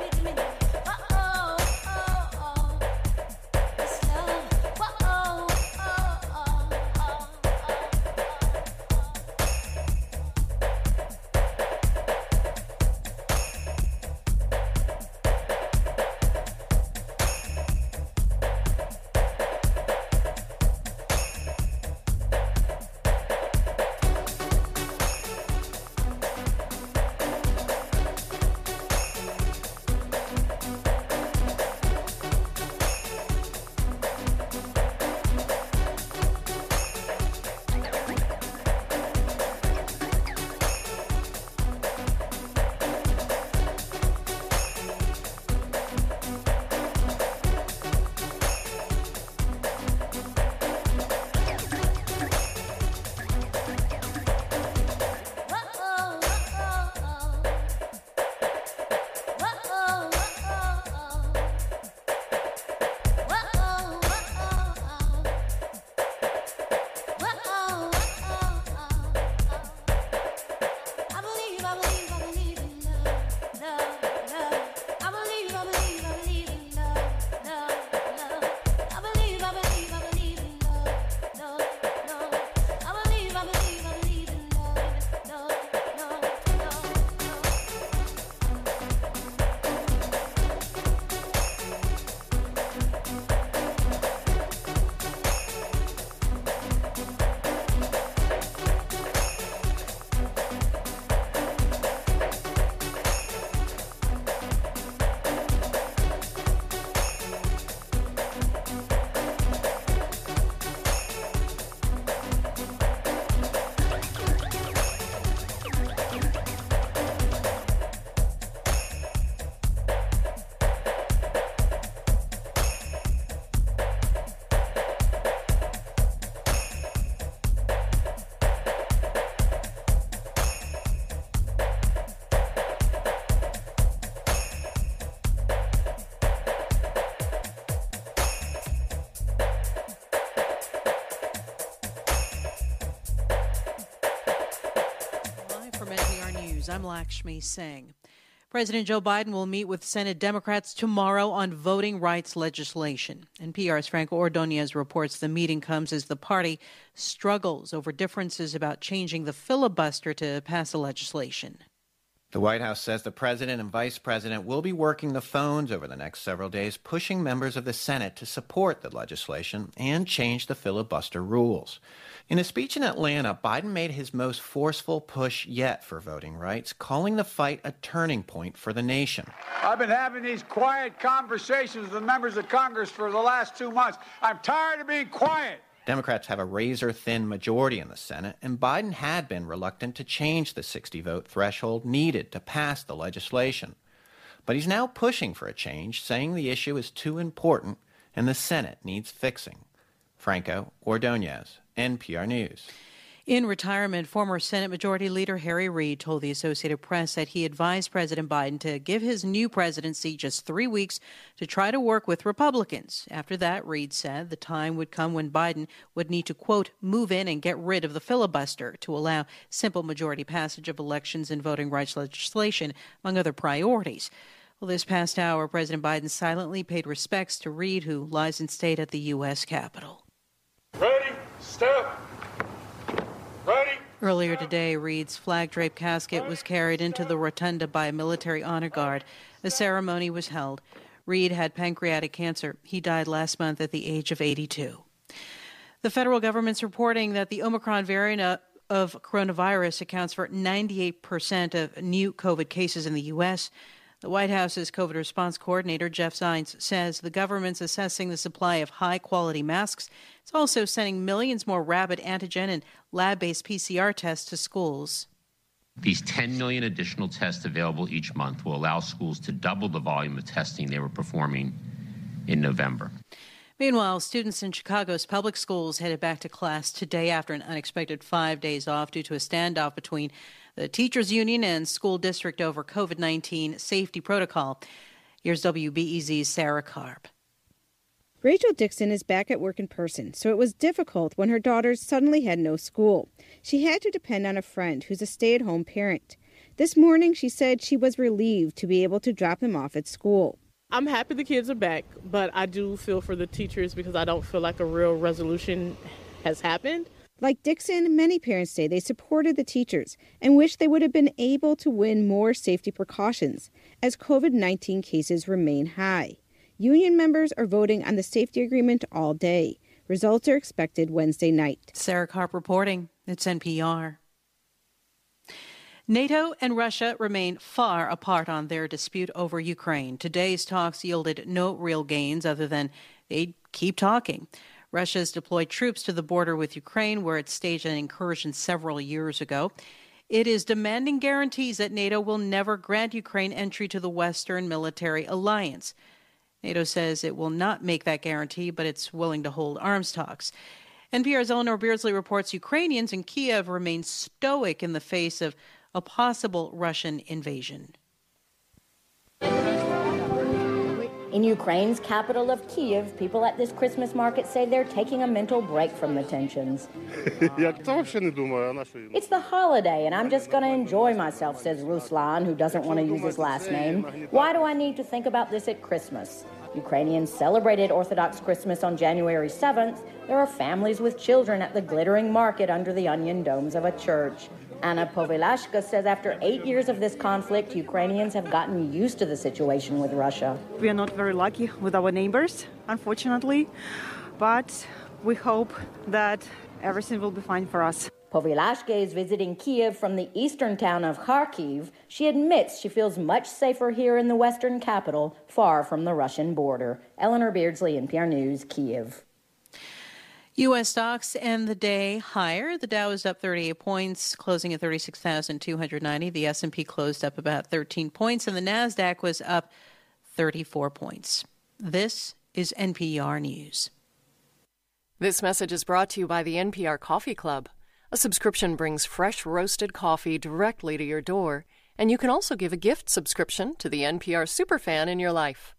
me, do me, do me. I'm Lakshmi Singh. President Joe Biden will meet with Senate Democrats tomorrow on voting rights legislation. NPR's Franco Ordonez reports the meeting comes as the party struggles over differences about changing the filibuster to pass the legislation. The White House says the president and vice president will be working the phones over the next several days, pushing members of the Senate to support the legislation and change the filibuster rules. In a speech in Atlanta, Biden made his most forceful push yet for voting rights, calling the fight a turning point for the nation. I've been having these quiet conversations with members of Congress for the last two months. I'm tired of being quiet. Democrats have a razor thin majority in the Senate, and Biden had been reluctant to change the 60 vote threshold needed to pass the legislation. But he's now pushing for a change, saying the issue is too important and the Senate needs fixing. Franco Ordonez, NPR News. In retirement, former Senate Majority Leader Harry Reid told the Associated Press that he advised President Biden to give his new presidency just three weeks to try to work with Republicans. After that, Reid said the time would come when Biden would need to, quote, move in and get rid of the filibuster to allow simple majority passage of elections and voting rights legislation, among other priorities. Well, this past hour, President Biden silently paid respects to Reid, who lies in state at the U.S. Capitol. Ready, step, Ready? Earlier today, Reid's flag draped casket was carried into the rotunda by a military honor guard. The ceremony was held. Reid had pancreatic cancer. He died last month at the age of 82. The federal government's reporting that the Omicron variant of coronavirus accounts for 98% of new COVID cases in the U.S. The White House's COVID response coordinator, Jeff Zients, says the government's assessing the supply of high quality masks. It's also sending millions more rapid antigen and lab based PCR tests to schools. These 10 million additional tests available each month will allow schools to double the volume of testing they were performing in November. Meanwhile, students in Chicago's public schools headed back to class today after an unexpected five days off due to a standoff between the teachers union and school district over COVID 19 safety protocol. Here's WBEZ's Sarah Karp. Rachel Dixon is back at work in person, so it was difficult when her daughters suddenly had no school. She had to depend on a friend who's a stay at home parent. This morning, she said she was relieved to be able to drop them off at school. I'm happy the kids are back, but I do feel for the teachers because I don't feel like a real resolution has happened. Like Dixon, many parents say they supported the teachers and wish they would have been able to win more safety precautions as COVID 19 cases remain high. Union members are voting on the safety agreement all day. Results are expected Wednesday night. Sarah Karp reporting. It's NPR. NATO and Russia remain far apart on their dispute over Ukraine. Today's talks yielded no real gains other than they keep talking. Russia has deployed troops to the border with Ukraine, where it staged an incursion several years ago. It is demanding guarantees that NATO will never grant Ukraine entry to the Western military alliance. NATO says it will not make that guarantee, but it's willing to hold arms talks. NPR's Eleanor Beardsley reports Ukrainians in Kiev remain stoic in the face of a possible Russian invasion. In Ukraine's capital of Kiev, people at this Christmas market say they're taking a mental break from the tensions. it's the holiday, and I'm just going to enjoy myself, says Ruslan, who doesn't want to use his last name. Why do I need to think about this at Christmas? Ukrainians celebrated Orthodox Christmas on January 7th. There are families with children at the glittering market under the onion domes of a church. Anna Povilashka says after eight years of this conflict, Ukrainians have gotten used to the situation with Russia. We are not very lucky with our neighbors, unfortunately, but we hope that everything will be fine for us. Povilashka is visiting Kiev from the eastern town of Kharkiv. She admits she feels much safer here in the western capital, far from the Russian border. Eleanor Beardsley, NPR News, Kiev. U.S. stocks end the day higher. The Dow is up 38 points, closing at 36,290. The S&P closed up about 13 points, and the Nasdaq was up 34 points. This is NPR News. This message is brought to you by the NPR Coffee Club. A subscription brings fresh roasted coffee directly to your door, and you can also give a gift subscription to the NPR superfan in your life.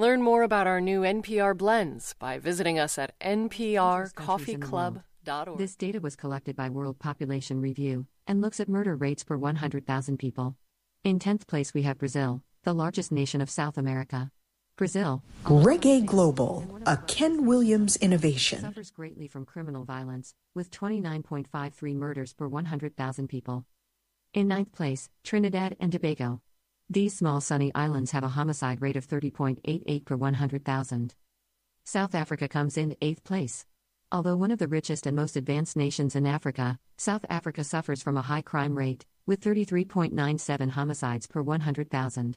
Learn more about our new NPR blends by visiting us at nprcoffeeclub.org. This data was collected by World Population Review and looks at murder rates per 100,000 people. In 10th place, we have Brazil, the largest nation of South America. Brazil. Reggae Global, a Ken Williams innovation. Suffers greatly from criminal violence, with 29.53 murders per 100,000 people. In ninth place, Trinidad and Tobago, these small sunny islands have a homicide rate of 30.88 per 100,000. South Africa comes in eighth place. Although one of the richest and most advanced nations in Africa, South Africa suffers from a high crime rate, with 33.97 homicides per 100,000.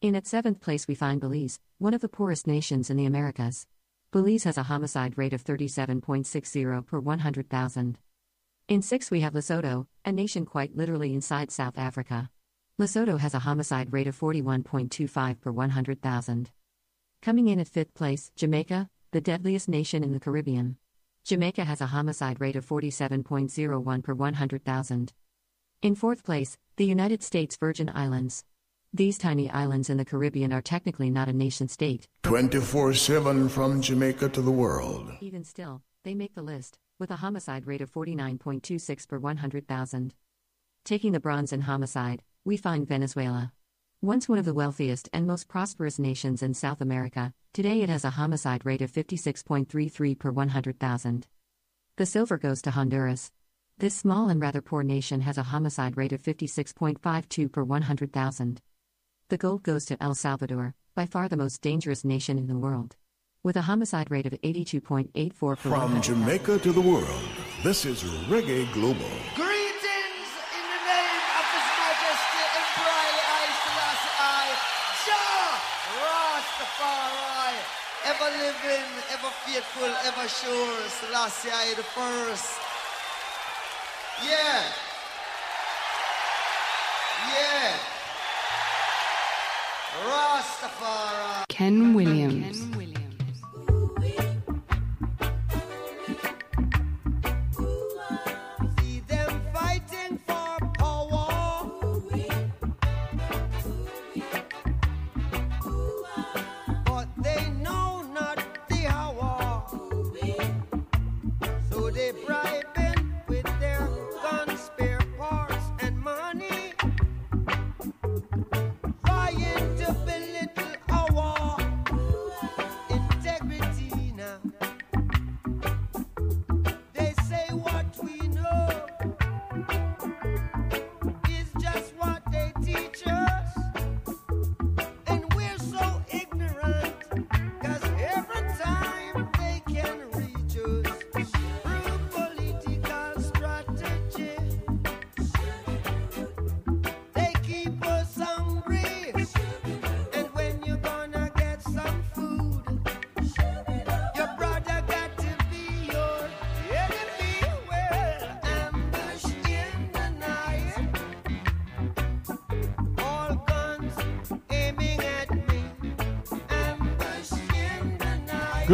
In its seventh place, we find Belize, one of the poorest nations in the Americas. Belize has a homicide rate of 37.60 per 100,000. In sixth, we have Lesotho, a nation quite literally inside South Africa. Lesotho has a homicide rate of 41.25 per 100,000. Coming in at fifth place, Jamaica, the deadliest nation in the Caribbean. Jamaica has a homicide rate of 47.01 per 100,000. In fourth place, the United States Virgin Islands. These tiny islands in the Caribbean are technically not a nation state. 24 7 from Jamaica to the world. Even still, they make the list, with a homicide rate of 49.26 per 100,000. Taking the bronze in homicide, we find Venezuela. Once one of the wealthiest and most prosperous nations in South America, today it has a homicide rate of 56.33 per 100,000. The silver goes to Honduras. This small and rather poor nation has a homicide rate of 56.52 per 100,000. The gold goes to El Salvador, by far the most dangerous nation in the world. With a homicide rate of 82.84 per From Jamaica to the world, this is Reggae Global. ever faithful, ever sure. Selassie I the first. Yeah. Yeah. Rastafari. Ken Williams. Ken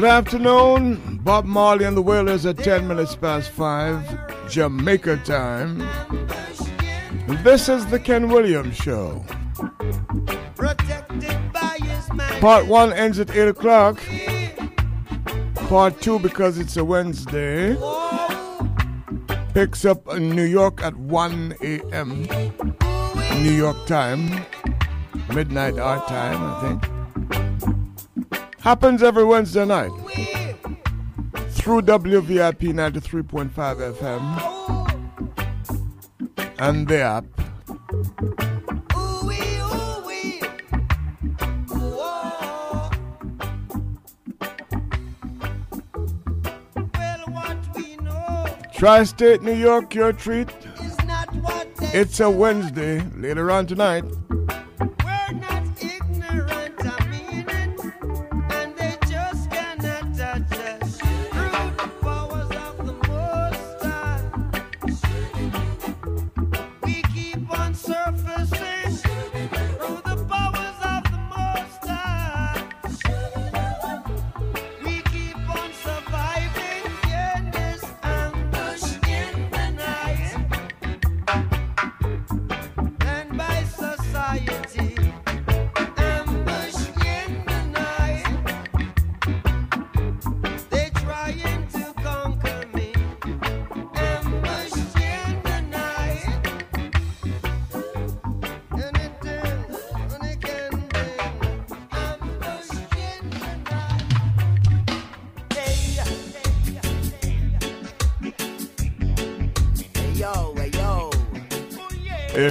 Good afternoon. Bob Marley and the Wailers at 10 minutes past 5, Jamaica time. This is the Ken Williams Show. Part 1 ends at 8 o'clock. Part 2, because it's a Wednesday, picks up in New York at 1 a.m. New York time, midnight our time, I think. Happens every Wednesday night through WVIP 93.5 FM and the app. Tri State New York, your treat. It's a Wednesday later on tonight.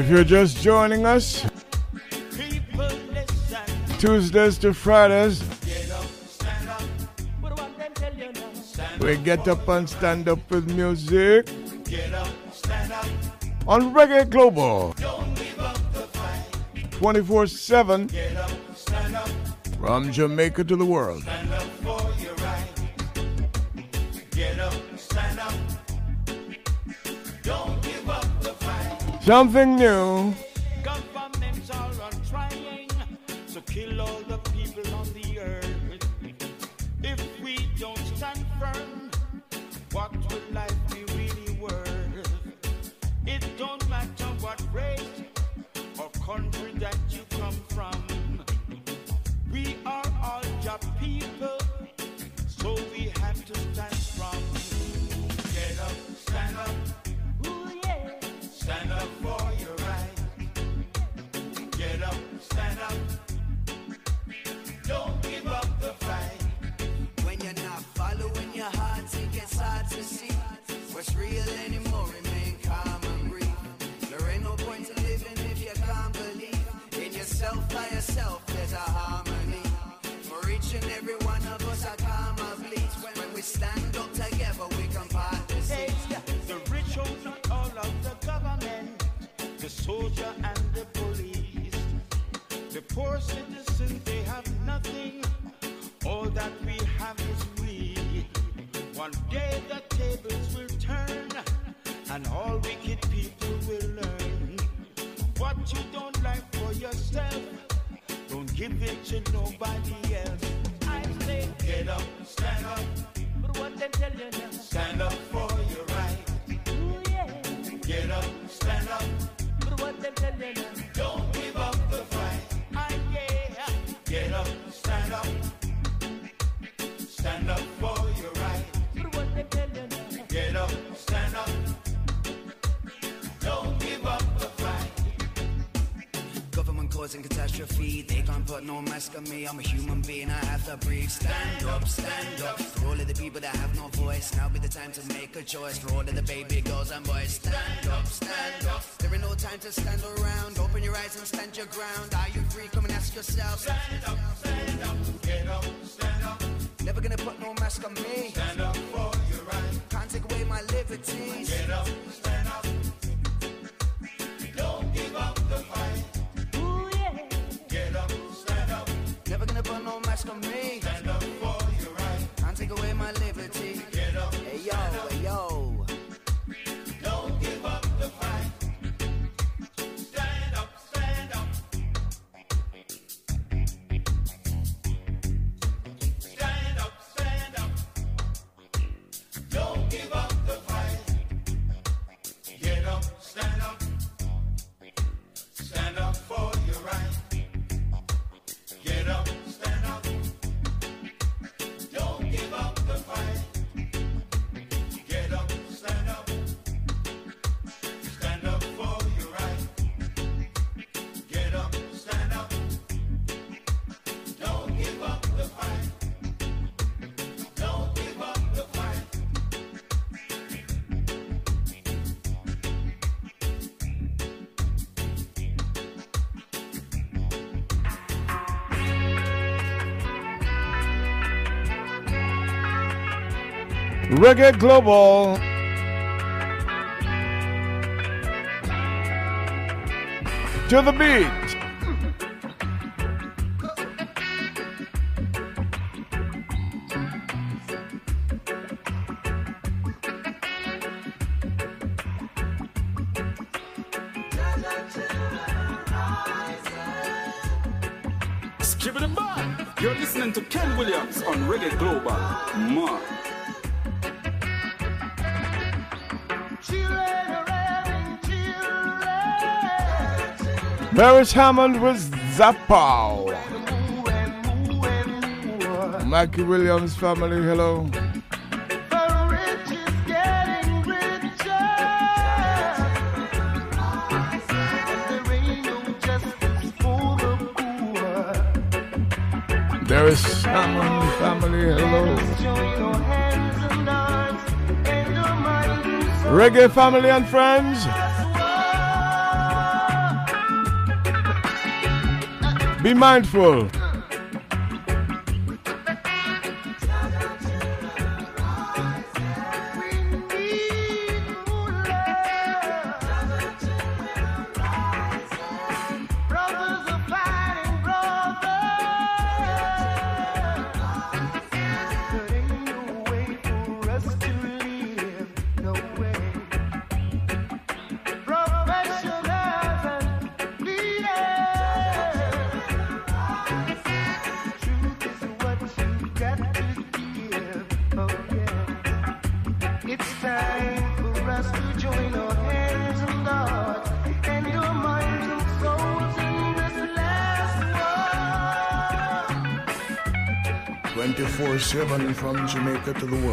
If you're just joining us, Tuesdays to Fridays, we get up and stand up with music on Reggae Global 24 7 from Jamaica to the world. something new. Reggae Global. To the beat. You're listening to Ken Williams on Reggae Global. Man. Paris Hammond with Zappo. Mikey Williams family, hello. There is Hammond family, hello. Reggae family and friends. Be mindful. to the world.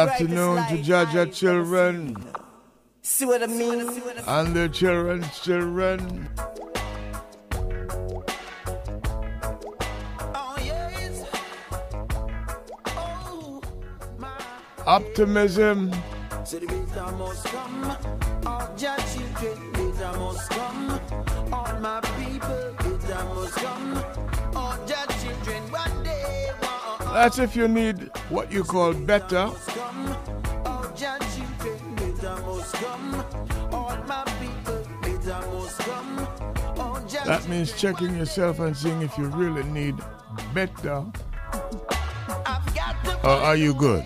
afternoon to judge our children. See what I mean? And their children's children. Optimism. That's if you need what you call better That means checking yourself and seeing if you really need better. Or are you good?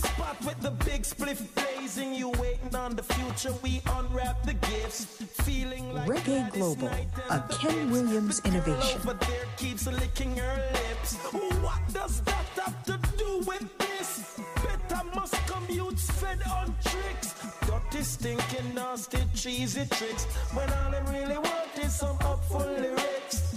Spot with the big spliff blazing. You waiting on the future, we unwrap the gifts. Feeling like Reggae Global, a Ken Williams innovation. there keeps licking her lips. What does that have to do with this? Better must come youths fed on tricks. Dirty, stinking, nasty, cheesy tricks. When all they really want is some upful lyrics.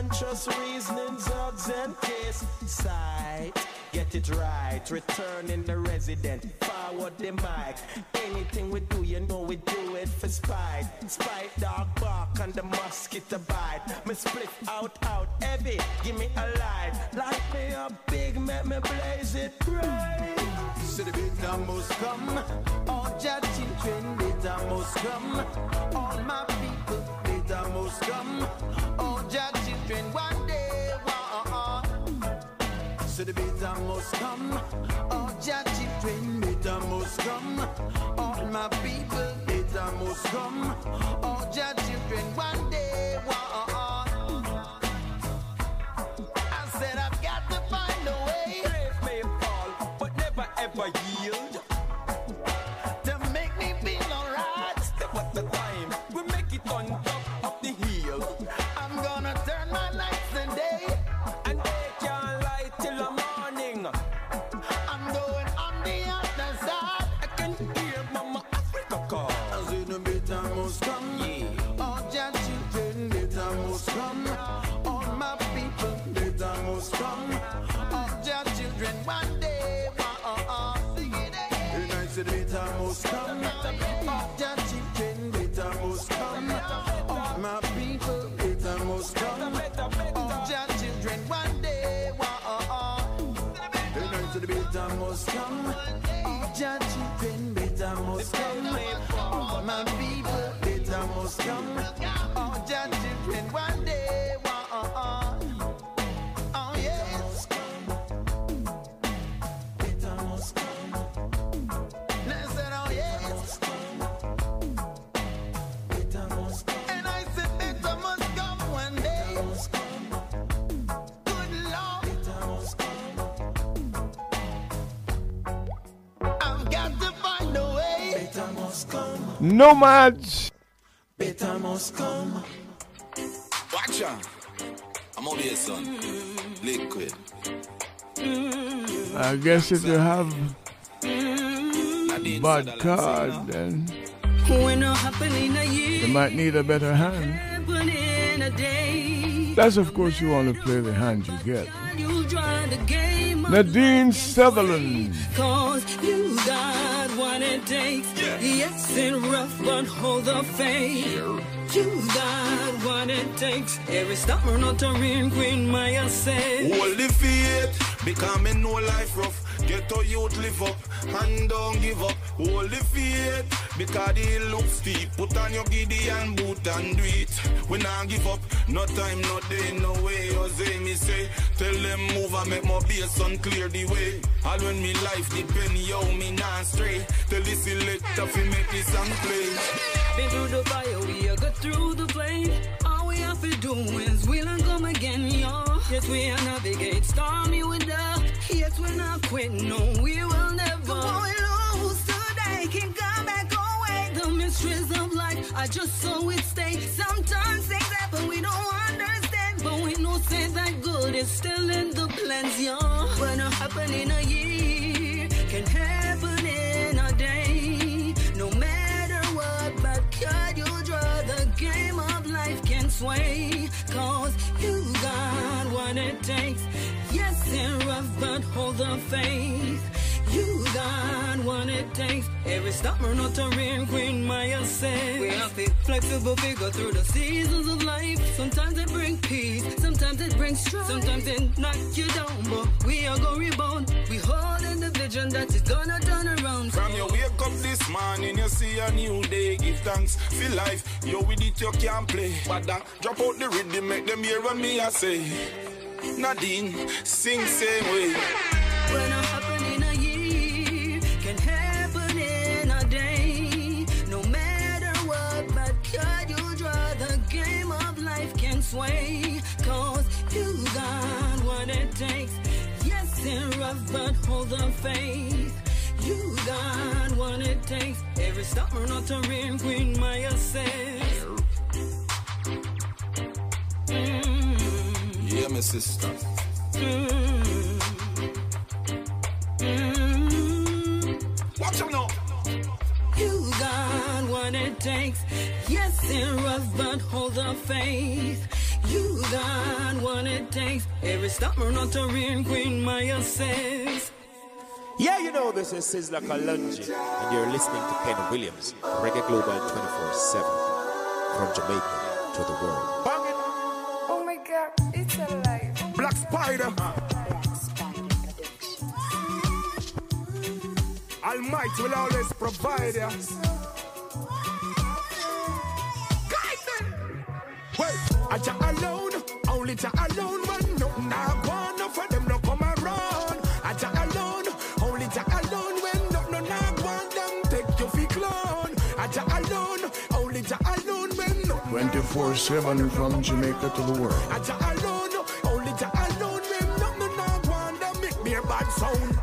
Conscious reasonings, odds and case. Sight, get it right. Returning the resident, forward the mic. Anything we do, you know we do it for spite. Spite, dog bark, and the mosquito bite. Me split out, out, heavy. Give me a light. Light me up big, make me blaze it bright. So the better must come. All your children, better must come. All my people, better must come. All your children, one day, wow. So the better must come. Oh, All your children, better must come. All my people, better must come. Nomads. Better must come. Watch out. I'm on here, son. Liquid. I guess if you have a bad card, then it happen in a year, you might need a better hand. happen in a day. That's of course you want to play the hand you get. You draw the game Nadine Sutherland. Cause you got what it takes. Yes, it's rough, but hold the faith. You got what it takes. Every stopper, not a real queen, Maya said. Hold the faith, because me know life rough. Get to youth live up and don't give up. Hold the faith, because the look steep. Put on your Gideon boot and do it. We not give up, no time, no day, no way. Jose me say, tell them move and make my bass and clear the way. All when me life depend, yo, me not stray. Tell the selector fi make this song play. Been through the fire, we are through the flame. All we have to do is we'll and come again, yo. Yes, we are navigate stormy with Yes, we're not quit, no, we will never. The we lose today can come back away. The mysteries of life, I just saw it stay. Sometimes things happen, we don't understand. But we know say that good is still in the plans, yo. It happen in a year, can happen in a day. No matter what, but could you draw the game of life can sway? Cause you got what it takes. Yes, it's rough, but hold the faith. You got what it takes. Every stopper, not a real queen, Maya said. We have to flexible figure through the seasons of life. Sometimes it brings peace, sometimes it brings strife. Sometimes it knock you down, but we are gonna rebound. We hold in the vision that it's gonna turn around. From your wake up this Morning you see a new day, give thanks for life. Yo, with it you can't play. But then drop out the rhythm, make them hear what me I say. Nadine, sing same way. When a happen in a year can happen in a day. No matter what, but could you draw the game of life can sway? Cause you got what it takes. Yes, it's rough, but hold the faith. You got what it takes. Every summer, not to rain, Queen Maya says. Mm. Yeah, my sister. Watch them now. You got what it takes. Yes, it's rough, but hold the faith. You got what it takes. Every summer, not to rain, Queen Maya says. Yeah, you know this is Sizzla Kalonji, and you're listening to Ken Williams, Reggae Global 24-7, from Jamaica to the world. Almighty will always provide. Guide them. Wait, I ja alone, only ja alone, man. No, nah, one no for them no come around. I ja alone, only ja alone, when no, no, nah, one them take you fi clone. I ja alone, only ja alone, when no, 24 7 from Jamaica to the world. I ja alone, sound.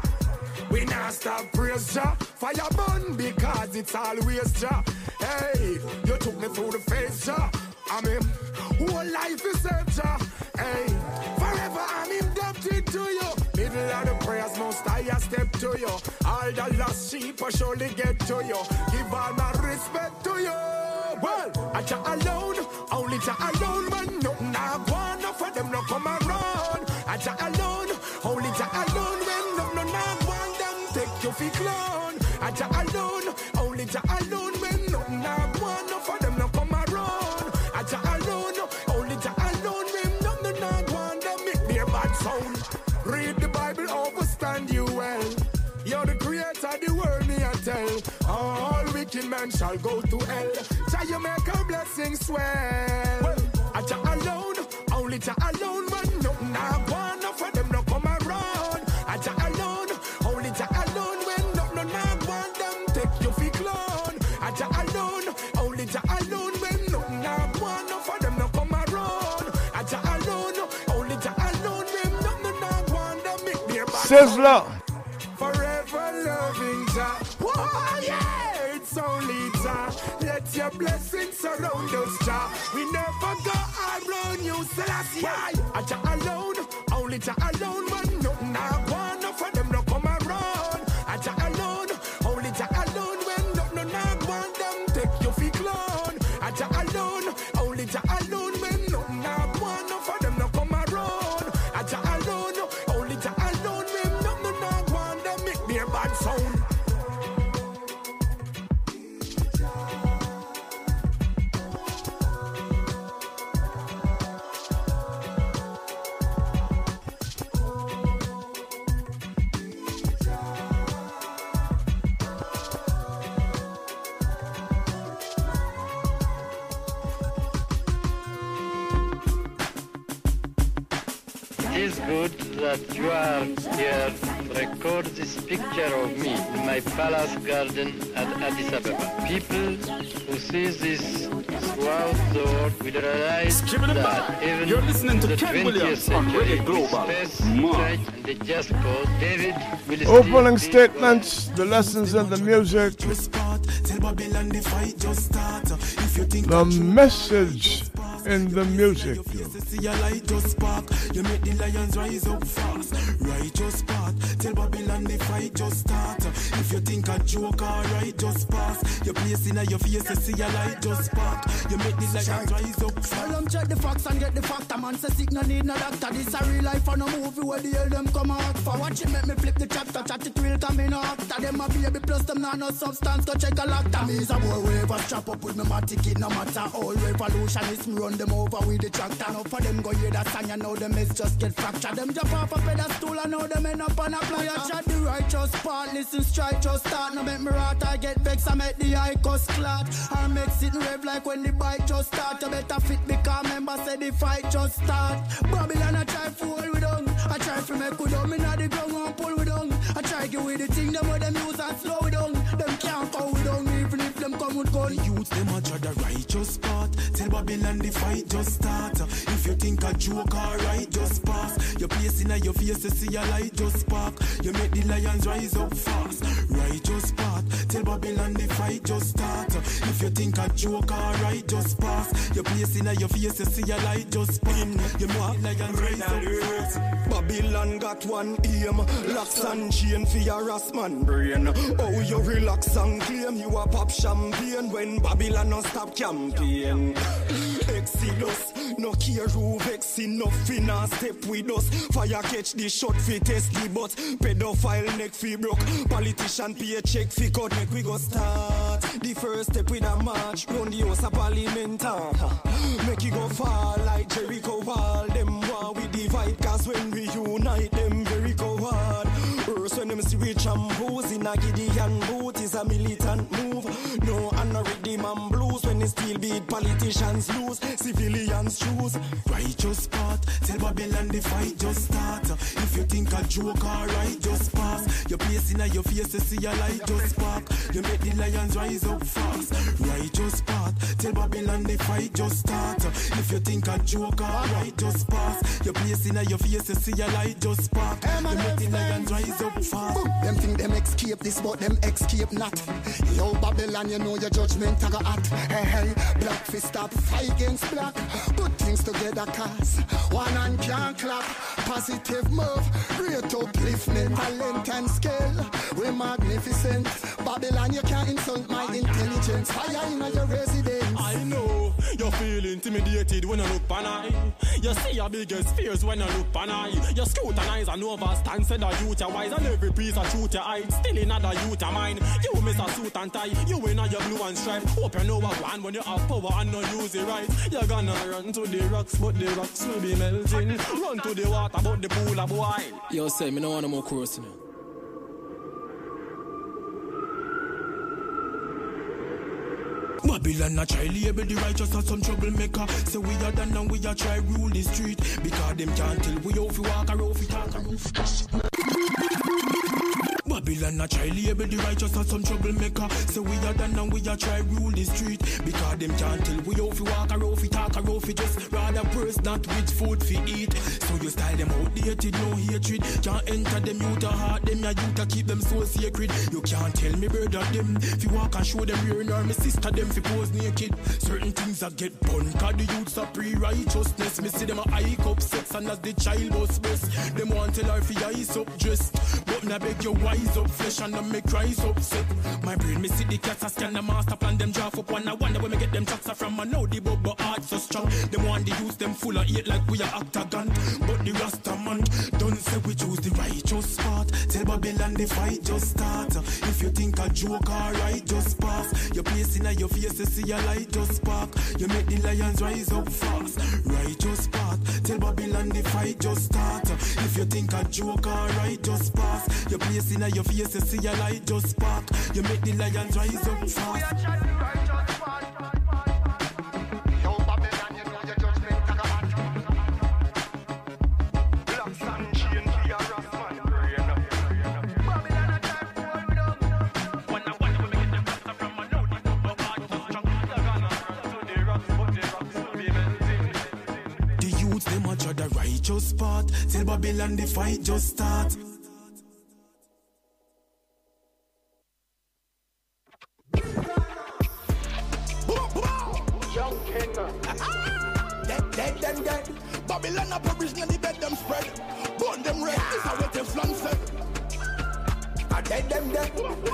We not stop praise Jah, fire burn because it's always Jah. Hey, you took me through the face Jah. I mean, whole life is set Jah. Hey, forever I'm indebted to you. Middle of the prayers, most I step to you. All the lost sheep I surely get to you. Give all my respect to you. Well, I alone, only Jah alone, man. Creator, the world me I tell. All wicked men shall go to hell. Jah you make a blessing swell. I Jah alone, only Jah alone, man. Nothing I want, no them no come around. I Jah alone, only Jah alone, when no no no want them take you fi clone. I Jah alone, only Jah alone, when no no want no for them no come around. I Jah alone, only Jah alone, when no no no want them make their back. Sizzla. Surround us, Jah. We never go around you, Selassie. I Jah alone, only Jah alone, Ken 20th Williams and Opening statements, the lessons in the music, the message in the music. Your light just spark. You make the lions rise up fast. Righteous path. Tell Babylon the fight just start. If you think a joke, alright, just pass. Your place in your face, you see a light just spark. You make the light rise up. Tell them check the facts and get the factor. Man say sick no need no doctor. This a real life and a movie where the hell them come out for. Watch it make me flip the chapter. Chat it real come in actor. Them a baby plus them not no substance. Go check a lacta. Me is a boy wherever strap up with me my ticket. No matter all revolutionists me run them over with the tractor. Now for them go hear that song you know them is just get fractured. Them jump off a pedestal and know them end up on a playa. Chat the righteous part. Listen strike just start. No make me rot. I get vexed. I make the eye cuss clot. I make it rev like when the bike just start. You better fit because member say the fight just start. Babylon I try fool with them. I try to make good down. Me not the ground and pull with them. I try get with the thing them with them use and slow down. Them can't go with them even if them come with gun. The youths them a try the righteous part. Tell Babylon the fight just start. If you think a joke alright, just pass. Your place in your face you see a light just spark. You make the lions rise up fast. Righteous part. Tell Babylon the fight just start. If you think a joke alright, just pass. Your place in your face you see a light just spark. You make lions rise up fast. Babylon got one aim, locks and chain for your Rasman brain. Oh, you relax and claim you a pop champagne when Babylon no stop campaign. Exodus, no care who vex enough in a step with us. Fire catch the shot fi test the butt. Pedophile neck fi broke. Politician pay check fi cut make we go start. The first step with a march round the house of parliament. Make you go far like Jericho wall. Them war we divide cause when we unite them very coward. Worse when them see we tramples in a Gideon boot is a militant move. No, i and no rhythm and blues when they still beat politicians lose. Civilians choose. Righteous part, tell Babylon the fight just start. If you think a joke alright, just pass. Your place in your face to see a light just spark. You make the lions rise up fast. Righteous part, tell Babylon the fight just start. If you think a joke alright, just pass. Your place in your face to see a light just spark. You make the lions rise up fast. Them think them escape this, but them escape not. Yo, Babylon, you know your judgment I got at. Hey, black fist stop fight against black. Put things together, cause one hand can't clap. Positive move, great upliftment, talent and skill. We're magnificent. Babylon, you can't insult my intelligence. Fire in your residence. I know you feel intimidated when I look pan eye. You see your biggest fears when I look pan eye. You scrutinize and overstand, said that you are wise, and every piece of truth you hide. Still in another youth of mine. You miss a suit and tie, you win in your blue and stripe. Hope you know what one when you have power and no use it right. You're gonna run to the rocks, but the rocks will be melting. Run to the water, but the pool a boil. Yo, say, me no want no more chorus, you. Babylon a try label the righteous as some troublemaker. Say we are done and we are try rule the street. Because them can't tell we how fi walk or how fi talk or. Babylon a try label the righteous as some troublemaker. Say we are done and we are try rule the street. Because them can't tell we how fi walk or how fi talk or how fi just. Rather purse not with food fi eat. So you style them outdated, no hatred. Can't enter them youth a heart, them ya youth a keep them so sacred. You can't tell me brother them. Fi walk and show them rear nor me sister them fi pose naked. Certain things that get bun Cause the youths are pre-righteousness. Me see them a hike up sex and as the child bust bust Them want tell her fi ice up dress. But I beg you wise up flesh and them make rise upset My brain me see the cats a scan the master plan. Them draft up one I wonder where me get them tracks from. I know the bubble heart so strong. Them want the youth them full of hate like we are octagon. But the Rasta man don't say we choose the righteous part Tell Babylon the fight just start. If you think a joke alright just pass. Your place in your face to see a light just spark. You make the lions rise up fast. Righteous part Tell Babylon the fight just start. If you think a joke alright just pass. Your place in your face to see a light just spark. You make the lions rise up fast righteous part Tell Babylon the fight just start Young King. Dead, dead, them dead. Babylon a provision and the bed them spread. Burn them red, this a what dead them dead.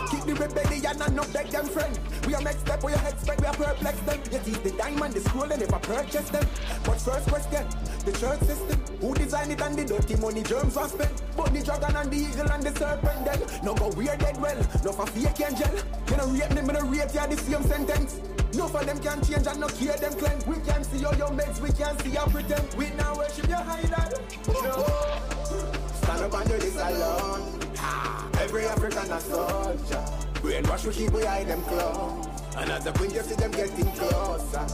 Keep the rebellion and no beg them friend. We are next step, we are expect, we are perplex them. Yet is the diamond, the scroll, and never purchase them. But first question, the church system. Who designed it and the dirty money germs was spent? But the dragon and the eagle and the serpent then. No go weird dead well, no for fake angel. You know rate them, you know rate ya the same sentence. No for them can change and no care them claim. We can see all your meds, we can see your pretend. We now worship your idol. No. Stand up and do this alone. Every African a soldier. Brainwash we keep behind them clothes. And as the you see them getting closer.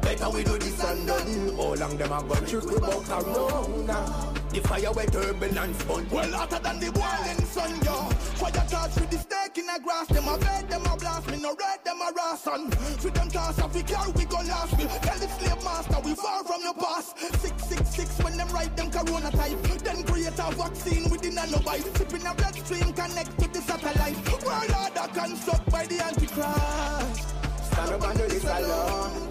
Better we do this and done. All long them a gun trick about corona. The fire where turbulence fun. Well, hotter than the boiling sun, yo. Fire touch with the stake in the grass. Them a bed, them a blast me. No red, them a ration. For them toss off, we car, we go last me. Tell the slave master, we far from your past. 666 when them write them corona type. Then create a vaccine within a a connect to the satellite. World order construct by the Antichrist. Stand up and do this alone.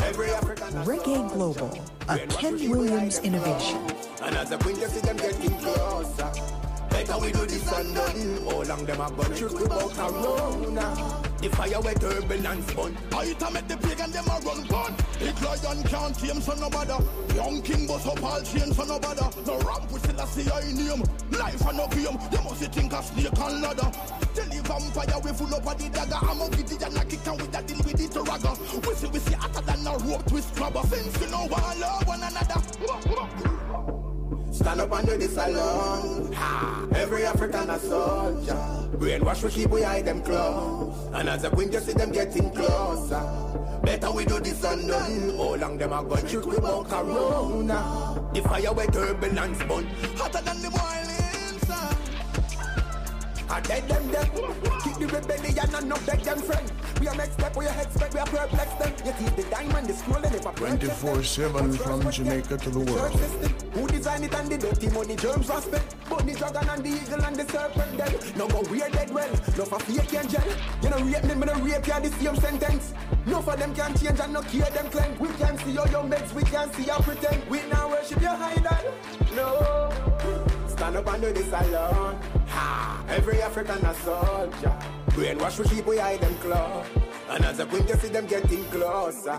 Every African Reggae Global, a Ken Williams innovation. And as the see them getting closer. Better we do this and done. All long them a gun trick about corona. The fire where turbulence fun. I to make the pagan them a run gun. Big lion can't tame so no bother. Young king bust up all chain so no bother. No ramp we still a see I name. Life and opium, you must think a snake and ladder. Tell the vampire we full up of the dagger. I'm a giddy and a kick and with a deal with it ragga. We see we see hotter than a rope twist grabber. Since you know one love one another. Stand up and do this alone. Every African a soldier. Brainwash we keep behind them close. And as the queen just see them getting closer. Better we do this and done. All long them a gun shoot about corona. The fire where turbulence bun. Hotter than the boiling. I dead them dead. Keep the rebellion and no beg them friend. We are next step, we are expect, we are perplex them. Yet is the diamond, the scroll, and never 24 7 from Jamaica to the world. Who designed it and the dirty money germs was spent? But the dragon and the eagle and the serpent dead. No go weird dead well, no for fake angel. You know rape them, me no rape you the same sentence. No for them can change and no care them claim. We can see all your meds, we can see your pretend. We now worship your idol. No. Stand up and do this alone. Ha! Every African a soldier. Brainwash we keep behind them claw. And as a queen, you see them getting closer.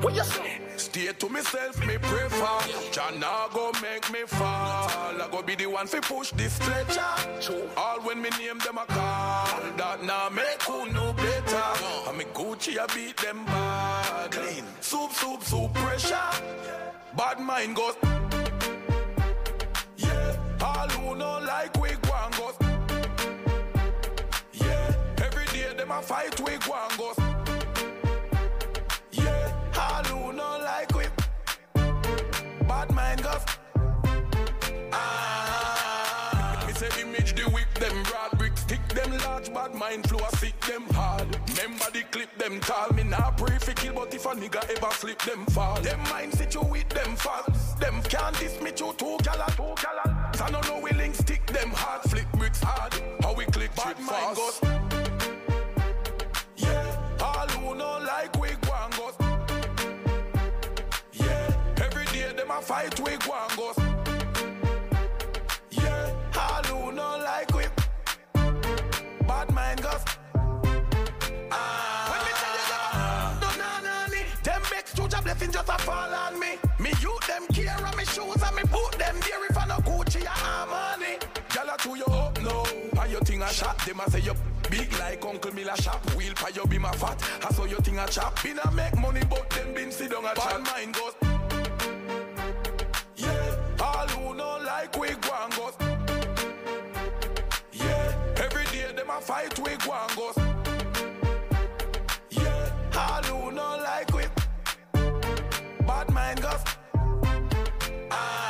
What you say? Stay to myself, me prefer. Jah nah go make me fall. I go be the one fi push this stretcher. All when me name them a call. That nah make who know better. And me Gucci I beat them bad. Clean. Soup, soup, soup pressure. Bad mind goes. All who know like we go and go. Yeah. Every day them a fight we go and go. Yeah. All who know like we. Bad mind goes. Ah. Me say image the whip them broad brick stick them large bad mind flow sick them hard. Remember the clip them tall me nah pray fi kill but if a nigga ever slip them fall. Them mind sit you with them fall. Them can't diss me to two gala two gala. So no know we link stick them hard flick bricks hard. How we click bad mind goes. Yeah, all who know like we go and goes. Yeah, every day them a fight we go and goes. Yeah, all who know like we. Bad mind goes. Ah. When me tell you, no, nah, nah, me. Them makes two job left in just a fall on me. How you think a shot? Them a say you big like Uncle Miller shop. Wheel pa you be my fat. I saw you think a chop. Been a make money but them been sit down a chat. mind goes. Yeah, all who know like we go and goes. Yeah, every day them a fight we go and goes. Yeah, all who know like we. Bad mind goes. Ah.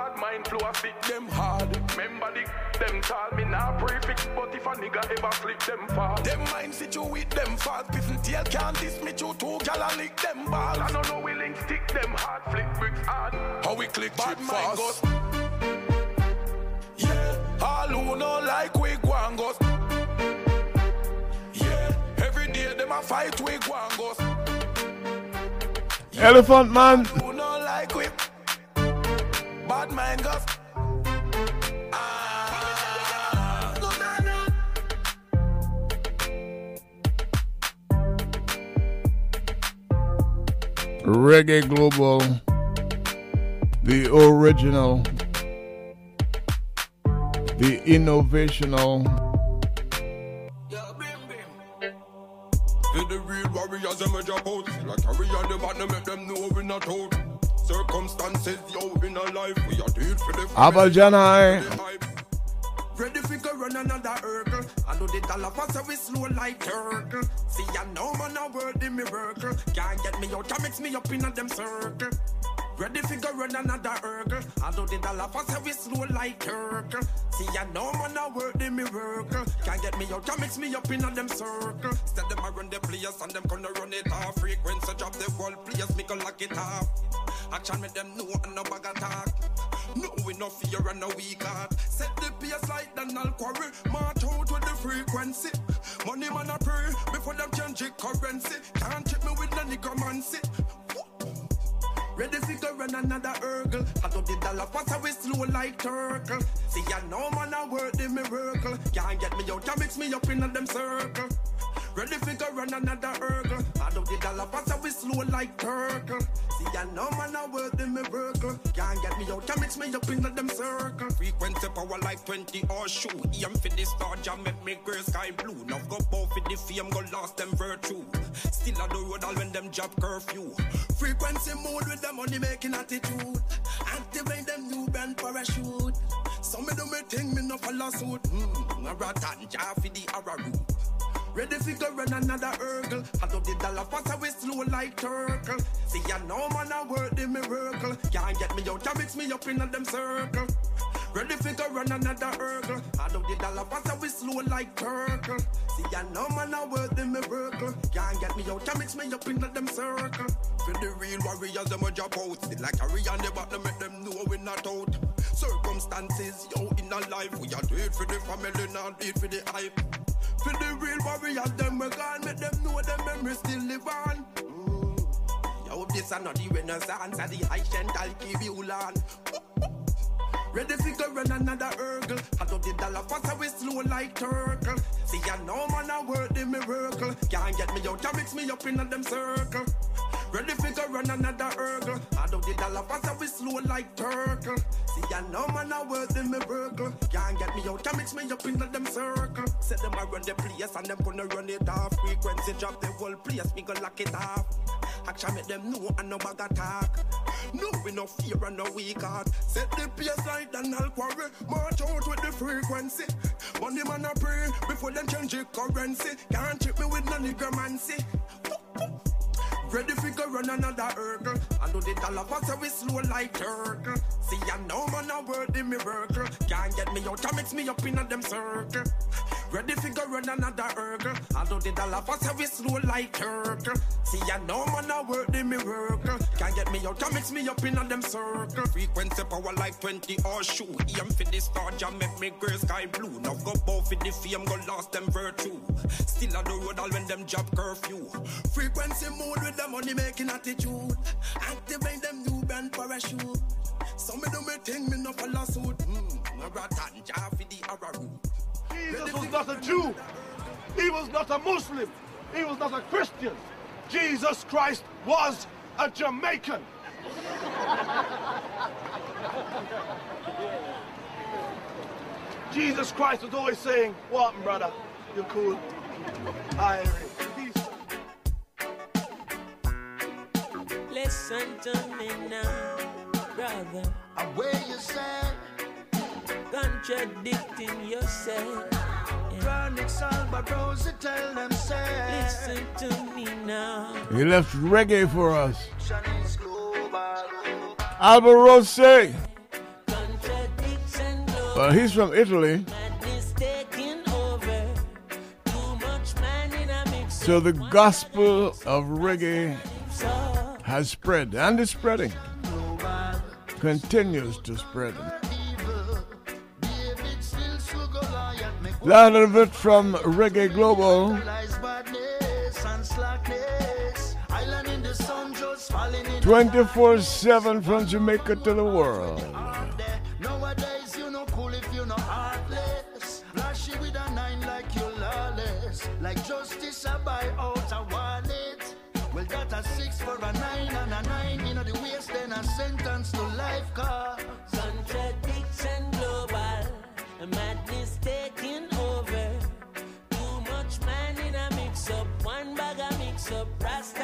Bad mind flow a stick them hard. Remember the them tall me nah prefix but if a nigga ever slip them fall. Them mind sit you with them fast piss and tail can't diss me you two gal a lick them balls. I don't know we link stick them hard flick bricks hard. How we click bad mind goes. Yeah, all who know like we go and goes. Yeah, every day them a fight we go and goes. Elephant man. Who know like we bad mind guff. Reggae Global, the original, the innovational. The real warriors, a jump out. Like the them know we not out. Circumstances, yo, in a life, we are dead for the Abel Janai. Ready fi go run another hurdle. I know the dollar for so we slow like turtle. See I know man a word in me miracle. Can't get me out, can mix me up in a them circle. Ready fi go run another hurdle. I know the dollar for we slow like turtle. See I know man a word in me miracle. Can't get me out, can mix me up in a them circle. Said them a run the place and them gonna run it off. Frequency drop the whole place, me go lock it off. Action make them know and no bag attack. No, we no fear and no weak heart. Set the pace like Donald Quarrie. March out with the frequency. Money man a pray before them change the currency. Can't check me with no necromancy. Ready fi go run another hurdle. I do the dollar pass away slow like turtle. See I know man a word the miracle. Can't get me out, can't mix me up in them circle. Ready fi go run another hurdle. I do the dollar pass away slow like turtle. See I know man a word the miracle. Can't get me out, can mix me up in them circle. Frequency power like 20 or shoe. Aim for the star jam, make me girl sky blue. Now go both for the fame, go lost them virtue. Still on the road all when them job curfew. Frequency mode with the money making attitude. Activate them new brand parachute. Some of them may think me no follow suit. Hmm, a ratan jar for the arrow Ready fi go run another hurdle. I do the dollar pass away slow like turtle. See I know man a word the miracle. Can't get me out, can mix me up in a them circle. Ready fi go run another hurdle. I do the dollar pass away slow like turtle. See I know man a word the miracle. Can't get me out, can mix me up in a them circle. For the real warriors, them a drop out. Still like carry on the bottom, make them know we not out. Circumstances, yo, in our life, we are do for the family, not do for the hype. For the real warriors, them we gone, make them know them memories still live on. Mm. Yo, this are not the renaissance, and the high I'll keep you on. Ready fi go run another hurdle. I do the dollar pass away slow like turtle. See I know man a word the miracle. Can't get me out, can mix me up in a them circle. Ready fi go run another hurdle. I do the dollar pass away slow like turtle. See I know man a word the miracle. Can't get me out, can mix me up in a them circle. Set them a run the place and them gonna run it off. Frequency drop the whole place, me go lock it off. Action make them know and no bag attack. No, we no fear and no weak heart. Set the pace like Donald Quarrie. March out with the frequency. Money man a pray before them change the currency. Can't trip me with no necromancy. Ready fi go run another hurdle. I do the dollar pass we slow like turtle. See I know man a word the miracle. Can't get me out, mix me up in a them circle. Ready fi go run another hurdle. I do the dollar pass we slow like turtle. See I know man a word the miracle. Can't get me out, mix me up in a them circle. Frequency power like 20 or shoe. Aim for the star jam, make me girl sky blue. Now go both for the fame, go lost them virtue. Still on the road all when them job curfew. Frequency mode with the money making attitude. Activate them new brand parachute. Me no follow suit. Mm, Jar for the. Jesus was not a Jew. He was not a Muslim. He was not a Christian. Jesus Christ was a Jamaican. Jesus Christ was always saying, What, brother? You're cool. I Listen to me now, brother. Where you stand? Contradicting yourself. Chronic Salvarosa tell them say. Listen to me now. He left reggae for us. Alborosie. Well, he's from Italy. So the gospel of reggae has spread and is spreading. Continues to spread. Lot of it from Reggae Global. 24 7 from Jamaica to the world.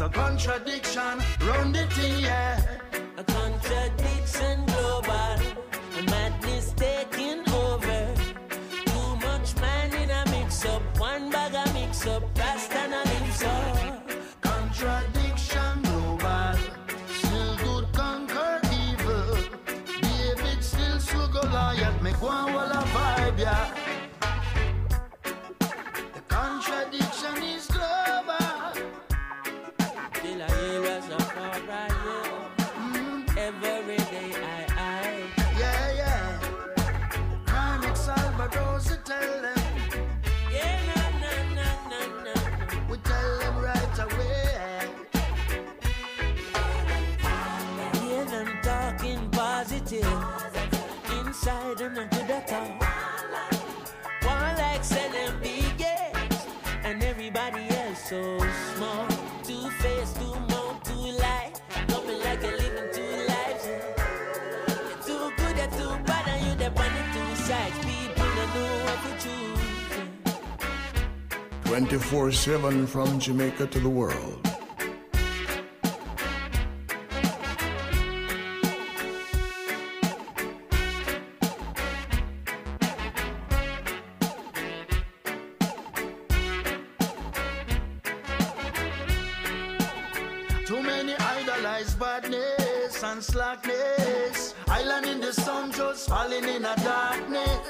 It's a contradiction. Round the T, yeah. A contradiction. 24 7 from Jamaica to the world. Too many idolize badness and slackness. Island in the sun just falling in a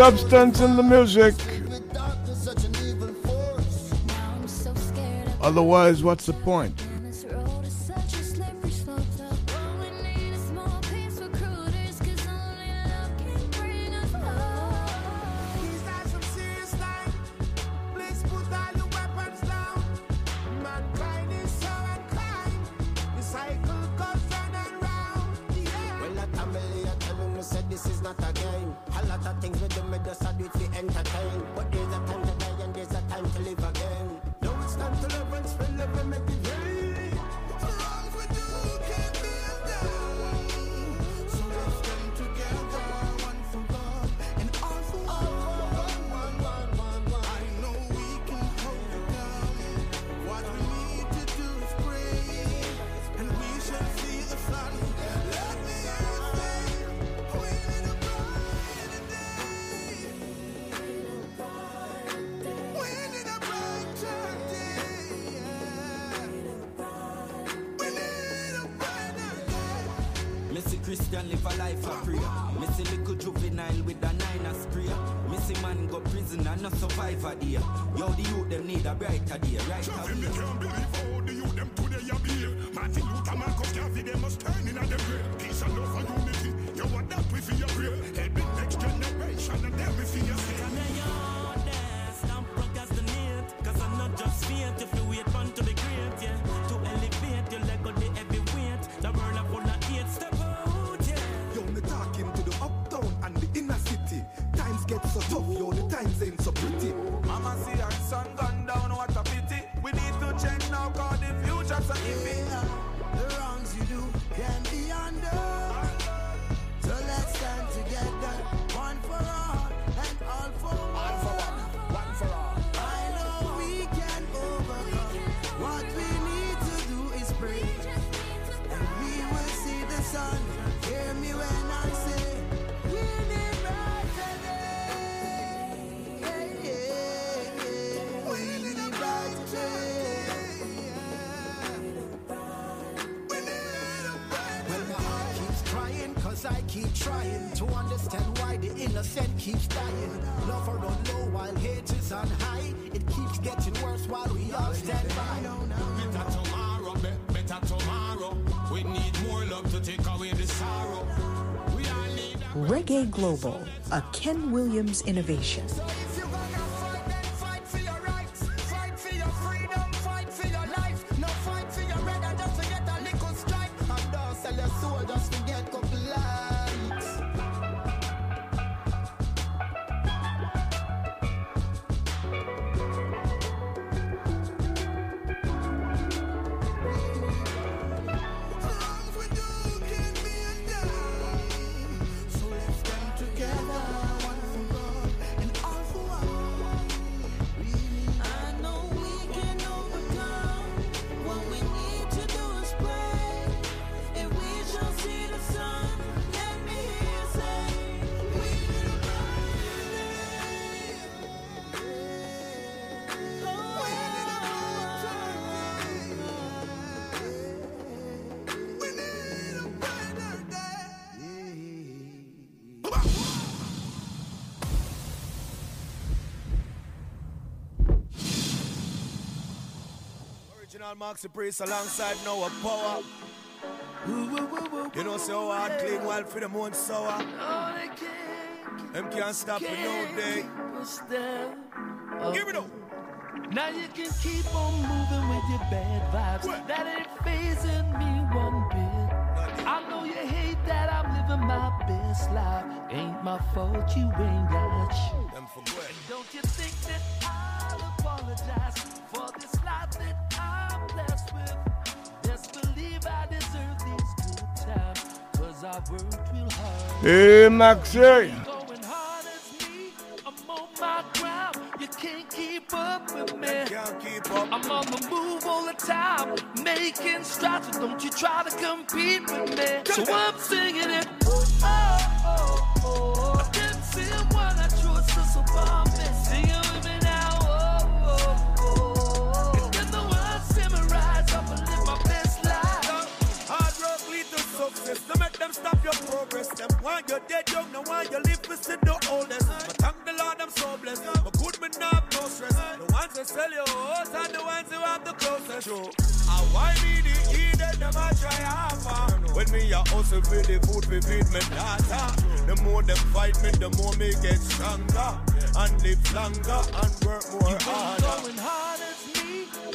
substance in the music. Otherwise, what's the point? live a life of prayer. Missy little juvenile with a nine spray. Missy man go prison and no survivor here. Yo, the youth them need a brighter Global, a Ken Williams innovation. Maxi Priest alongside Noah Powa. You know, so oh, hard, clean while for the moon sour. Uh, Them can't stop me no day. Give it up. Now you can keep on moving with your bad vibes. That ain't phasing me one bit. I know you hate that I'm living my best life. Ain't my fault you ain't got shit. And don't you think that I'll apologize for this with me. I'm on the move all the time, making strides. So don't you try to compete with me. So I'm singing it. Oh, oh, oh. oh. Them stop your progress. Them want you dead young, no want you live to see the oldest. But thank the Lord, I'm so blessed. But good me not have no stress. The ones that sell your house are the ones who have the closest. True. I why me the eat them a try harder. When me a hustle for the food, we feed me data. The more them fight me, the more me get stronger. And live longer and work more harder. Going hard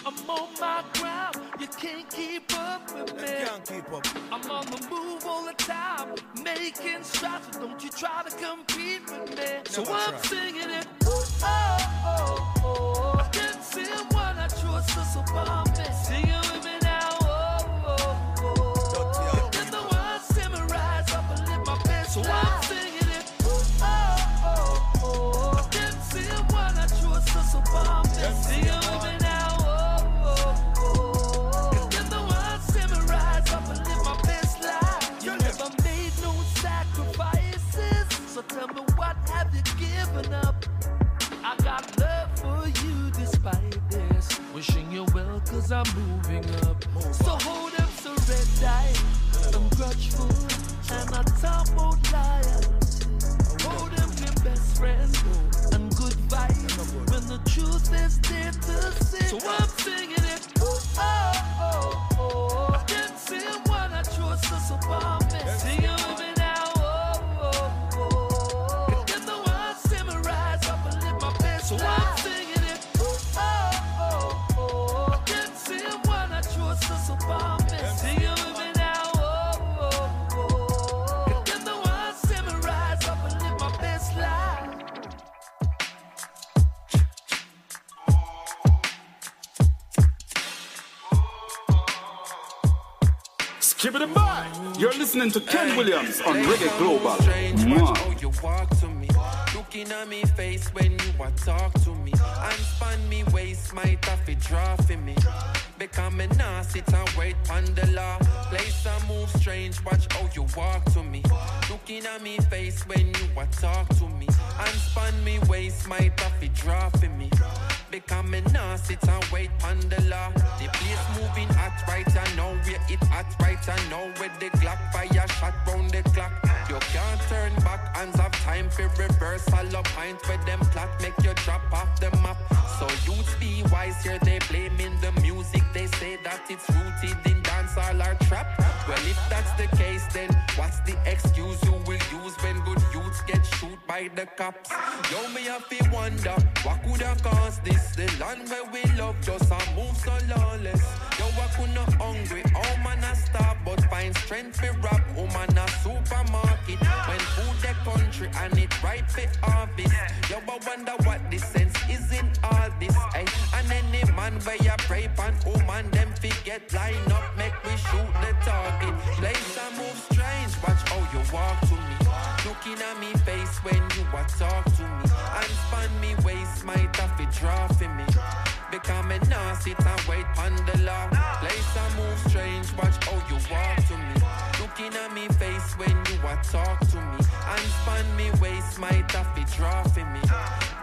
I'm on my ground. You can't keep up with me. Can't keep up. I'm on the move all the time, making strides. So don't you try to compete with me. So I'm try. singing it. Oh, oh, oh. I didn't see when I to so bomb it. Sing it with me now. Oh, oh, oh. Then the words see me rise up and live my best So I'm singing it. Oh, oh, oh. I didn't see when I so bomb it. Oh, oh, oh. Sing it with me cause I'm moving up. So hold up eye. I'm grudgeful and talk about loyalty. Listening to Ken Williams on Reggae Global. Looking at me face when you talk to me. And span me waist, might have me. Wait on the law. Place move strange, watch how you walk to me. Looking at me face when you talk to me. And span me waist, might have me. Become a nah sit and wait on the law. The place moving hot right I know where it hot right I know where the Glock fire shot round the clock. You can't turn back, hands have time for reverse. All up point where them plot make you drop off the map. So youths be wise here, they blaming the music. They say that it's rooted in dancehall or trap. Well, if that's the case, then what's the excuse you will use when good youths get shoot by the cops? Yo, me have to wonder what could have caused this. The land where we love just a move so lawless. Yo, I could not hungry, oh man, I starve, but find strength for rap. Oh man, a supermarket when food the country and it ripe for harvest. Yo, I wonder what the sense is in all this. Ay. And any man where you pray pan, oh man, them forget line up, make we shoot the target. Place and move strange, watch how you walk to me. Looking at me face when you a talk to me. And span me waist, to draw for me. Become a nah sit wait on the law. Place and move strange, watch how you walk to me. Looking at me face when you a talk to me. And span me waist, to draw for me.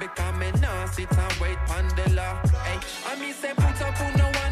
Become a nah sit wait on the law. Hey, I me say put up on no one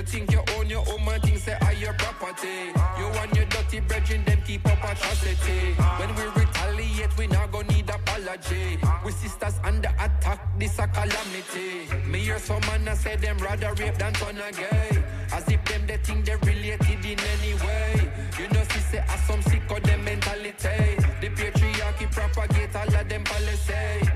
You think you own your own man, think say are your property. You and your dirty brethren, them keep up atrocity. When we retaliate, we not gonna need apology. We sisters under attack, this a calamity. Me hear some man a say them rather rape than turn a gay. As if them they think they related in any way. You know, see say as some sick of them mentality. The patriarchy propagate all of them policy.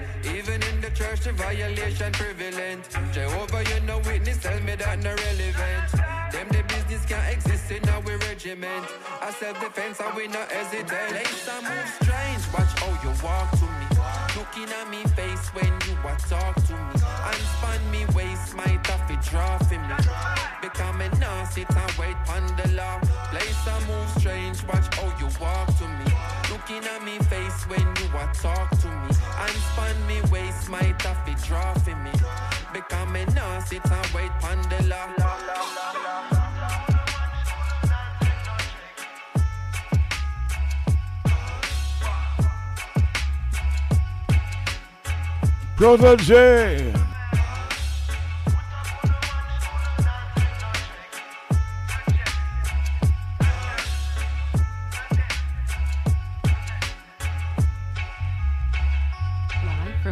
The violation prevalent. Jehovah, you know witness, tell me that no relevant. Them the business can't exist in our regiment. I self-defense and we not hesitate. Place and move strange, watch how you walk to me. Looking at me face when you a talk to me. And span me waist, my to draw for me. Become a nah sit and wait on the law. Place and move strange, watch how you walk to me. Looking at me face when you a talk to me. And span me waist, have to draw for me. Become a nah sit and wait on the law. Brother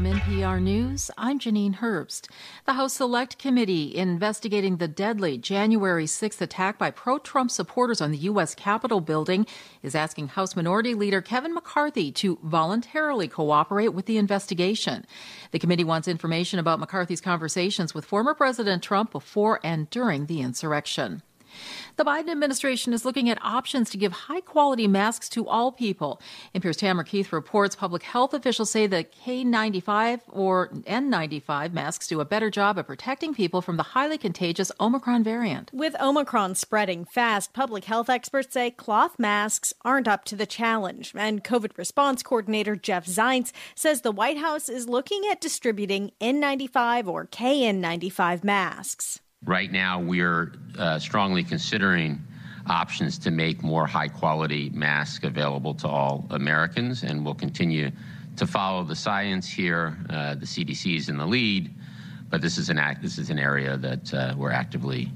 from NPR News, I'm Janine Herbst. The House Select Committee investigating the deadly January 6th attack by pro Trump supporters on the U.S. Capitol building is asking House Minority Leader Kevin McCarthy to voluntarily cooperate with the investigation. The committee wants information about McCarthy's conversations with former President Trump before and during the insurrection. The Biden administration is looking at options to give high quality masks to all people. NPR's Tamara Keith reports public health officials say the KN95 or N95 masks do a better job of protecting people from the highly contagious Omicron variant. With Omicron spreading fast, public health experts say cloth masks aren't up to the challenge. And COVID response coordinator Jeff Zients says the White House is looking at distributing N95 or KN95 masks. Right now, we're uh, strongly considering options to make more high quality masks available to all Americans, and we'll continue to follow the science here. Uh, the CDC is in the lead, but this is an act, this is an area that uh, we're actively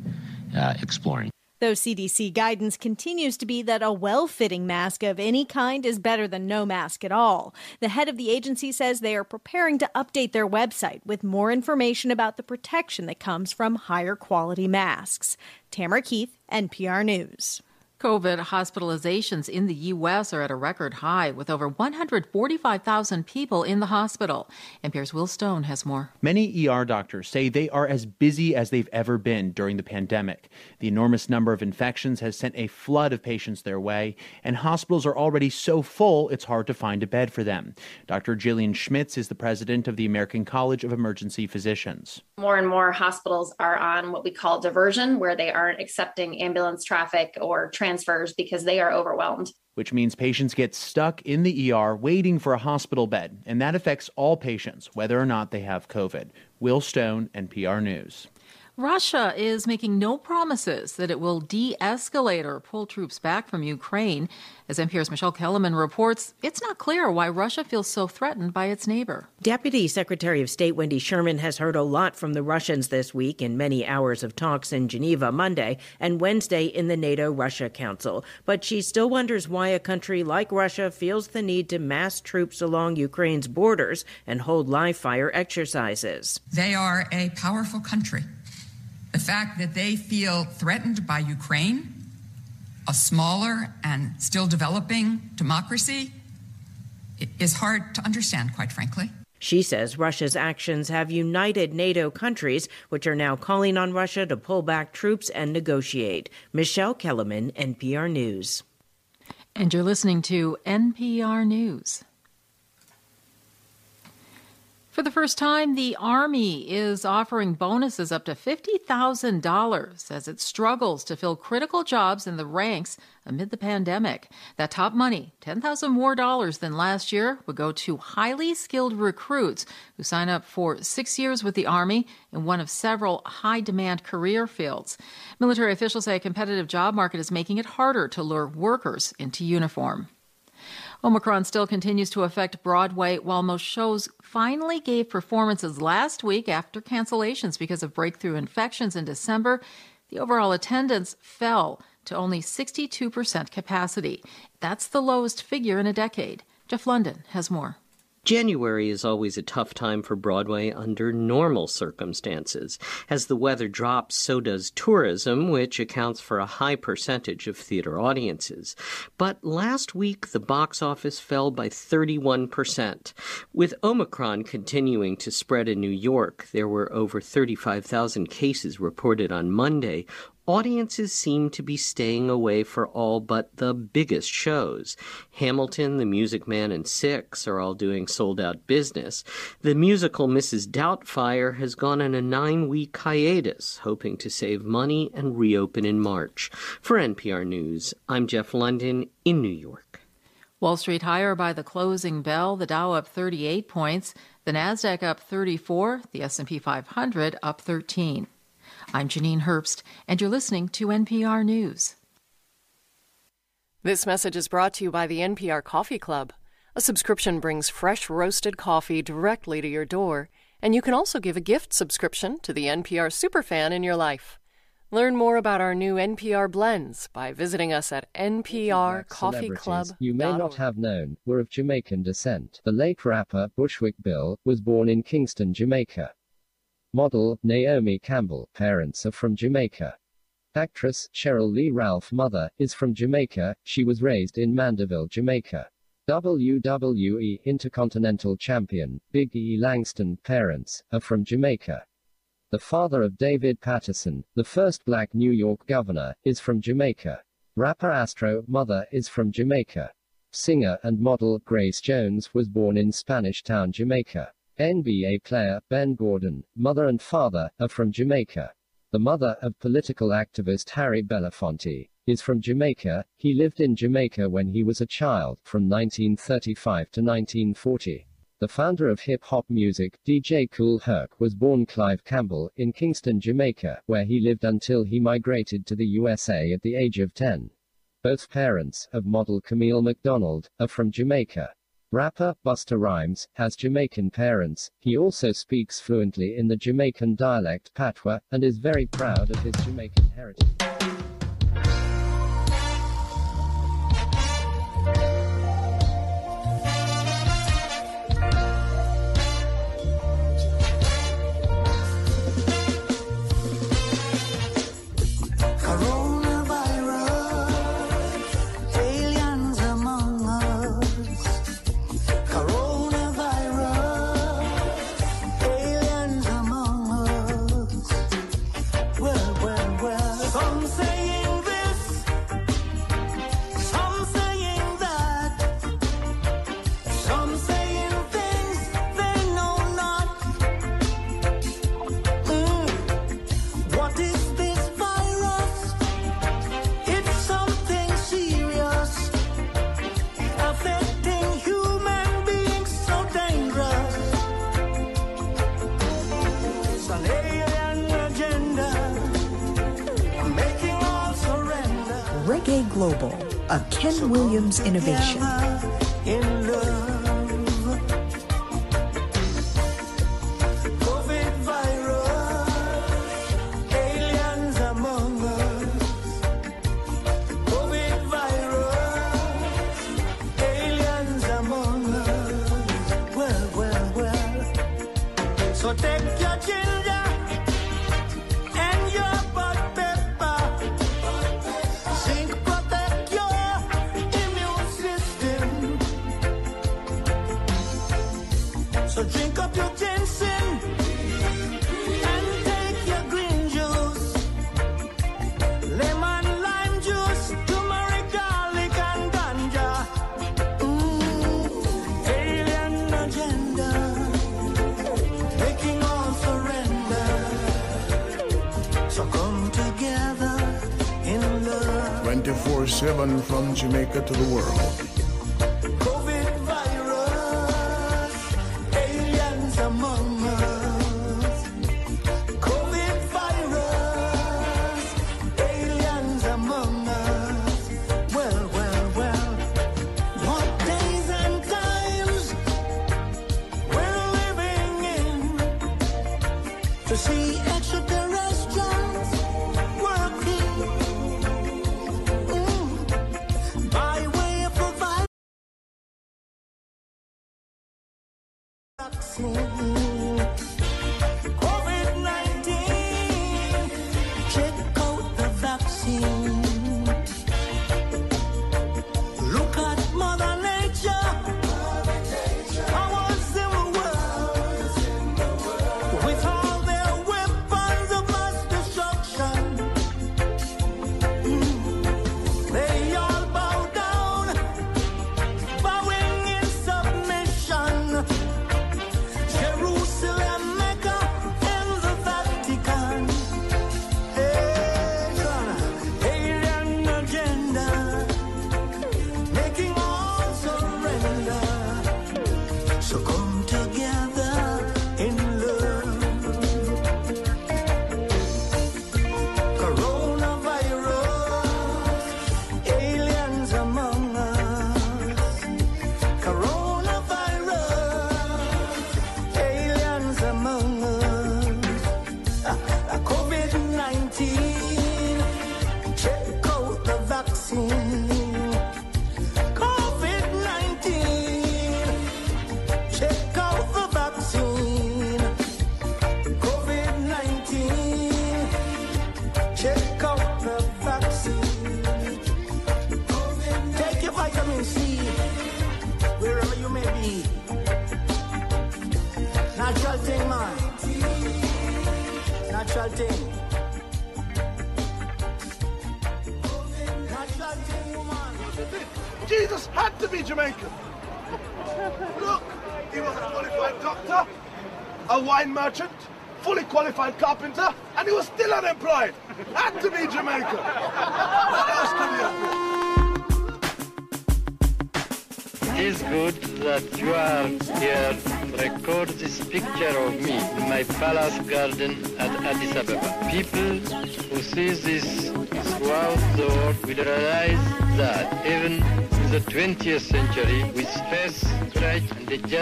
exploring. Though CDC guidance continues to be that a well fitting mask of any kind is better than no mask at all, the head of the agency says they are preparing to update their website with more information about the protection that comes from higher quality masks. Tamara Keith, NPR News. COVID hospitalizations in the U.S. are at a record high, with over 145,000 people in the hospital. NPR's Will Stone has more. Many ER doctors say they are as busy as they've ever been during the pandemic. The enormous number of infections has sent a flood of patients their way, and hospitals are already so full it's hard to find a bed for them. Dr. Gillian Schmitz is the president of the American College of Emergency Physicians. More and more hospitals are on what we call diversion, where they aren't accepting ambulance traffic or transfers because they are overwhelmed. Which means patients get stuck in the ER waiting for a hospital bed, and that affects all patients, whether or not they have COVID. Will Stone, NPR News. Russia is making no promises that it will de escalate or pull troops back from Ukraine. As NPR's Michele Kelemen reports, it's not clear why Russia feels so threatened by its neighbor. Deputy Secretary of State Wendy Sherman has heard a lot from the Russians this week in many hours of talks in Geneva Monday and Wednesday in the NATO Russia Council. But she still wonders why a country like Russia feels the need to mass troops along Ukraine's borders and hold live fire exercises. They are a powerful country. The fact that they feel threatened by Ukraine, a smaller and still developing democracy, is hard to understand, quite frankly. She says Russia's actions have united NATO countries, which are now calling on Russia to pull back troops and negotiate. Michele Kelemen, NPR News. And you're listening to NPR News. For the first time, the Army is offering bonuses up to $50,000 as it struggles to fill critical jobs in the ranks amid the pandemic. That top money, $10,000 more dollars than last year, would go to highly skilled recruits who sign up for 6 years with the Army in one of several high-demand career fields. Military officials say a competitive job market is making it harder to lure workers into uniform. Omicron still continues to affect Broadway, while most shows finally gave performances last week after cancellations because of breakthrough infections in December. The overall attendance fell to only 62% capacity. That's the lowest figure in a decade. Jeff Lunden has more. January is always a tough time for Broadway under normal circumstances. As the weather drops, so does tourism, which accounts for a high percentage of theater audiences. But last week, the box office fell by 31%. With Omicron continuing to spread in New York, there were over 35,000 cases reported on Monday, audiences seem to be staying away for all but the biggest shows. Hamilton, The Music Man, and Six are all doing sold out business. The musical Mrs. Doubtfire has gone on a nine week hiatus, hoping to save money and reopen in March. For NPR News, I'm Jeff Lunden in New York. Wall Street higher by the closing bell, the Dow up 38 points, the Nasdaq up 34, the S&P 500 up 13. I'm Janine Herbst, and you're listening to NPR News. This message is brought to you by the NPR Coffee Club. A subscription brings fresh roasted coffee directly to your door, and you can also give a gift subscription to the NPR superfan in your life. Learn more about our new NPR blends by visiting us at nprcoffeeclub. You may not have known were of Jamaican descent. The late rapper Bushwick Bill was born in Kingston, Jamaica. Model, Naomi Campbell, parents are from Jamaica. Actress, Cheryl Lee Ralph mother, is from Jamaica, she was raised in Mandeville, Jamaica. WWE Intercontinental Champion, Big E Langston, parents, are from Jamaica. The father of David Paterson, the first black New York governor, is from Jamaica. Rapper Astro, mother, is from Jamaica. Singer and model Grace Jones was born in Spanish Town, Jamaica. NBA player Ben Gordon, mother and father, are from Jamaica. The mother of political activist Harry Belafonte is from Jamaica. He lived in Jamaica when he was a child, from 1935 to 1940. The founder of hip hop music, DJ Kool Herc, was born Clive Campbell in Kingston, Jamaica, where he lived until he migrated to the USA at the age of 10. Both parents of model Camille McDonald are from Jamaica. Rapper Busta Rhymes has Jamaican parents. He also speaks fluently in the Jamaican dialect patois and is very proud of his Jamaican heritage. Reggae Global, a Ken Williams innovation.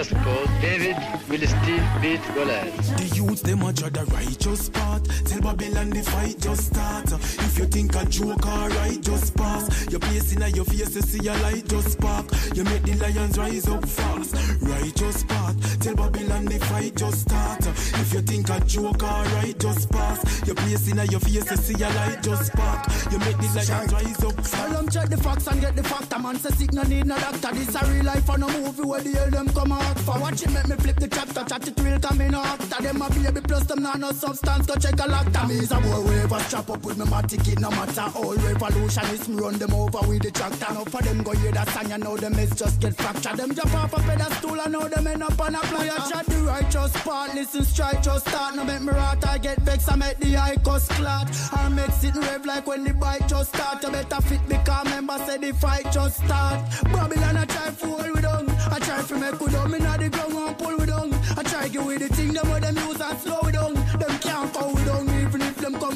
Just David will still beat Goliath. The youth, them a judge the righteous part. Tell Babylon the fight just start. If you think a joke alright, just pass. Your place in your face, you see a light just spark. You make the lions rise up fast. Righteous part. Tell Babylon the fight just start. If you think a joke alright, just pass. Your place in your face, you see a light just spark. You make the lions rise up them check the facts and get the fact. A man say sick no need no doctor. This a real life and a movie where the hell them come out for. Watch it make me flip the chapter. Chat it real come in actor. Them a baby plus them nah no substance. Go check a lacta. Me is a boy wave strap up with me matic. It no matter. All revolutionists me run them over with the tractor. Now for them go hear that song you know them is just get fractured. Them jump off a pedestal and now them end up on a flyer. Chat the righteous part. Listen strike just start. Now make me rot. I get vexed. I make the eye cuss clot. I make it rev like when the bike just start. You better fit because member say the fight just start. Babylon I try hold we down. I try to make down. Me not the ground and pull we down. I try to with the thing them where them use and slow we down. Them can't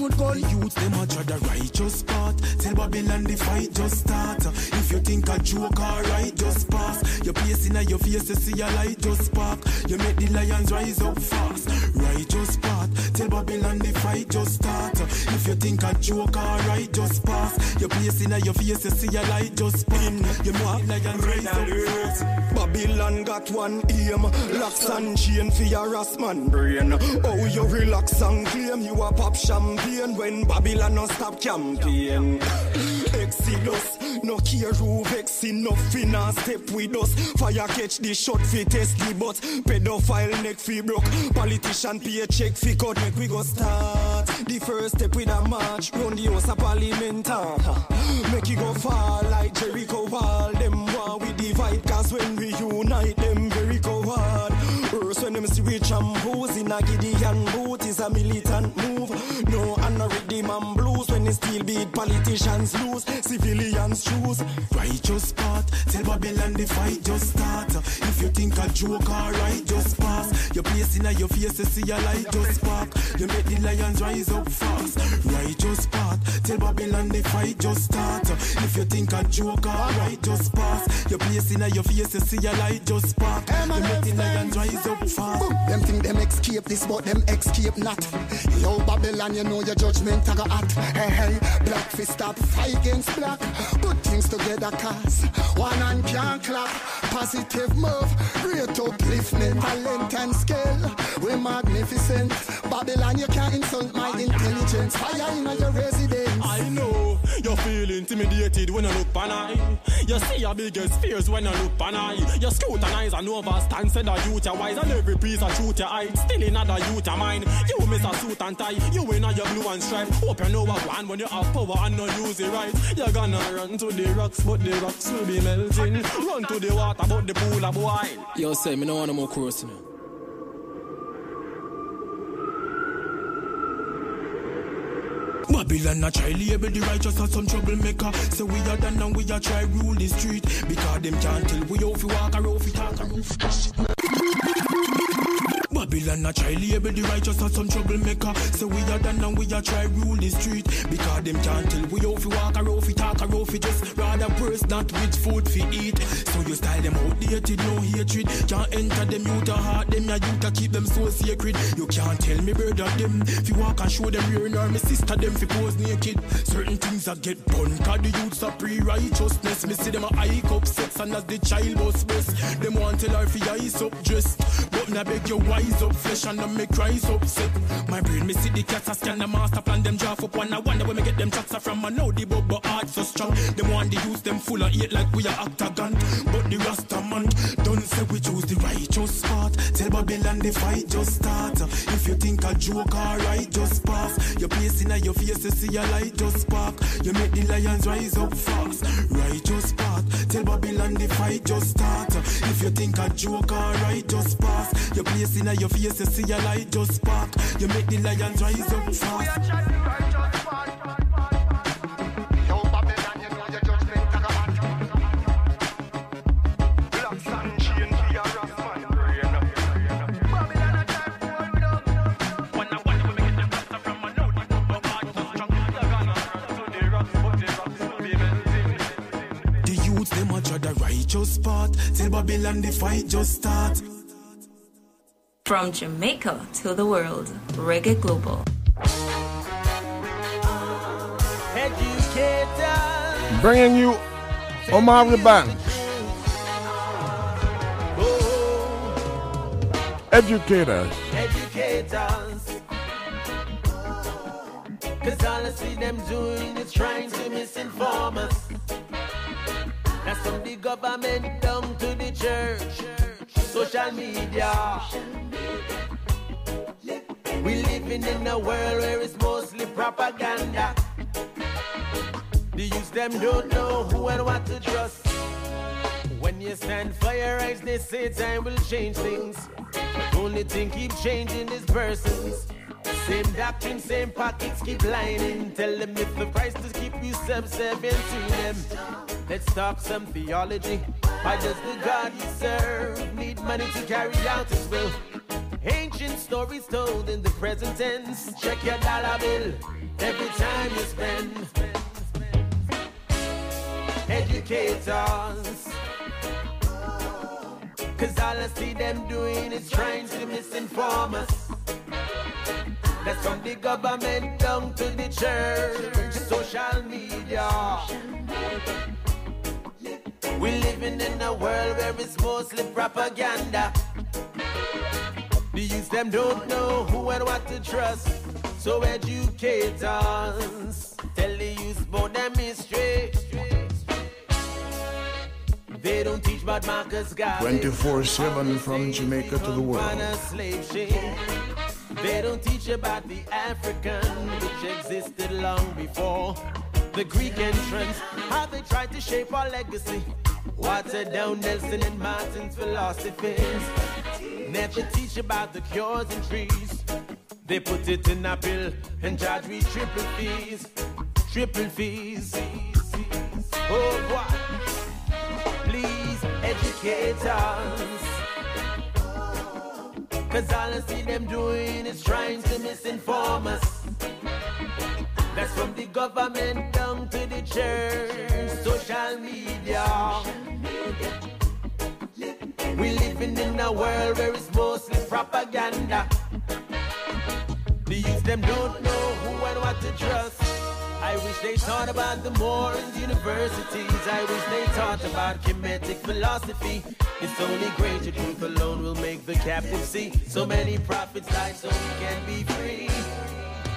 youth gun. The youth them a try the righteous path. Tell Babylon the fight just start. If you think a joke alright, just pass. Your place in your face to see a light just spark. You make the lions rise up fast. Righteous path. Tell Babylon the fight just start. If you think a joke alright, just pass. Your place in your face to see a light just spin. You lions rise up fast. Babylon got one aim Locks and chain for your ass man brain Oh you relax and claim you a pop champagne When Babylon no stop campaign Exodus no care who vex enough in a step with us. Fire catch the shot fi test the butt Pedophile neck fi broke. Politician pay check fi cut. Make we go start. The first step with a march. Round the house of parliament. Make you go far like Jericho wall. Them war we divide Cause when we unite them very coward. First when them see we tramples In a Gideon boot is a militant move. No and a rhythm and When still beat politicians lose Civilians choose Righteous path, tell Babylon the fight just start. If you think a joke alright, just pass. Your place in your face to see a light just spark. You make the lions rise up fast. Righteous path, tell Babylon the fight just start. If you think a joke alright, just pass. Your place in a your face to see a light just spark. You make the lions rise up fast. Them think them escape this but them escape not Yo Babylon you know your judgment I got hot Hey black fist stop fight against black. Put things together cause One hand can't clap. Positive move Great upliftment Talent and skill. We magnificent. Babylon you can't insult my intelligence. Fire in your residence. I know feel intimidated when you look pan I. You see your biggest fears when you look pan I. You scrutinize and overstand, say that youth are wise and every piece of truth you hide. Still another youth of mine. You miss a suit and tie, you win on your blue and stripe. Hope you know what one when you have power and not use it right. You're gonna run to the rocks, but the rocks will be melting. Run to the water, but the pool are boil. Yo, say, me no want no more crossing. Babylon a try label the righteous as some troublemaker. So we are done and we are try rule the street. Because them can't tell we off we walk or off we talk or off. Babylon a try label the righteous as some troublemaker. So we are done and we are try rule the street. Because them can't tell we off we walk or off we talk or off we just rather worse not with food fi eat. So you style them outdated, no hatred. Can't enter them youth a heart, them ya youth a keep them so sacred. You can't tell me brother them. If you walk and show them rear nor me sister them fi pose naked. Certain things that get bun, cause the youths are pre-righteousness. Me see them a hike up sex and as the child was breast. Them want tell her fi ice up dressed. But I beg you wise up flesh and them make rise up sick. My brain me see the cats a scan the master plan them draft up one. I wonder where me get them tracks from. I know the bubble heart so strong. Them want the youth them full of hate like we are octagon. But the Rasta man don't say we choose the righteous path. Tell Babylon the fight just start. If you think a joke alright, just pass. Your place in your face to see a light just spark. You make the lions rise up fast. Righteous path. Tell Babylon the fight just start. If you think a joke alright, just pass. Your place in your face to see a light just spark. You make the lions rise up fast. Righteous path. Tell Babylon the fight just start. From Jamaica to the world, Reggae Global. Educators. Bringing you Omari Banks. Educators. educators. Cause all I see them doing is trying to misinform us. That's from the government down to the church, social media. We living in a world where it's mostly propaganda. The youth them don't know who and what to trust. When you stand for your rights, they say time will change things. Only thing keep changing is persons. Same doctrine, same pockets keep lining. Tell them if the price to keep you subservient to them. Let's talk some theology. Why does the God you serve need money to carry out his will? Ancient stories told in the present tense. Check your dollar bill every time you spend. Educators. Cause all I see them doing is trying to misinform us. That's from the government down to the church, social media. We're living in a world where it's mostly propaganda. The youth them don't know who and what to trust. So educate us. Tell the youth about them history. They don't teach about Marcus Garvey. 24 7 from Jamaica to the world. They don't teach about the African, which existed long before the Greek entrance. How they tried to shape our legacy. Water down Nelson and Martin's philosophies. Never teach about the cures and trees. They put it in a bill and charge me triple fees. Triple fees. Oh, what? Please educate us. Cause all I see them doing is trying to misinform us. That's from the government down to the church, social media. We living in a world where it's mostly propaganda. The youth them don't know who and what to trust. I wish they taught about the Moorings universities. I wish they taught about Kemetic philosophy. It's only greater truth alone will make the captive see. So many prophets die so we can be free.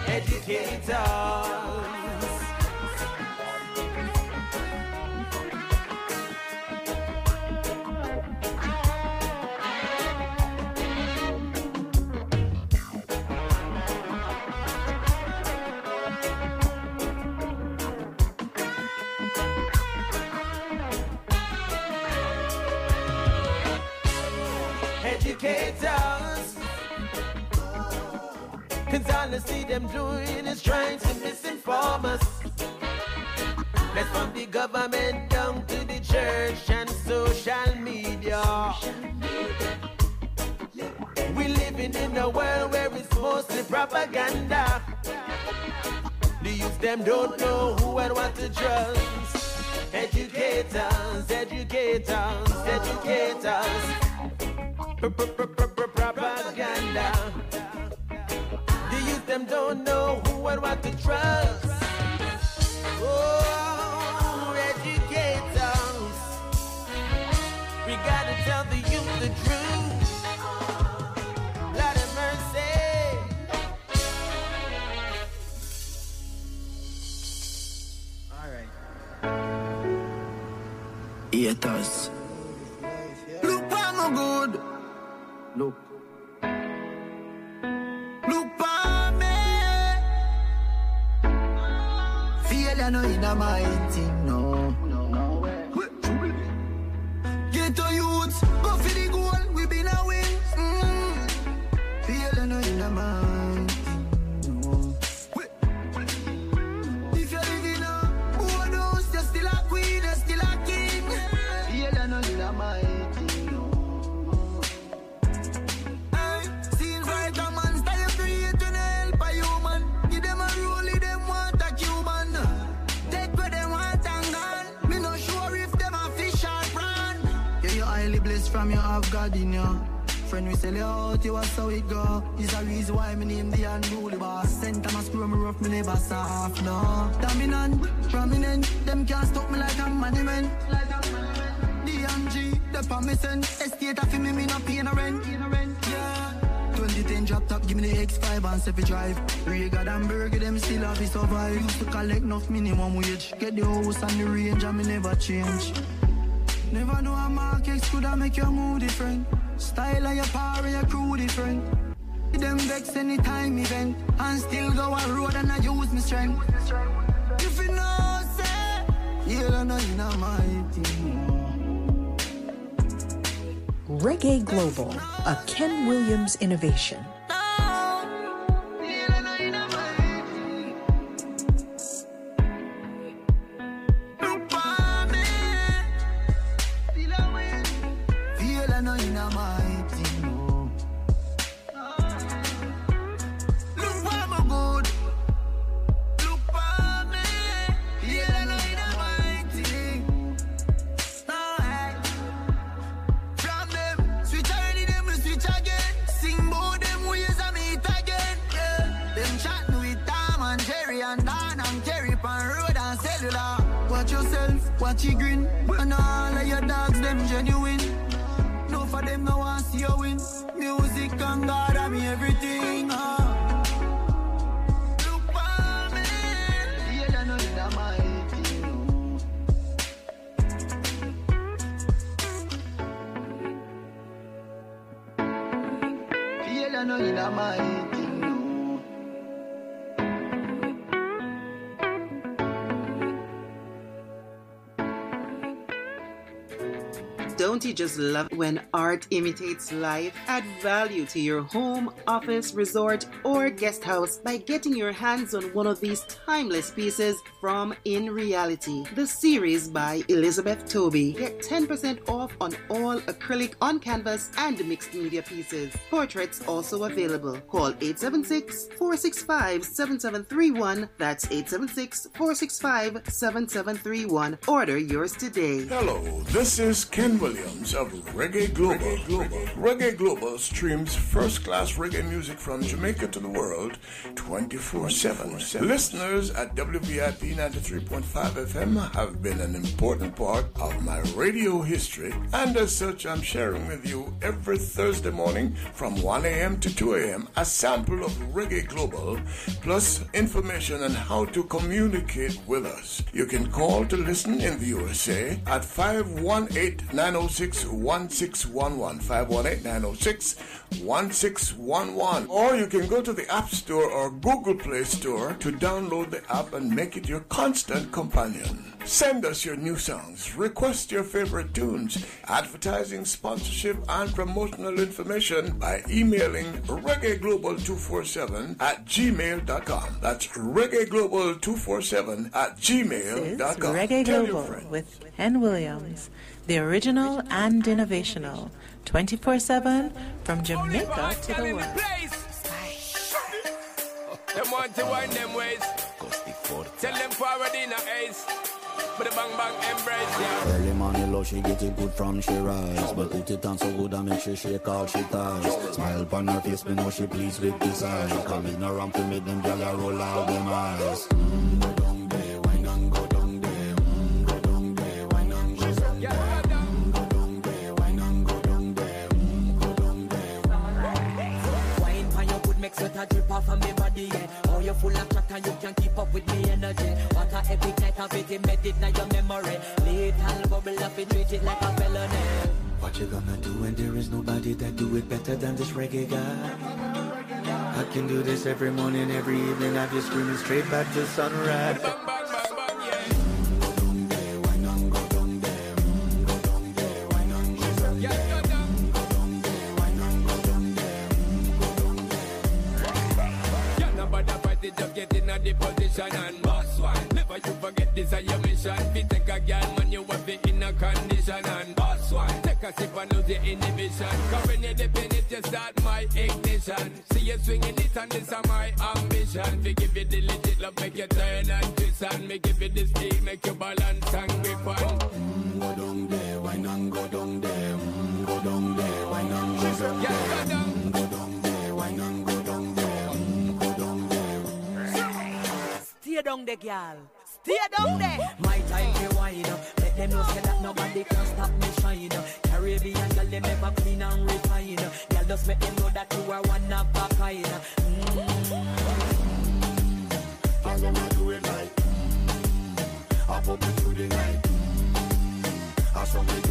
Educate all I see them doing is trying to misinform us. That's from the government down to the church and social media. We're living in a world where it's mostly propaganda. The youth them don't know who and what to trust. Educators, educators, educate them don't know who and what to trust. Oh, educate us. We gotta tell the youth the truth. Lord have mercy. Alright. Haters. Look my good. Look No in my thing, from your you. Friend, we sell you out, you was how it go. Is a reason why me name the unruly boss. Sent time I screw me rough, me never soft, no. Dominant, prominent, them can't stop me like a money man monument. DMG, the promising. Estate of me, me no pay no rent. Yeah. 2010 drop top, give me the X5 and 7 drive. Regal and Burger, them still have to survive. Used to collect enough minimum wage. Get the house and the range, and me never change. Never know a could have make your mood different. Style of your power, your crew different. Them vex anytime event, and still go road and I use my strength. If you know, say, you know my thing. Reggae Global, a Ken Williams innovation. You grin. And all of your dogs, them genuine. No for them, no one see you win. Music and God, I mean everything. Uh. Me. I know that my thing. Don't you just love when art imitates life? Add value to your home, office, resort, or guest house by getting your hands on one of these timeless pieces from In Reality, the series by Elizabeth Toby. Get 10% off on all acrylic on canvas and mixed media pieces. Portraits also available. Call 876 465 7731. That's 876 465 7731. Order yours today. Hello, this is Ken Williams of Reggae Global. Reggae Global streams first class reggae music from Jamaica to the world 24 7. Listeners at WVIP 93.5 FM have been an important part of my radio history, and as such, I'm sharing with you every Thursday morning from 1 a.m. to 2 a.m. a sample of Reggae Global plus information on how to communicate with us. You can call to listen in the USA at 518 906 1611. 518 906 1611. Or you can go to the App Store or Google Play Store to download the app and make it your constant companion. Send us your new songs, request your favorite tunes, advertising, sponsorship, and promotional information by emailing reggaeglobal247 at gmail.com. That's reggaeglobal247 at This gmail.com. is Reggae Global with Ken Williams, the original and innovational, 24 7 from Jamaica to the world. Them want to wind them ways. Tell them forward in a ace. But the bang bang embrace, yeah. Early morning love, she get it good from she rise But put it on so good I make she shake all she ties Smile upon her face, me know she pleased with this eye Come in around to make them gyal roll out them eyes mm, go down there, wine and go down there mm, go down there, wine and go down there a drip off of me body, yeah. Oh, you're full of chat and you can keep up with me energy. What a epic night of it, embedded in your memory. Little bubble up and treat it like a felony. What you gonna do when there is nobody that do it better than this reggae guy? I can do this every morning, every evening. I've you screaming straight back to sunrise. Yeah, it, just get in a the position and boss one. Never you forget this is your mission. Fi take a girl, man, you have it in a condition and boss one. Take a sip and lose your inhibition. Cause when you dip in it, you start my ignition. See you swinging it and this is my ambition. We give you the legit love, make you turn and twist and me give you the speed, make you balance and grip on. Stay down there, girl. Stay down there. My time to wine up. Let them know say that nobody can stop me shine. Caribbean girl, them ever clean and refine. Girl, just make them know that you are one of a kind. Mm. Girl, them a do it like mm, Up up it through the night mm, I saw me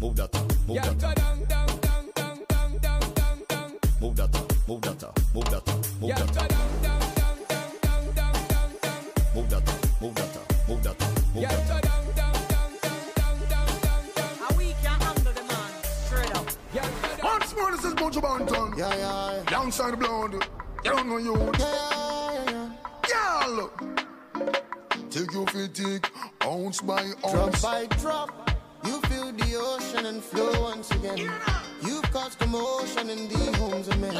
move that move Yeah, that go up down, down, down, down, down, down, down, down. Move that move that move that move Yeah, that down, down, down, down, down, down, down, down. Move that move that move that move Yeah, that go up down, down, down, down, down, down, down, down. And we can handle the man. Straight up. Yeah. Once more, this is Buju Banton. Yeah, yeah, Alongside the blood. You don't know you. yeah, yeah, yeah. Girl. Take your fit, take ounce by Drop by drop, you feel the ocean and flow once again. You've caused commotion in the homes of men.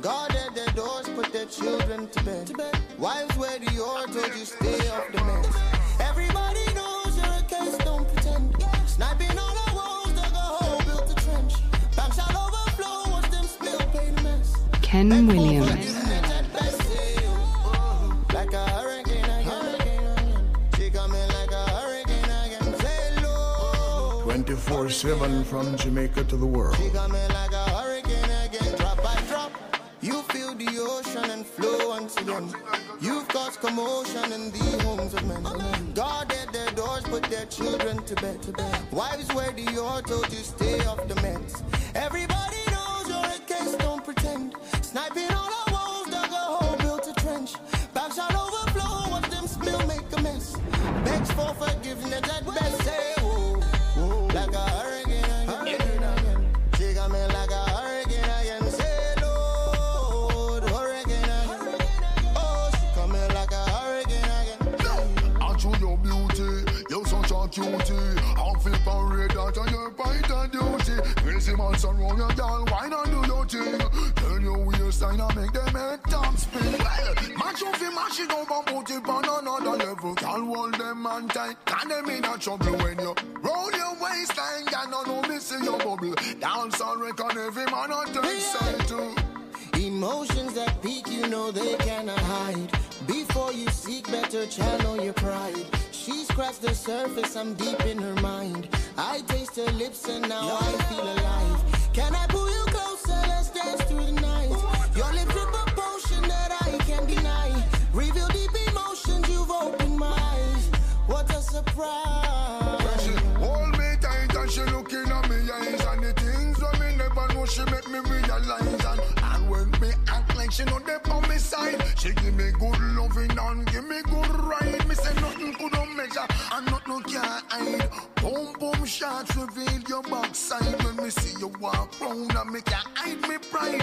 Guarded their doors, put their children to bed. Wives wear the or told you stay off the meds. Everybody knows you're a case, don't pretend. Sniping all the walls, dug a hole, built a trench. Banks all overflow, watch them spill, mess. Ken Williams. 24 7 from Jamaica to the world. She coming like a hurricane again. Drop by drop. You feel the ocean and flow once again. You've caused commotion in the homes of men. Guarded their doors, put their children to bed. Wives wear the told you stay off the meds. Everybody knows you're a case, don't pretend. Sniping all our walls, dug a hole, built a trench. Bags all overflow, watch them spill, make a mess. Begs for forgiveness at best. Say, a cutie. I'll flip and red out on your fight and duty. Crazy man surround your girl, why not do your thing? Turn your waistline and make them head top spin. Well, match off him, mash it over, put it on another level. Can't hold them man tight, can them in a trouble when you roll your waistline. Can no me see your bubble. Dance and reckon every man on turn side too. Emotions that peak, you know they cannot hide. Before you seek better, channel your pride. She scratched the surface, I'm deep in her mind. I taste her lips and now I feel alive. Can I pull you closer? Let's dance through the night. Your lips with a potion that I can't deny. Reveal deep emotions, you've opened my eyes. What a surprise. She hold me tight and she looking at me eyes and the things that me never know she make me realize and, and when me act like she know they on me side she give me good loving and give me good could not no and can hide boom boom shots reveal your backside when me see you walk round and me can hide me pride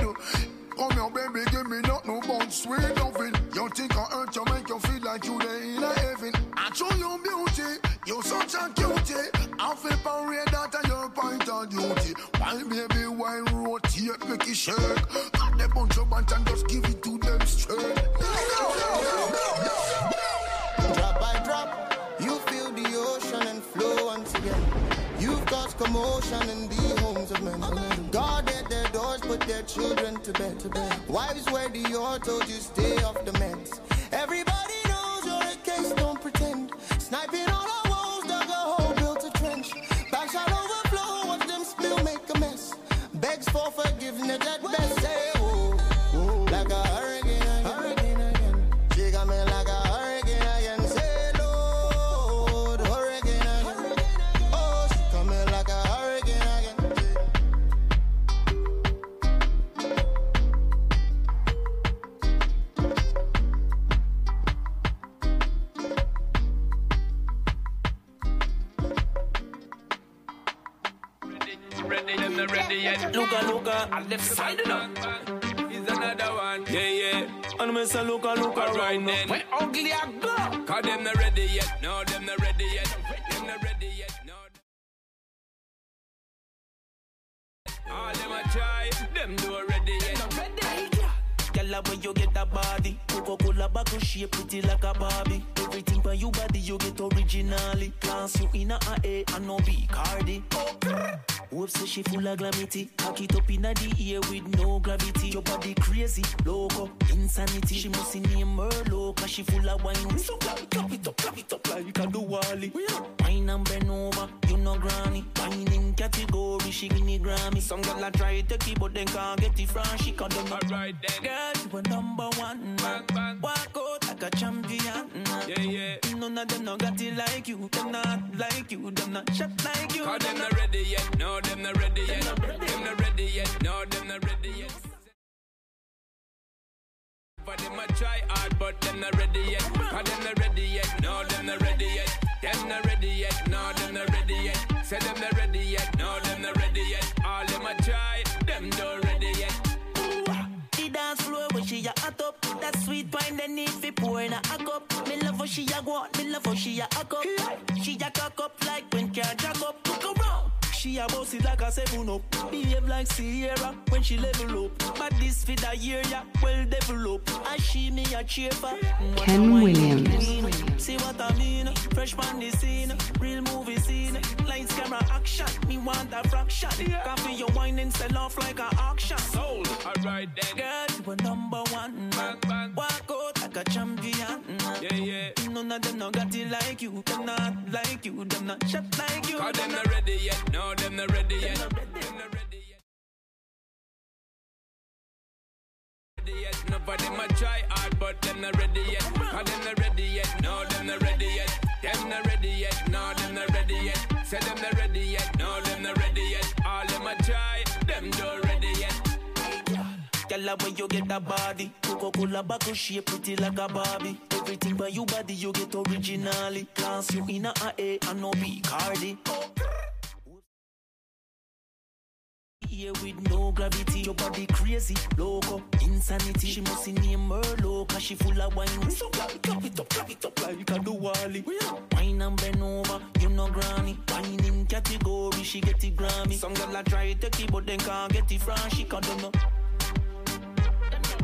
Come here, baby, give me not nothing but sweet loving. You think I hurt you, make you feel like you there in a heaven. I show you beauty, you're such a cutie. I feel parade that are your point of duty. Why, baby, why rotate, make it shake? Got the bunch of bunch and just give it to them straight. Drop commotion in the homes of men. Guarded their doors, put their children to bed. To bed. Wives wear or told you stay off the meds. Everybody knows you're a case, don't pretend. Sniping all our walls, dug a hole, built a trench. All overflow, watch them spill, make a mess. Begs for forgiveness at best. Look look I left side it up. Is another one. Yeah, yeah. And me say look look a Alright right then. Where ugly I go? Cause them not ready yet. No, them not ready yet. Them not ready yet. No. All them a try. Them not ready yet. Girl, when you get a body, Coca-Cola bottle shape pretty like a Barbie. Everything for you body you get originally. Class you in a A and no B Cardi. Oh, Hope say she full of glamity. Cock it up in a the air with no gravity. Your body crazy, loco, insanity. She must name her loca. She full of wine. So clap it up, it up, clap it up like a do Wally. Wine and bend over, you know granny. Wine in category, she give me Grammy. Some girl a try to keep, but then can't get it from she cause them. Alright then. Girl, you a number one. Walk out like a champion. Yeah, yeah. None of them no got it like you. Them not like you. Them not shot like you. Cause them not ready yet. No, them not ready yet. Them not ready yet. No, them not ready yet. For them a try hard, but them not ready yet. Cause them not ready yet. No, them not ready yet. Them not ready yet. No, them not ready yet. Say them not That sweet wine they need fi pour in a cup. Me love how she a go me love how she a hack up. She a cock up like when car jack up. Look around. She a boss it like a seven up. Behave like Sierra when she level up. But this fit a year, yeah, well developed. I she me a cheer for. Ken Williams. See what I mean? Fresh man the scene, real movie scene. Lights, camera, action. Me want a fraction. Coffee your wine and sell off like a auction. Sold. Alright then. Girl, you a number one. Bang, bang. Walk out like a champion. Yeah, yeah. None of them not got it like you. Them not like you. Them not shut like you. Cause them not ready yet. No, them not ready yet. Them not ready yet. Ready yet. Nobody ma try hard, but them not ready yet. Cause them not ready yet. No, them not ready yet. Them not ready yet. No, them not ready yet. Say them Girl, when you get that body, Coca-Cola bottle shape pretty like a Barbie. Everything by you body you get originally. Class you in a A and no B Cardi. Here with no gravity, your body crazy, loco, insanity. She must name her low, cause she full of wine. So clap it up, clap it up like a Wally. Wine and bend over, you know granny. Wine in category, she get it Grammy. Some girl I try to keep, but then can't get it from she can't do no.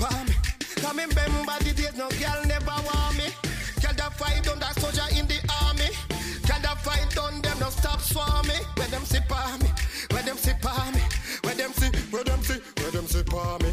palm me. Come remember the days no girl never want me. Girl that fight on that soldier in the army. Girl that fight on them no stop swarm me. Where them see palm me, where them see palm me. Where them see, where them see, where them see palm me.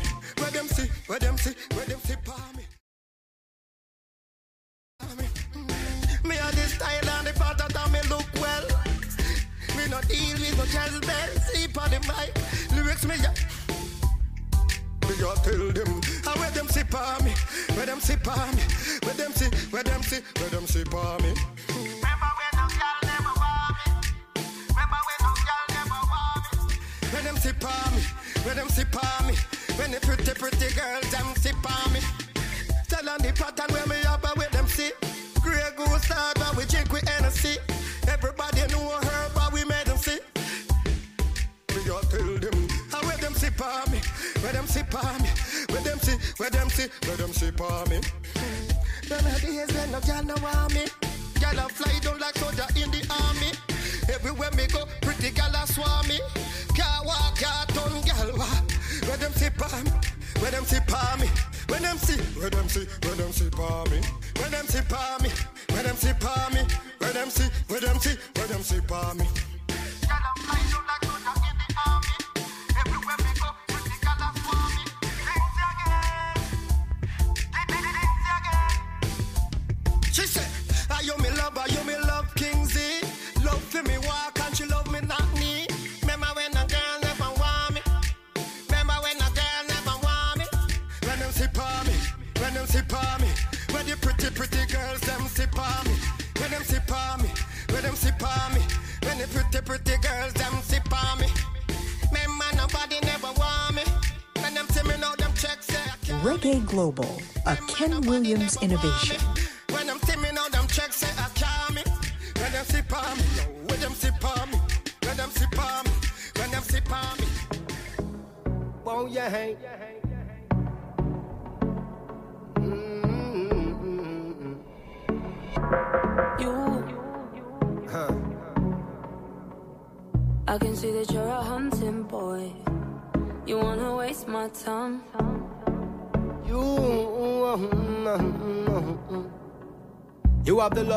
Global, a Ken Williams innovation.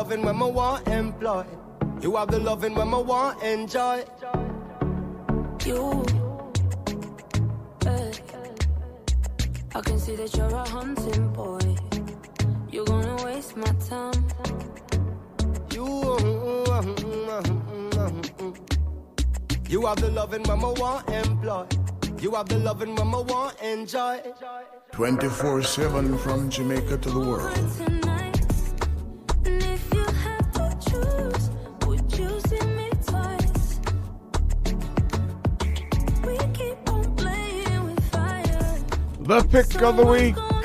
Loving when I want employ. You have the loving when I want enjoy. You, hey, I can see that you're a hunting boy. You're gonna waste my time. You, you have the loving when I want employ. You have the loving when I want enjoy. 24 7 from Jamaica to the world. Of the week.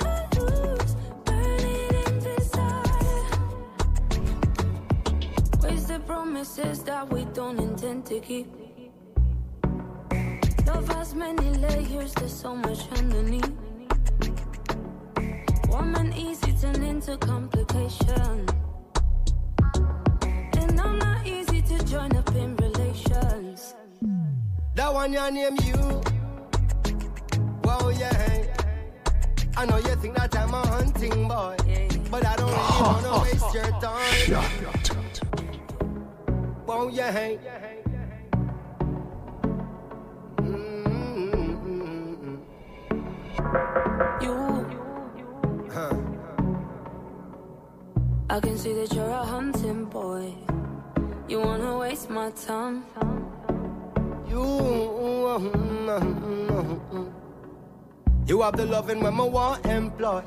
Loving when I want employ.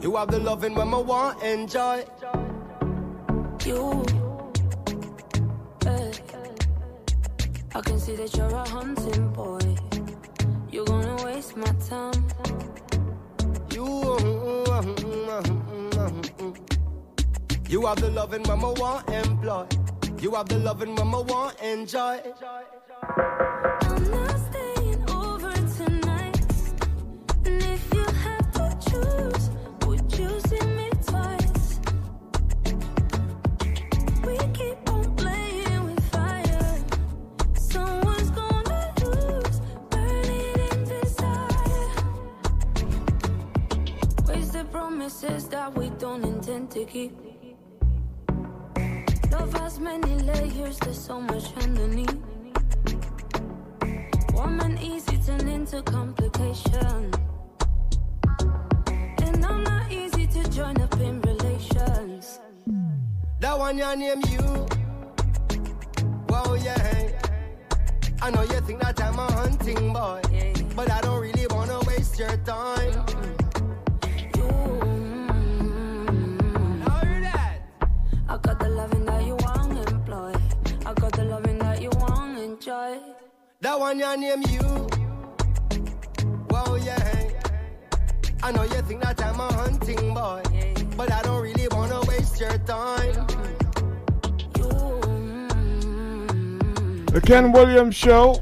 You have the loving when I want enjoy. You, hey, I can see that you're a hunting boy. You're gonna waste my time. You, you have the loving when I want employ. You have the loving when I want enjoy. Promises that we don't intend to keep. Love has many layers, there's so much underneath. Woman easy turn into complication. And I'm not easy to join up in relations. That one your name you. Whoa yeah. I know you think that I'm a hunting boy, but I don't really wanna waste your time. I got the loving that you want to employ. I got the loving that you want to enjoy. That one your name you. Whoa yeah. I know you think that I'm a hunting boy, but I don't really wanna waste your time. Mm-hmm. The Ken Williams Show.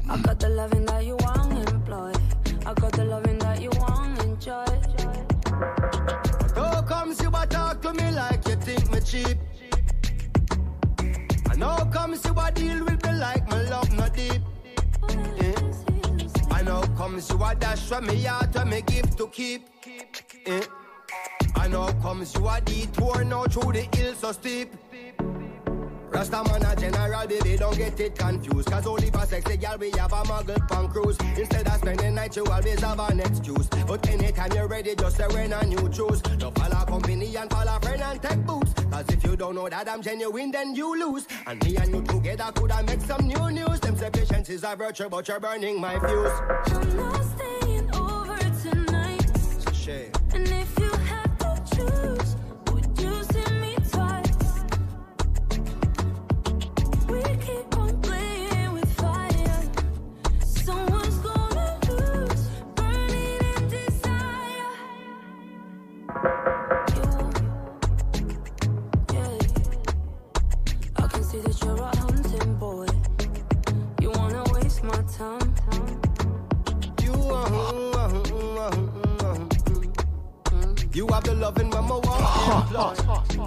Comes you a dash from me heart when me give to keep? Eh? And how comes you a detour now through the hills so steep? Rasta man a general, baby, don't get it confused. Cause only for sexy girl we have a muggle punk cruise. Instead of spending night, you always have an excuse. But anytime you're ready, just say when a new choose. No follow company and follow friend and take boots. Cause if you don't know that I'm genuine, then you lose. And me and you together could I make some new news. Them say patience is a virtue, but you're burning my fuse. I'm not staying over tonight. It's a shame.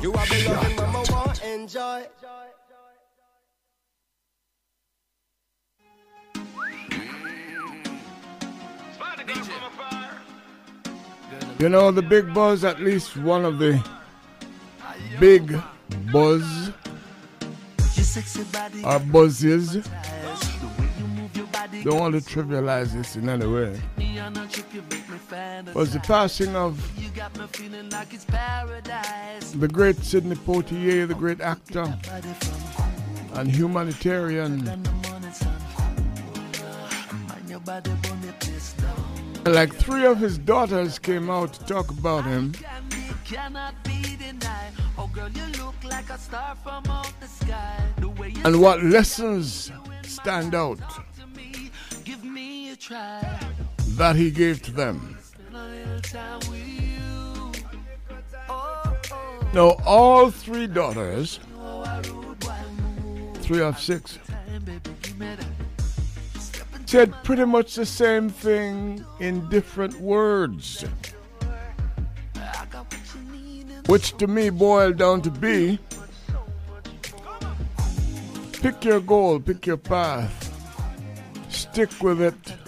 You have the loving when I want enjoy. You know, the big buzz, at least one of the big buzz or uh, buzzes. Don't want to trivialize this in any way. Was the passing of the great Sidney Poitier, the great actor and humanitarian. Like three of his daughters came out to talk about him. And what lessons stand out that he gave to them. Now, all three daughters, three of six, said pretty much the same thing in different words. Which to me boiled down to be pick your goal, pick your path, stick with it.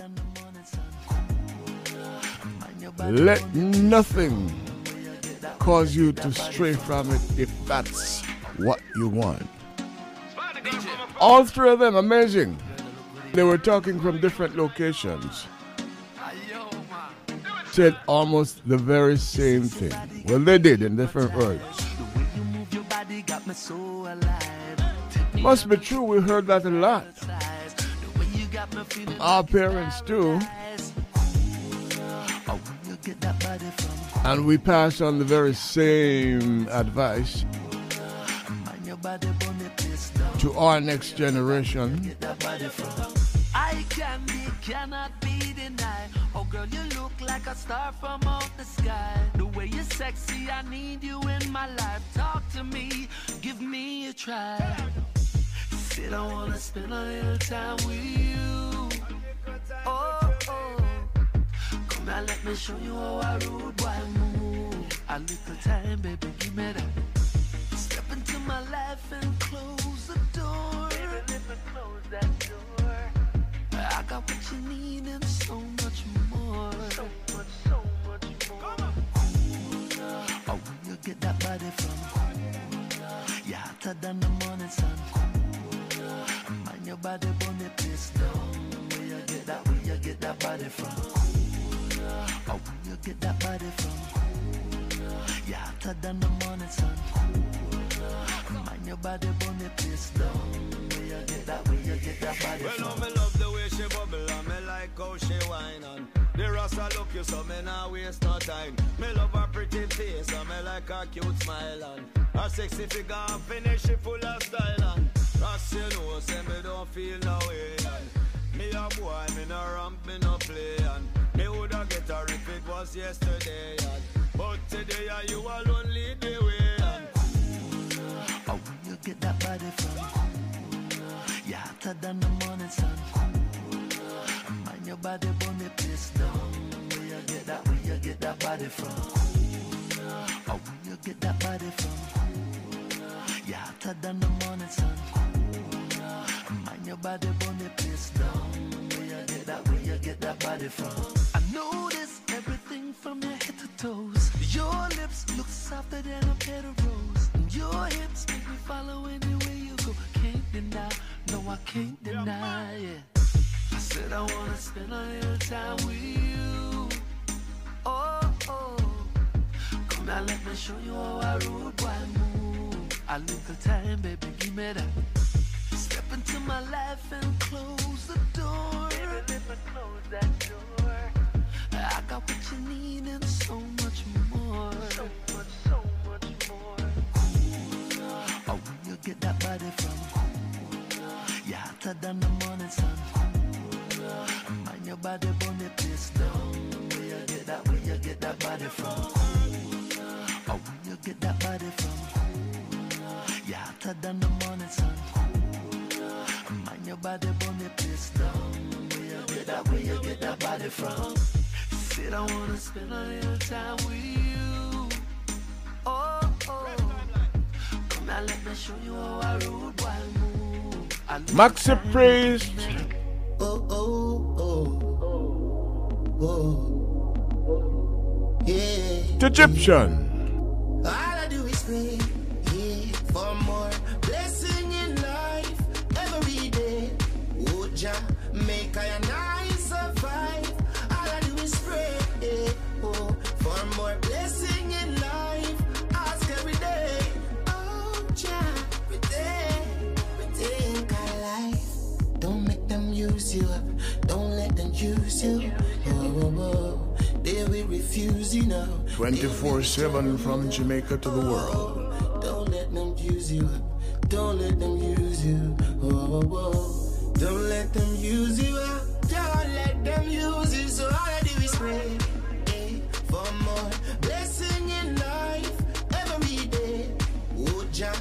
Let nothing cause you to stray from it if that's what you want. All three of them, amazing. They were talking from different locations. Said almost the very same thing. Well, they did in different words. Must be true, we heard that a lot. Our parents too. And we pass on the very same advice to our next generation. I can be, cannot be denied. Oh, girl, you look like a star from out the sky. The way you're sexy, I need you in my life. Talk to me, give me a try. I wanna spend a little time with you. Oh, oh. Now, let me show you how I rude boy move. A little time, baby, give me that. Step into my life and close the door. Baby, let me close that door. I got what you need and so much more. So much, so much more. Oh, when you get that body from, you're hotter than the morning sun. Mind your body, place down. Where you get that, where you get that body from? Get that body from, you're hotter than the morning sun. Mind your body, burn the place down. Where you get that, where you get that body Well, from? no, me love the way she bubble and me like how she whine on. The rasta look you so me not waste no time. Me love her pretty face and me like her cute smile and her sexy figure and finish she full of style and Rasta you know say me don't feel no way and me a boy me no ramp me no play and if it was yesterday but today uh, you alone lead the way and Oh, when you get that body from, you're hotter than the morning sun. Mind your body, burn the place down. Where you get that, where you get that body from? Oh, when you get that body from, you're hotter than the morning sun. Mind your body, burn the place down. Where you get that, where you get that body from? From your head to toes. Your lips look softer than a of rose. Your hips make me follow anywhere you go. Can't deny, no, I can't deny it. I said I wanna spend a little time with you. Oh, oh. Come now, let me show you how I rude boy move. A little time, baby, give me that. Step into my life and close the door. Baby, let me close that door. I got what you need and so much more. So much, so much more. Oh, when you get that body from, you're hotter than the morning sun. Mind your body, burn the place down. Where you get that, where you get that body from? Oh, when you get that body from, you're hotter than the morning sun. Mind your body, burn the place down. Where you get that, where you get that body from? Said I wanna spend a little time with you. Oh, oh. Come now, let me show you how I rude boy move. I look Maxi Priest Oh, oh, oh. Whoa. Yeah. Sweet Egyptian. All I do is pray, yeah, for more blessing in life every day. Oh, Jah, make I use you up. Don't let them use you. Oh, oh, oh. They will refuse you now. 24 7 from Jamaica to the world. Don't let them use you up. Don't let them use you. Oh, oh, oh. Don't let them use you up. Don't let them use you. So do is pray eh, for more blessing in life every day. Oh, Jah,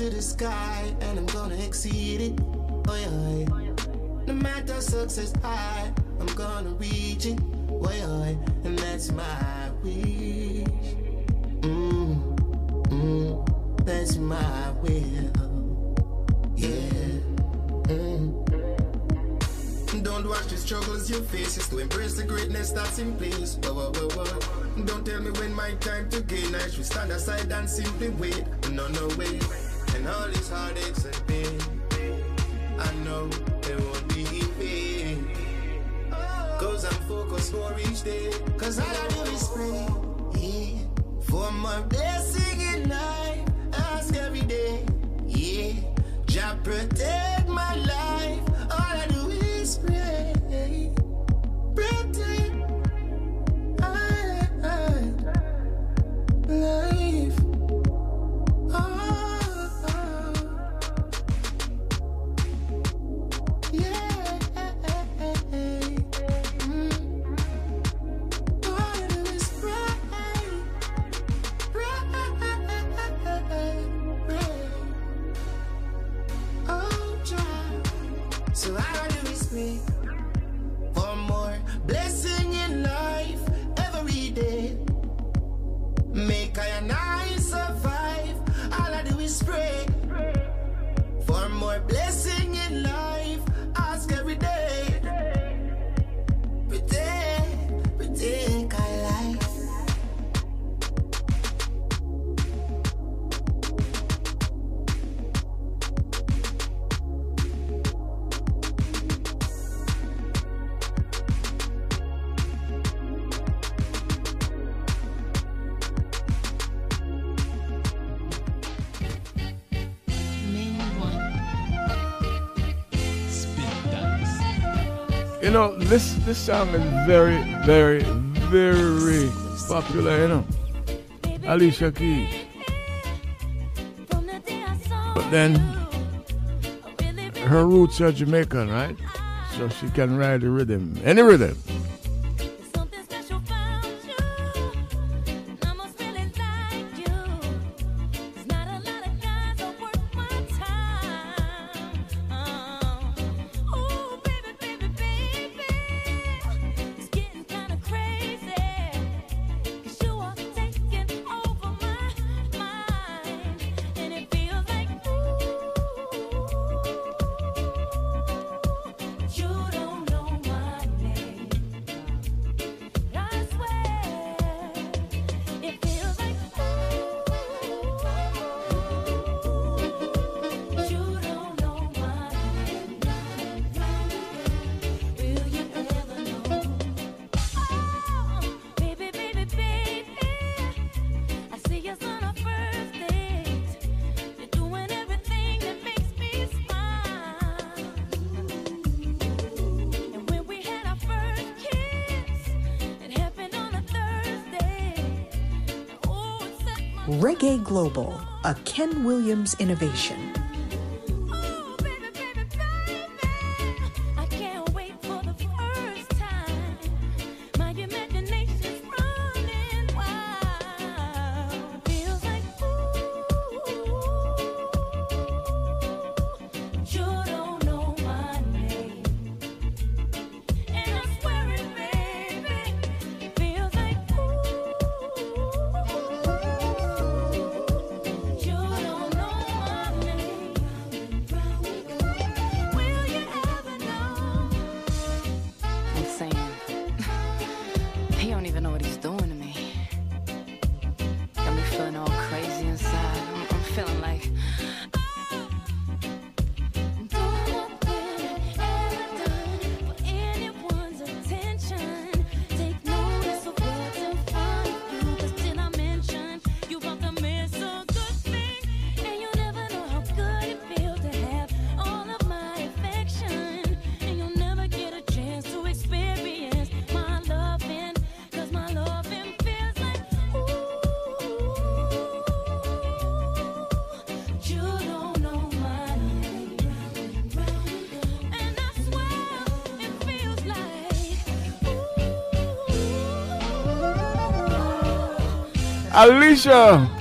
to the sky and I'm gonna exceed it. Oh, yeah. No matter success high, I'm gonna reach it. Oh, yeah. And that's my wish. Mm, mm, that's my will. Yeah. Mm. Don't watch the struggles you face, it's to embrace the greatness that's in place. Whoa, whoa, whoa, whoa. Don't tell me when my time to gain. I should stand aside and simply wait. No, no way. And all these heartaches and pain, I know they won't be in vain. Cause I'm focused for each day. Cause all I do is pray. Yeah. For my blessing in life, ask every day. Yeah. Jah protect my life. All I do is pray. Protect my life. Pray. For more blessing You know, this this song is very, very, very popular, you know. Alicia Keys. But then her roots are Jamaican, right? So she can ride the rhythm. Any rhythm. Williams innovation. Alicia.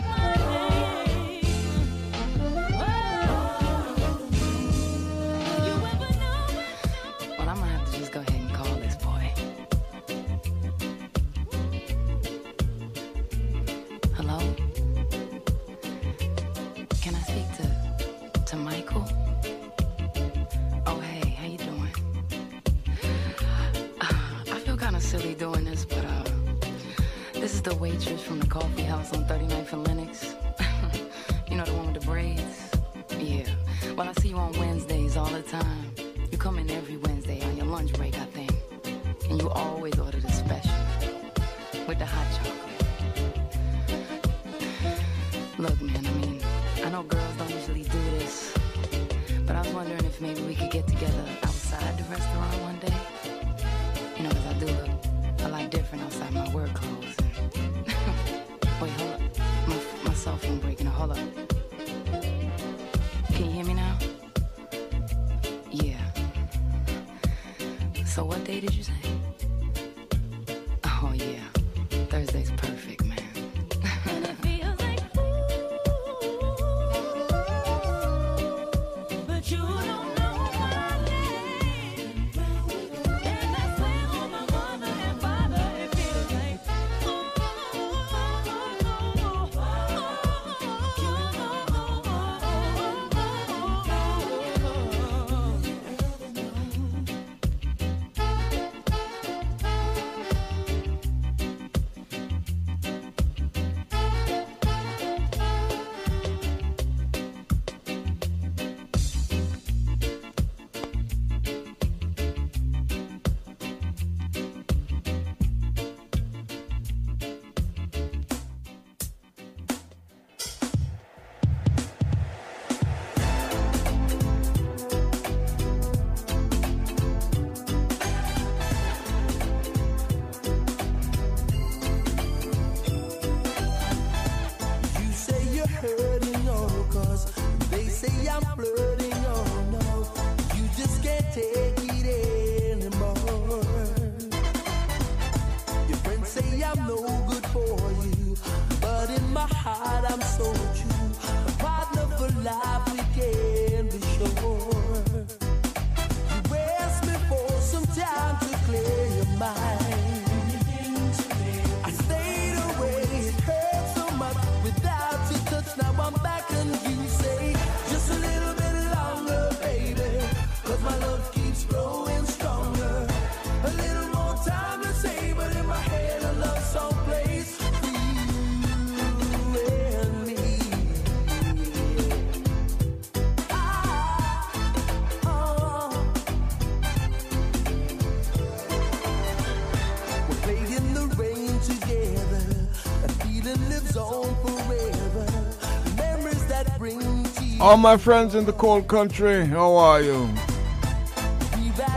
all my friends in the cold country, how are you?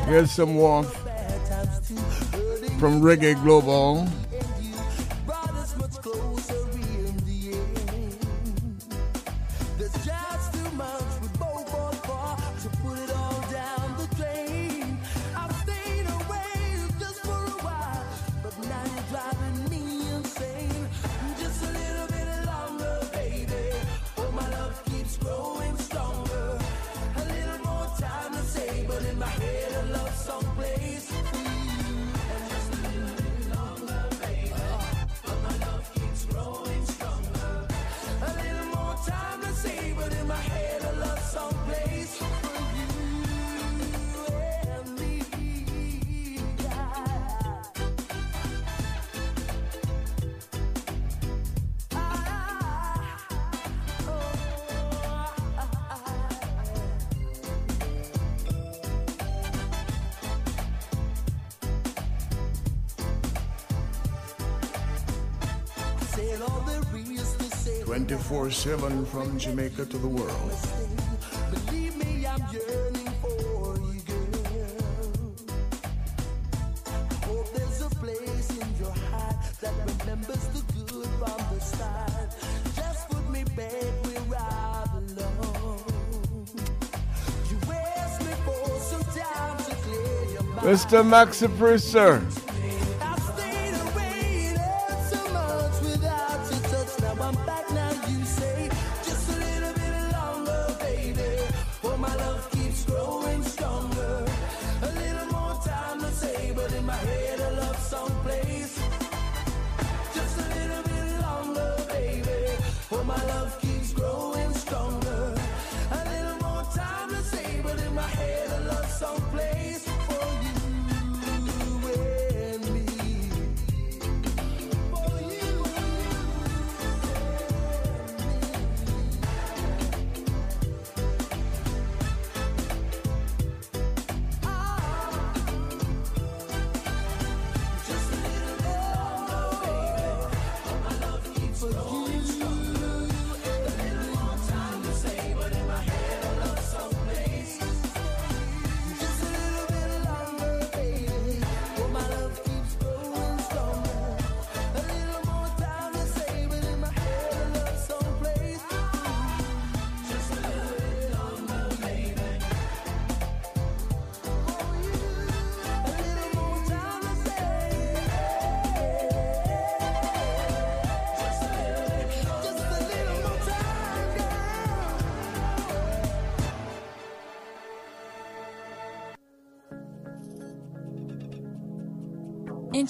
Here's some warmth from Reggae Global. 24 7 from Jamaica to the world. Believe me, I'm yearning for you, girl. Hope there's a place in your heart that remembers the good from the start. Just put me back. You asked me for some time to clear your mind. Mr. Max sir.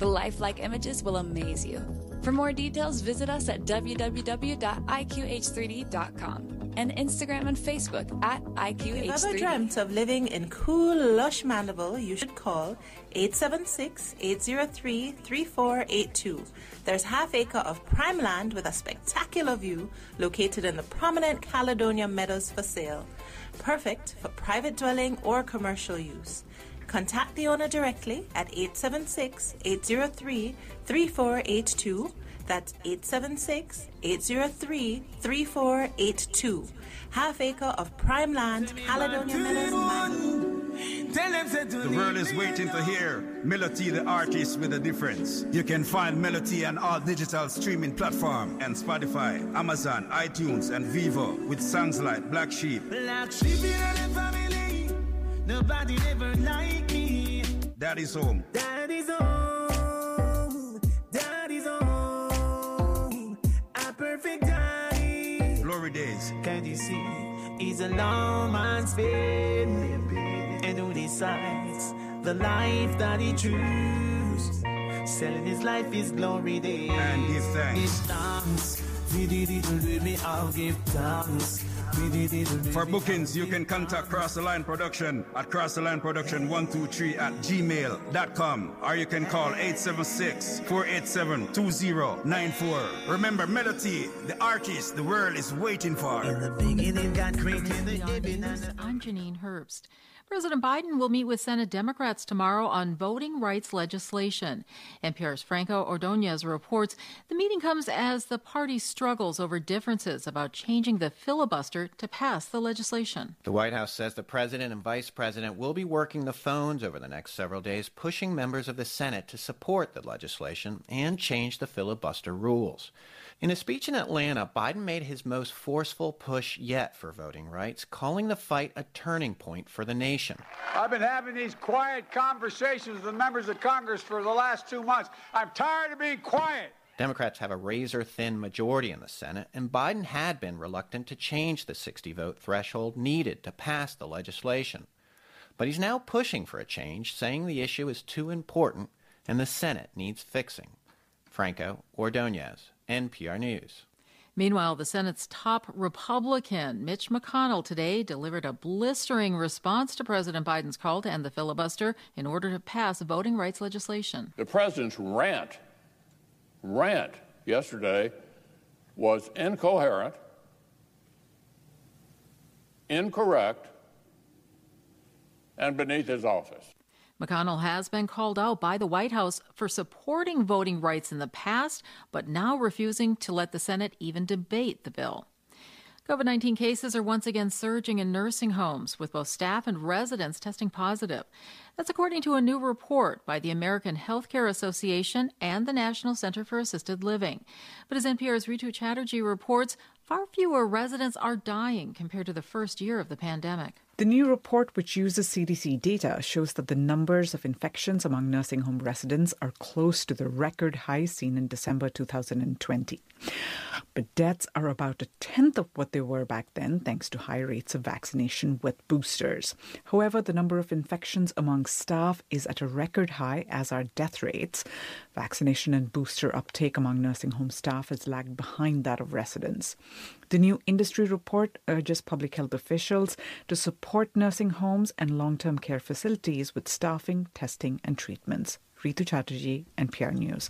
The lifelike images will amaze you. For more details, visit us at www.iqh3d.com and Instagram and Facebook at IQH3D. If you've ever dreamt of living in cool, lush Mandeville, you should call 876-803-3482. There's half acre of prime land with a spectacular view located in the prominent Caledonia Meadows for sale. Perfect for private dwelling or commercial use. Contact the owner directly at 876-803-3482. That's 876-803-3482. Half acre of prime land, Caledonia Meadows, The world is waiting to hear Melody the artist with a difference. You can find Melody on all digital streaming platform and Spotify, Amazon, iTunes, and Vivo with songs like Black Sheep, Black sheep in family. Nobody ever like me. Daddy's Home, Daddy's home. Daddy's home. A perfect daddy. Glory Days, Can't you see? He's a long man's been. And who decides the life that he chooses? Selling his life is glory days. And give thanks. Give thanks. We did it, do me, I'll give thanks. We did it, do For bookings, you can contact Cross the Line Production at Cross the Line Production 123 at gmail.com or you can call 876 487 2094. Remember, Melody, the artist the world is waiting for. In the beginning, God created the Beyond News, I'm Janine Herbst. President Biden will meet with Senate Democrats tomorrow on voting rights legislation. NPR's Franco Ordonez reports the meeting comes as the party struggles over differences about changing the filibuster to pass the legislation. The White House says the president and vice president will be working the phones over the next several days, pushing members of the Senate to support the legislation and change the filibuster rules. In a speech in Atlanta, Biden made his most forceful push yet for voting rights, calling the fight a turning point for the nation. I've been having these quiet conversations with the members of Congress for the last two months. I'm tired of being quiet. Democrats have a razor thin majority in the Senate, and Biden had been reluctant to change the 60 vote threshold needed to pass the legislation. But he's now pushing for a change, saying the issue is too important and the Senate needs fixing. Franco Ordonez, NPR News. Meanwhile, the Senate's top Republican, Mitch McConnell, today delivered a blistering response to President Biden's call to end the filibuster in order to pass voting rights legislation. The president's rant, rant yesterday was incoherent, incorrect, and beneath his office. McConnell has been called out by the White House for supporting voting rights in the past, but now refusing to let the Senate even debate the bill. COVID 19 cases are once again surging in nursing homes, with both staff and residents testing positive. That's according to a new report by the American Healthcare Association and the National Center for Assisted Living. But as NPR's Rhitu Chatterjee reports, far fewer residents are dying compared to the first year of the pandemic. The new report, which uses CDC data, shows that the numbers of infections among nursing home residents are close to the record high seen in December 2020. But deaths are about a tenth of what they were back then, thanks to high rates of vaccination with boosters. However, the number of infections among staff is at a record high, as are death rates. Vaccination and booster uptake among nursing home staff has lagged behind that of residents. The new industry report uh, urges public health officials to support nursing homes and long term care facilities with staffing, testing, and treatments. Rhitu Chatterjee, NPR News.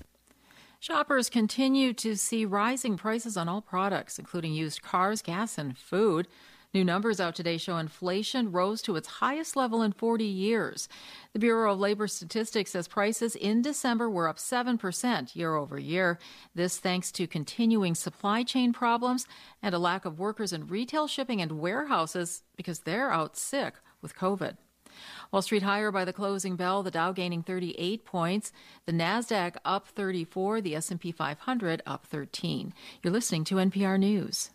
Shoppers continue to see rising prices on all products, including used cars, gas, and food. New numbers out today show inflation rose to its highest level in 40 years. The Bureau of Labor Statistics says prices in December were up 7% year over year. This thanks to continuing supply chain problems and a lack of workers in retail shipping and warehouses because they're out sick with COVID. Wall Street higher by the closing bell, the Dow gaining 38 points, the Nasdaq up 34, the S&P 500 up 13. You're listening to NPR News.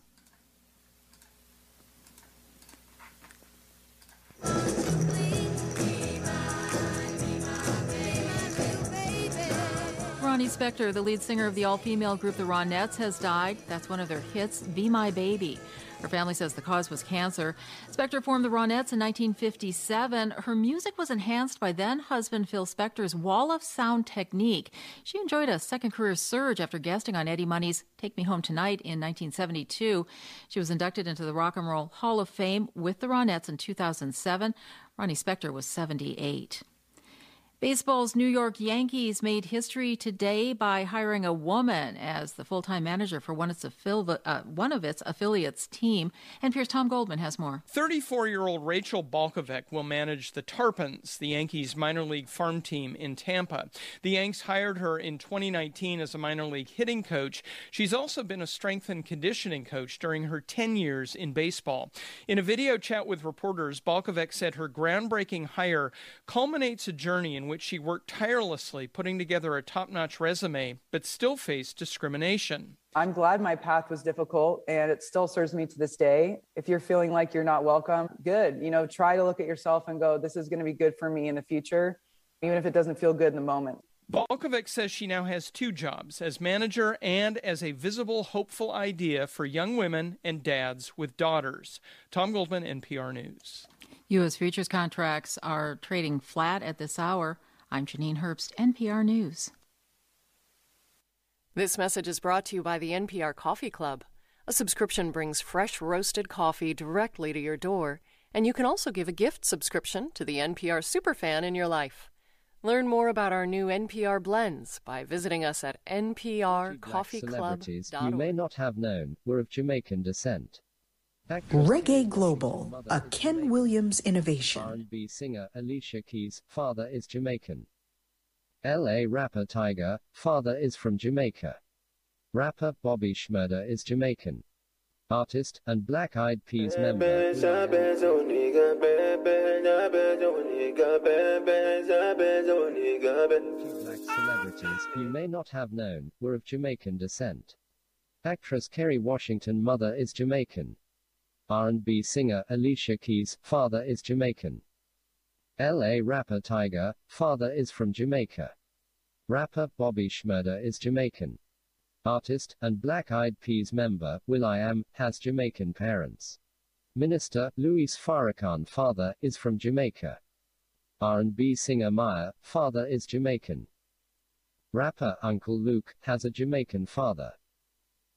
Ronnie Spector, the lead singer of the all female group The Ronettes, has died. That's one of their hits, Be My Baby. Her family says the cause was cancer. Spector formed the Ronettes in 1957. Her music was enhanced by then husband Phil Spector's wall of sound technique. She enjoyed a second career surge after guesting on Eddie Money's Take Me Home Tonight in 1972. She was inducted into the Rock and Roll Hall of Fame with the Ronettes in 2007. Ronnie Spector was 78. Baseball's New York Yankees made history today by hiring a woman as the full-time manager for one, affili- uh, one of its affiliates' team. NPR's Tom Goldman has more. 34-year-old Rachel Balkovec will manage the Tarpons, the Yankees' minor league farm team in Tampa. The Yanks hired her in 2019 as a minor league hitting coach. She's also been a strength and conditioning coach during her 10 years in baseball. In a video chat with reporters, Balkovec said her groundbreaking hire culminates a journey in which she worked tirelessly putting together a top notch resume, but still faced discrimination. I'm glad my path was difficult and it still serves me to this day. If you're feeling like you're not welcome, good. You know, try to look at yourself and go, this is going to be good for me in the future, even if it doesn't feel good in the moment. Balkovec says she now has two jobs as manager and as a visible, hopeful idea for young women and dads with daughters. Tom Goldman, NPR News. U.S. futures contracts are trading flat at this hour. I'm Janine Herbst, NPR News. This message is brought to you by the NPR Coffee Club. A subscription brings fresh roasted coffee directly to your door, and you can also give a gift subscription to the NPR superfan in your life. Learn more about our new NPR blends by visiting us at celebrities you may not have known were of Jamaican descent. Reggae Global, a Ken Williams innovation. R&B singer Alicia Keys' father is Jamaican. L.A. rapper Tyga, father is from Jamaica. Rapper Bobby Shmurda is Jamaican. Artist and Black Eyed Peas member. Black celebrities you may not have known were of Jamaican descent. Actress Kerry Washington mother is Jamaican. R&B singer Alicia Keys' father is Jamaican. L.A. rapper Tyga, father is from Jamaica. Rapper Bobby Shmurda is Jamaican. Artist and Black Eyed Peas member will.i.am has Jamaican parents. Minister Louis Farrakhan father is from Jamaica. R&B singer Maya father is Jamaican. Rapper Uncle Luke has a Jamaican father.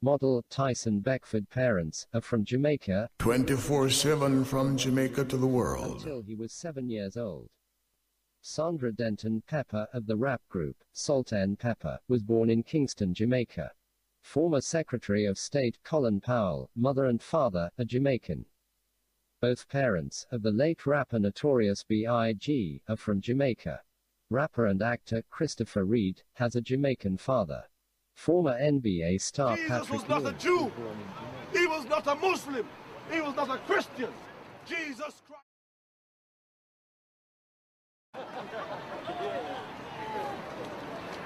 Model Tyson Beckford parents are from Jamaica 24 7 from Jamaica to the world. until he was seven years old. Sandra Denton Pepa of the rap group Salt and Pepa was born in Kingston, Jamaica. Former Secretary of State Colin Powell, mother and father, are Jamaican. Both parents of the late rapper Notorious B.I.G. are from Jamaica. Rapper and actor Christopher Reid has a Jamaican father. Former NBA star Jesus Patrick was not a Ewing Jew. was born in He was not a Muslim. He was not a Christian. Jesus Christ.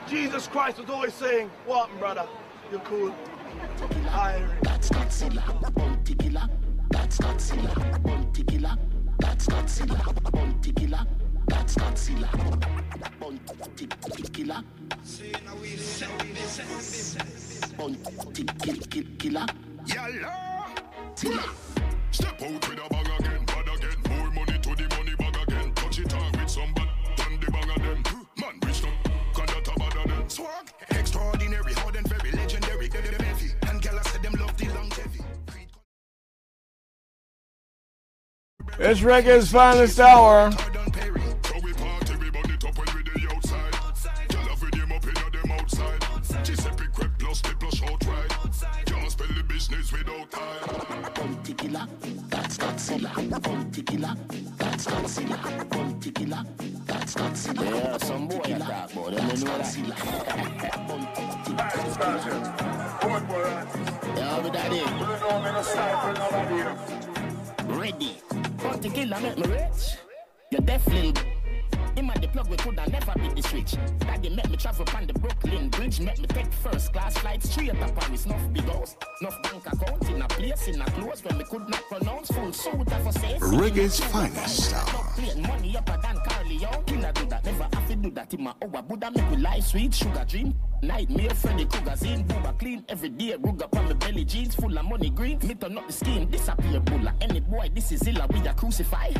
Jesus Christ was always saying, What, brother? You're cool. Irie. That's Godzilla, bounty killer. That's Godzilla, bounty killer. That's Godzilla, bounty killer. That's Godzilla, bounty killer. Step out with a bang again, bad again. More money to the money bag again. Touch it with some bad, the bang. Man, rich them, cause that a bad. Swag, extraordinary, hard and very legendary. Them heavy, and gal I said them love the. It's reggae's finest hour. Godzilla. That's Godzilla, bounty. That's Godzilla. Yeah, some boy attack, but them don't know that. Yeah, but that is. Ready. Bounty make me rich. You deaf lil. Him and the plug we coulda never beat the switch. Daddy met me travel on the Brooklyn Bridge, met me take first class flight straight up Paris. Enough big house, enough bank account in a place in a close when me could not pronounce full suit of a say. Reggae's finest hour. Money upper than Carly Young. Killer do that, never have to do that in my hour. Buddha make we life sweet, sugar dream. Nightmare, Freddy Krueger scene. Booba clean every day. Rug up on my belly jeans, full of money green. Me turn up the scheme, disappear bulla. Any boy, this is Zilla, we a crucify.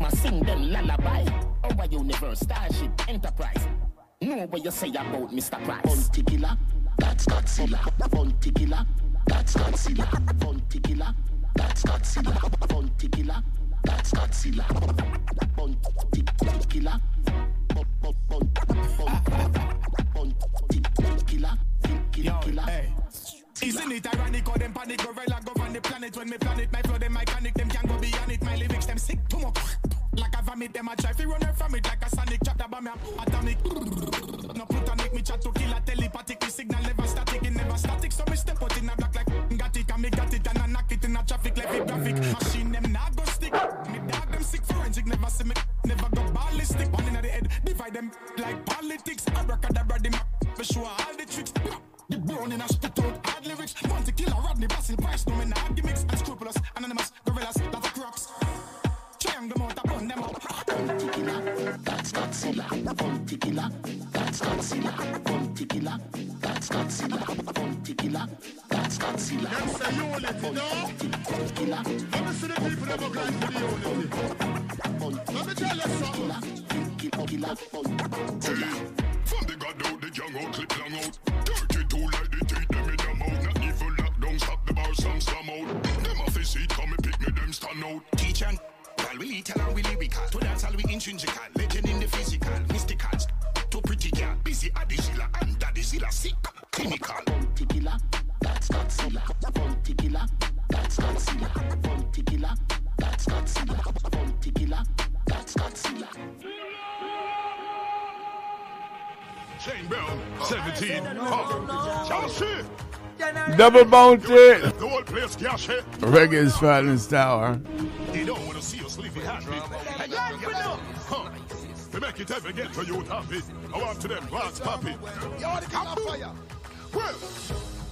Ma sing them lullaby. Our universe, starship, enterprise. Know what you say about Mr. Price. Bounty killer, that's Godzilla. Bounty killer, that's Godzilla. Bounty killer, that's Godzilla. Bounty killer, that's Godzilla. Bounty killer. Bounty killer. Killer, killer. Isn't it ironic how them panic. Gorilla govern the planet. When me planet my flow them iconic. Them can go beyond it. My lyrics them sick too much like a vomit them a try fi run from it. Like a sonic chop the bomb atomic. No plutonic me chat to kill a telepathic. Me signal never static it never static. So me step out in a black like got it. And me got it and I knock it in a traffic levy graphic. Machine them not go stick. Me dog them sick. Forensic never see me. Never go ballistic. One in the head divide them like politics. Abracadabra them for sure all the tricks. The brown in a spit out hard lyrics. Want a Rodney Basil Price, no me nah gimmicks. Unscrupulous, anonymous, gorillas, love a crocs. Triangle mount, I burn them up. Bounty killer, that's Godzilla. Bounty killer, that's Godzilla. Bounty killer, that's Godzilla. Bounty killer, that's Godzilla. Them say unity, no? Killer. Let me see the people that look like for the unity. Let me tell you something. From the god out, the young out, clip long out. 32 like some slam out. Them off his seat, come and pick me, them stand out. Teach and while we tell and we lyrical. To dance all we intrinsical. Legend in the physical. Mystical. To pretty girl. Busy zilla. And daddy zilla sick. Clinical. Bounty killer, that's Godzilla. Bounty killer, that's Godzilla. Bounty killer, that's Godzilla. Bounty killer, that's Godzilla. Shane Brown, 17. Huh. Chelsea. Double. The it. Reggae's finest hour. They don't want to see us happy. And make it ever get to you happy. I want to them glass poppy. You want to come fire? Well,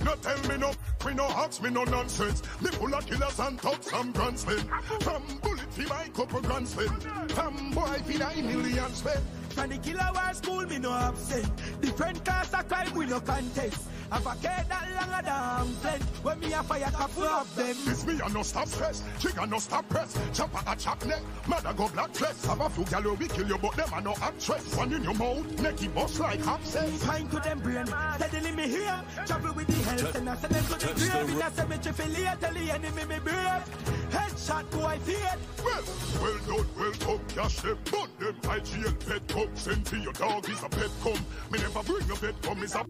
no tell me no, me no ask me no nonsense. Me full of killers and thugs from Grand Slam. From bullet fi my couple Grand Slam. From boy fi nine million spend. From the killer war school, me no absent. Different class of crime, we no contest. Have a kid that longer than flint. When me a fire cap full of them. This me a no stop stress, trigger no stop press. Chopper a chop neck, mother go black flex. Have a few gal we kill you, but them a no actress. One in your mouth, necky bust like abscess. Pine to them brain, steadily me here. Travel with the health and I send them to the grave. In a cemetery for later, tell the enemy me brave. Headshot boy fear. Well, well done, well come, cash them, burn them. IGL pet come, send to your dog is a pet come. Me never bring a pet come, is a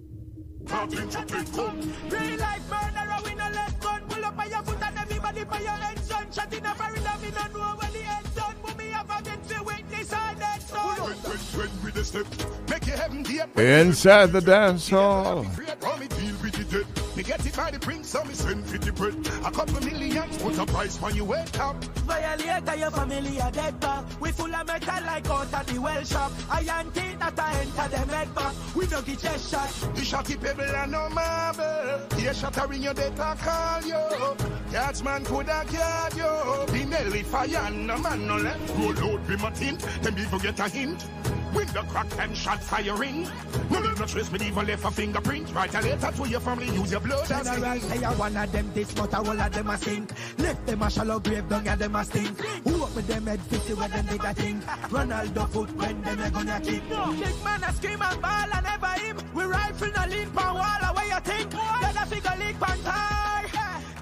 nothing to pet come. Real life murderer, we no let gun. Pull up by your foot and everybody by your head, son. Shot in a barrel, me no know where the head done. But me have a get to witness all that son. When, when, when we the step, make your heaven deep. Inside the dance hall. How me deal with it dead. Me get it by the prince, so me send 50 bread. A couple millions, put a price when you wake up. Violator, your family a dead back. We full of metal like out of the well shop. Iron teeth that I enter them head back. We no get chest shot. The shotty pebble and no marble. Yeah, shattering your death, I call you. Guardsman could have guard you. The Nelly fire, no man no left. Roll out with my tint, then people get a hint. Window crack and shot firing. No leave no trace, me even left a fingerprint. Write a letter to your family, use your blood as General say I one of them this, but a whole of them a sink. Left them a shallow grave, down and them a stink. Who up with them head 50 when them dig a thing. Ronaldo foot when them a gonna kick. Big man a scream and ball and never him. We rifle no lean pan wall, away you think. Then a figure leak pan tie.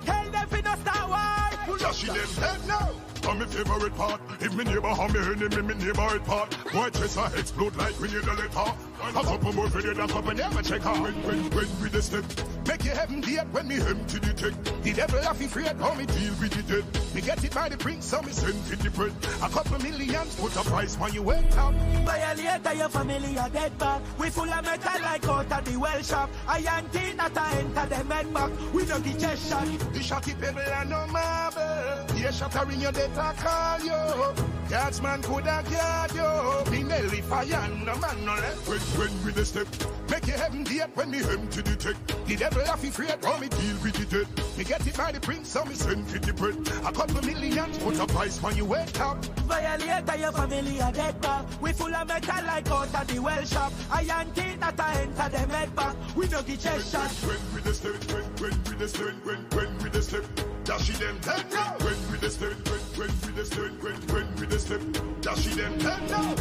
Tell them fi no start war. Josh, them dead now. I'm my favorite part. If me neighbor have me enemy, me neighbor it part. Why chest a explode like when you the letter? A couple more for the couple never check out. When, when, when we the step. Make your heaven dead when me empty the tech. The devil have afraid how me deal with the dead. Me get it by the prince, so me send 50 bread. A couple millions, put a price when you wake up. Violator, your family a dead back. We full of metal like out of the well shop. Iron teeth that I enter them head back. We no get chest shot. The shotty pebble and no marble. Yeah, shattering your death, I call you. Guardsman coulda guard you. Me Nelly fire, no man no left. When, when we the step, Make your heaven gate when me hem to the tech. The devil have afraid, how me deal with it dead. Me get it by the prince, so me send for the bread. A couple millions, put a price when you wake up. Violate your family a dead back. We full of metal like out of the well shop. Iron teeth that I enter them head back. We no get chest shot. when we the step, when, when we the step, when, when we the step, dashing them head now. When we the step, when, when we the step, when, when we the step, dashing them head now.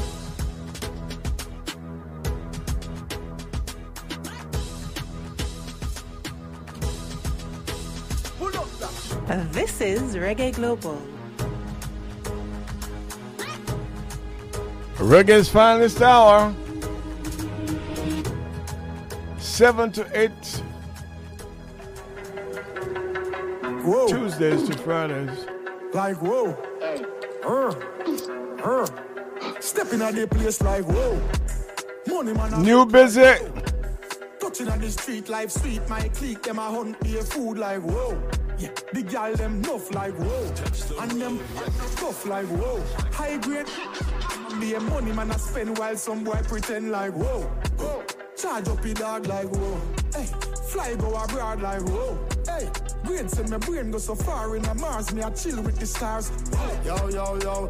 Pull up that. This is Reggae Global. Reggae's finest hour. Seven to eight. Whoa. Tuesdays to Fridays. Like whoa. Hey. Uh, uh. Stepping at the place like whoa. Money man. New busy. Touching on the street life sweet. My clique them a hunt their food like whoa. Yeah, the gal them nuff like whoa. And them tough like whoa. High grade. Be a money man a spend while some boy pretend like whoa. whoa. Charge up your dog like whoa. Hey, fly go abroad like whoa. Hey, brain send my brain go so far in the Mars. Me a chill with the stars. Yo, yo, yo.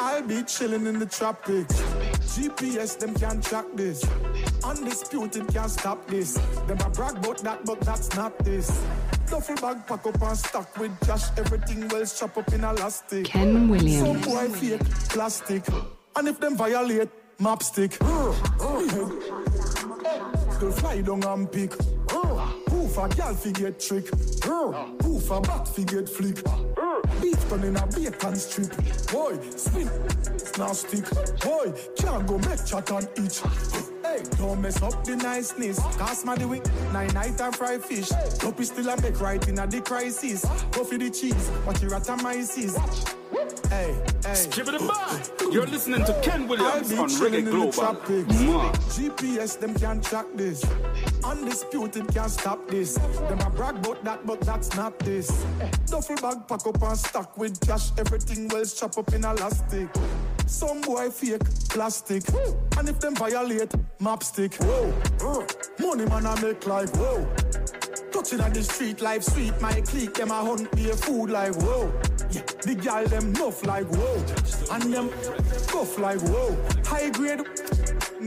I'll be chilling in the tropics. GPS, them can't track this. Undisputed can't stop this. Them a brag about that, but that's not this. Duffel bag pack up and stock with cash. Everything well strap up in elastic. Ken Williams. Some boy fake plastic. And if them violate, map stick. Girl fly down and pick. Poof a gal fi get trick. Poof a bat fi get flick. Beef done in a bacon strip. Boy, spin, now stick. Boy, can't go make chat and itch. Hey, don't mess up the niceness. Cast my the week, nine night and fry fish. Hope is still a make right in a the crisis. Go for the cheese, watch your atomizes. Hey, hey. Give it a bye. You're listening to Ken Williams on Reggae Global. GPS, them can't track this. Undisputed can't stop this. Them a brag about that, but that's not this. Duffel bag pack up and stock with cash. Everything well strap up in elastic. Some boy fake plastic. And if them violate, map stick. Whoa. uh, Money man I make like whoa. Touching on the street, life sweet. My clique, them a hunt their food like whoa. Yeah, the gal them nuff like whoa. And them tough like whoa. High grade.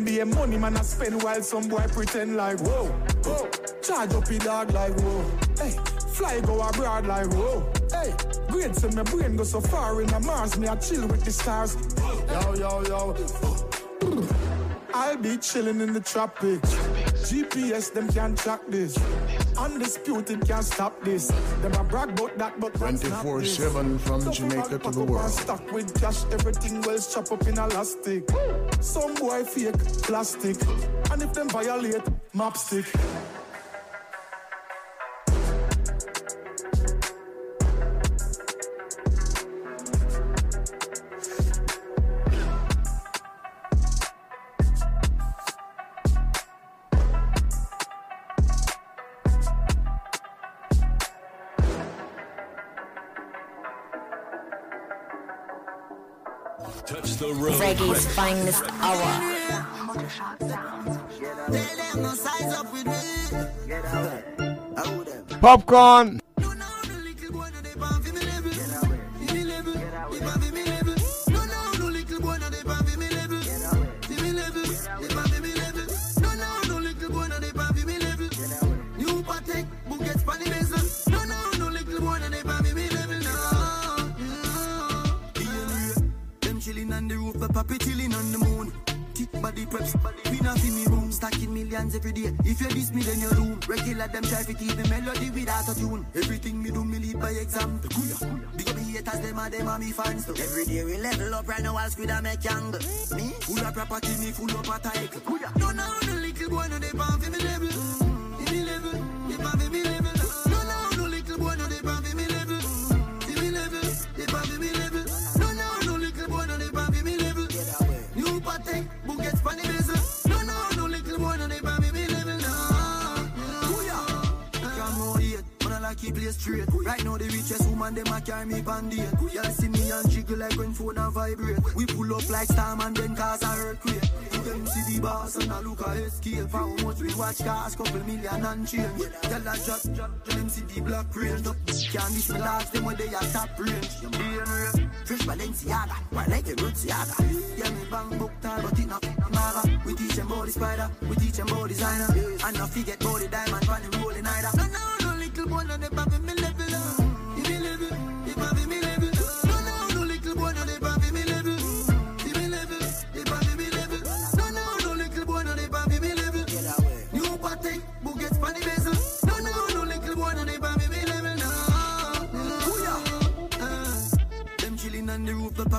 Be a money man I spend while some boy pretend like whoa. whoa. Charge up your dog like whoa. Hey, fly go abroad like whoa. Hey, grade send my brain go so far in the Mars. Me I chill with the stars. Yo, yo, yo. I'll be chilling in the tropics. GPS, them can't track this. Undisputed can't stop this. Them a brag about that, but that's not this. 24/7 from Duffel Jamaica to the world. and Stock with cash, everything well strap up in elastic. Some boy fake plastic. And if them violate, map stick. Finest hour. Popcorn. The the chilling on the moon. Thick body preps, we not in me room, stacking millions every day. If you diss me, then you doom. Regular them try to keep the melody without a tune. Everything me do, me lead by example. Big up haters, them are them are me fans. too. Every day we level up, right now I'll squid and make angle. Me, full of property, me full of a title. No, no, no, little boy, no, they pan me level. Mm, me level, they pan me level. Keep play straight. Right now, the richest woman and them a carry me bandy. Y'all see me and jiggle like when phone a vibrate. We pull up like storm and then cause a earthquake. Them see the boss and a look a escape. How much we watch cars, couple million and change. Y'all a drop, them see the black range. Can't miss me last them when they a top range. Fresh Balenciaga, right like a Siaga. Yeah, me bang book time, but it not maga. We teach them about the spider, we teach them about designer. And not forget about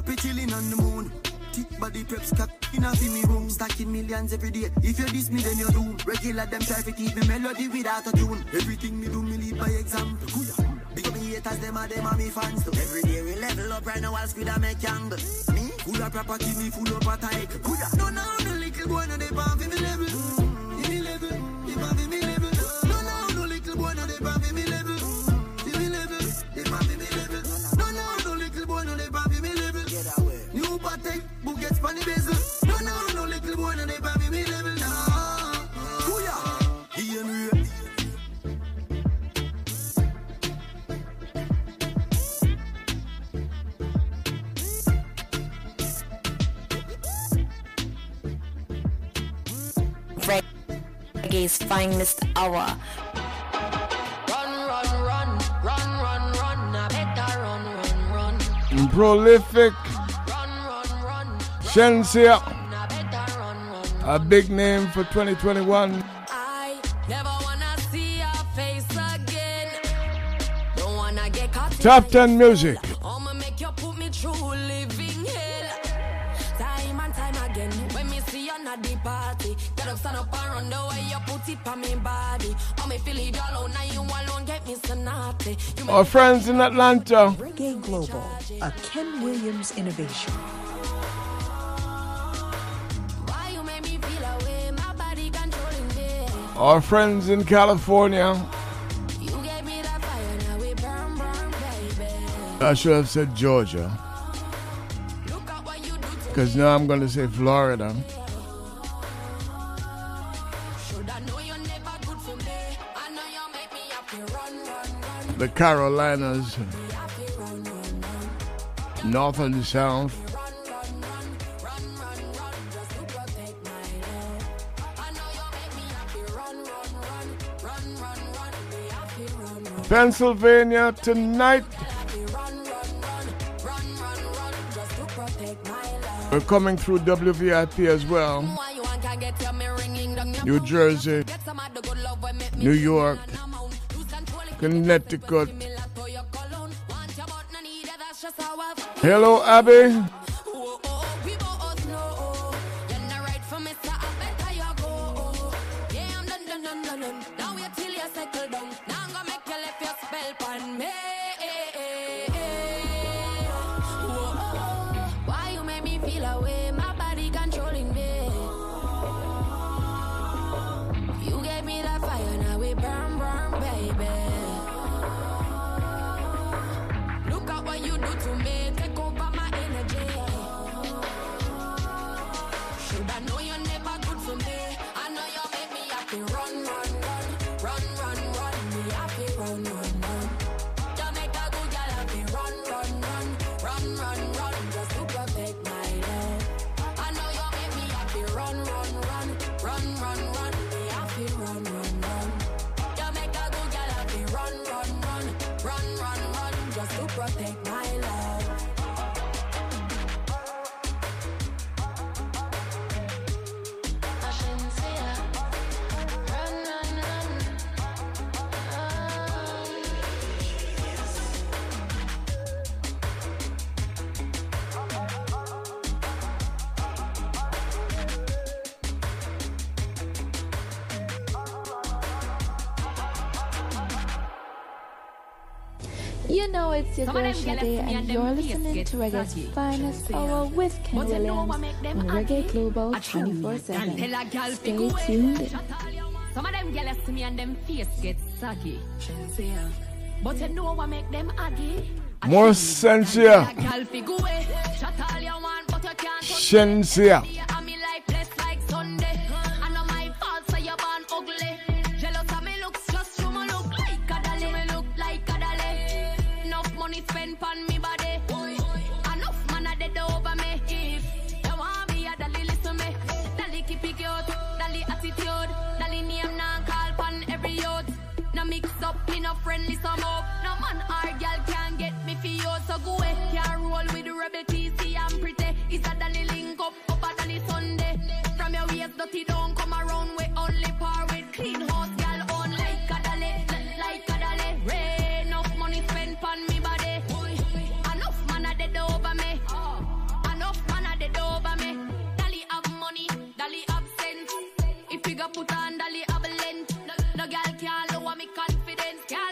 puppy chilling on the moon. Thick body preps cock in a me room, stacking millions every day. If you diss me, then you're doomed. Regular them try to keep me melody without a tune. Everything me do, me lead by example. Big me haters, them are them are me fans too. Every day we level up right now, I'll speed and make angle. Me, full of proper, keep me full of a title. Kuya. No, no, no, little boy, no, they pump me level. Prolific. Shenseea. A big name for 2021. I never wanna Our friends in Atlanta. Reggae Global, a Ken Williams innovation. Why you make me feel away, my body controlling me. Our friends in California. You gave me that fire, now we burn, burn, baby. I should have said Georgia. Because now I'm going to say Florida. The Carolinas. North and South. Pennsylvania tonight. We're coming through WVIP as well. New Jersey, New York, Connecticut. Hello, Abby. Do to me, it's your Some of girl Shade, and and you're listening to Reggae's finest Yeah. hour with Ken But you know Williams what make them on? Reggae Global 24-7. Stay tuned. Some of them jealous me and them face get saggy. But you know what make them aggy? More sense here. Girl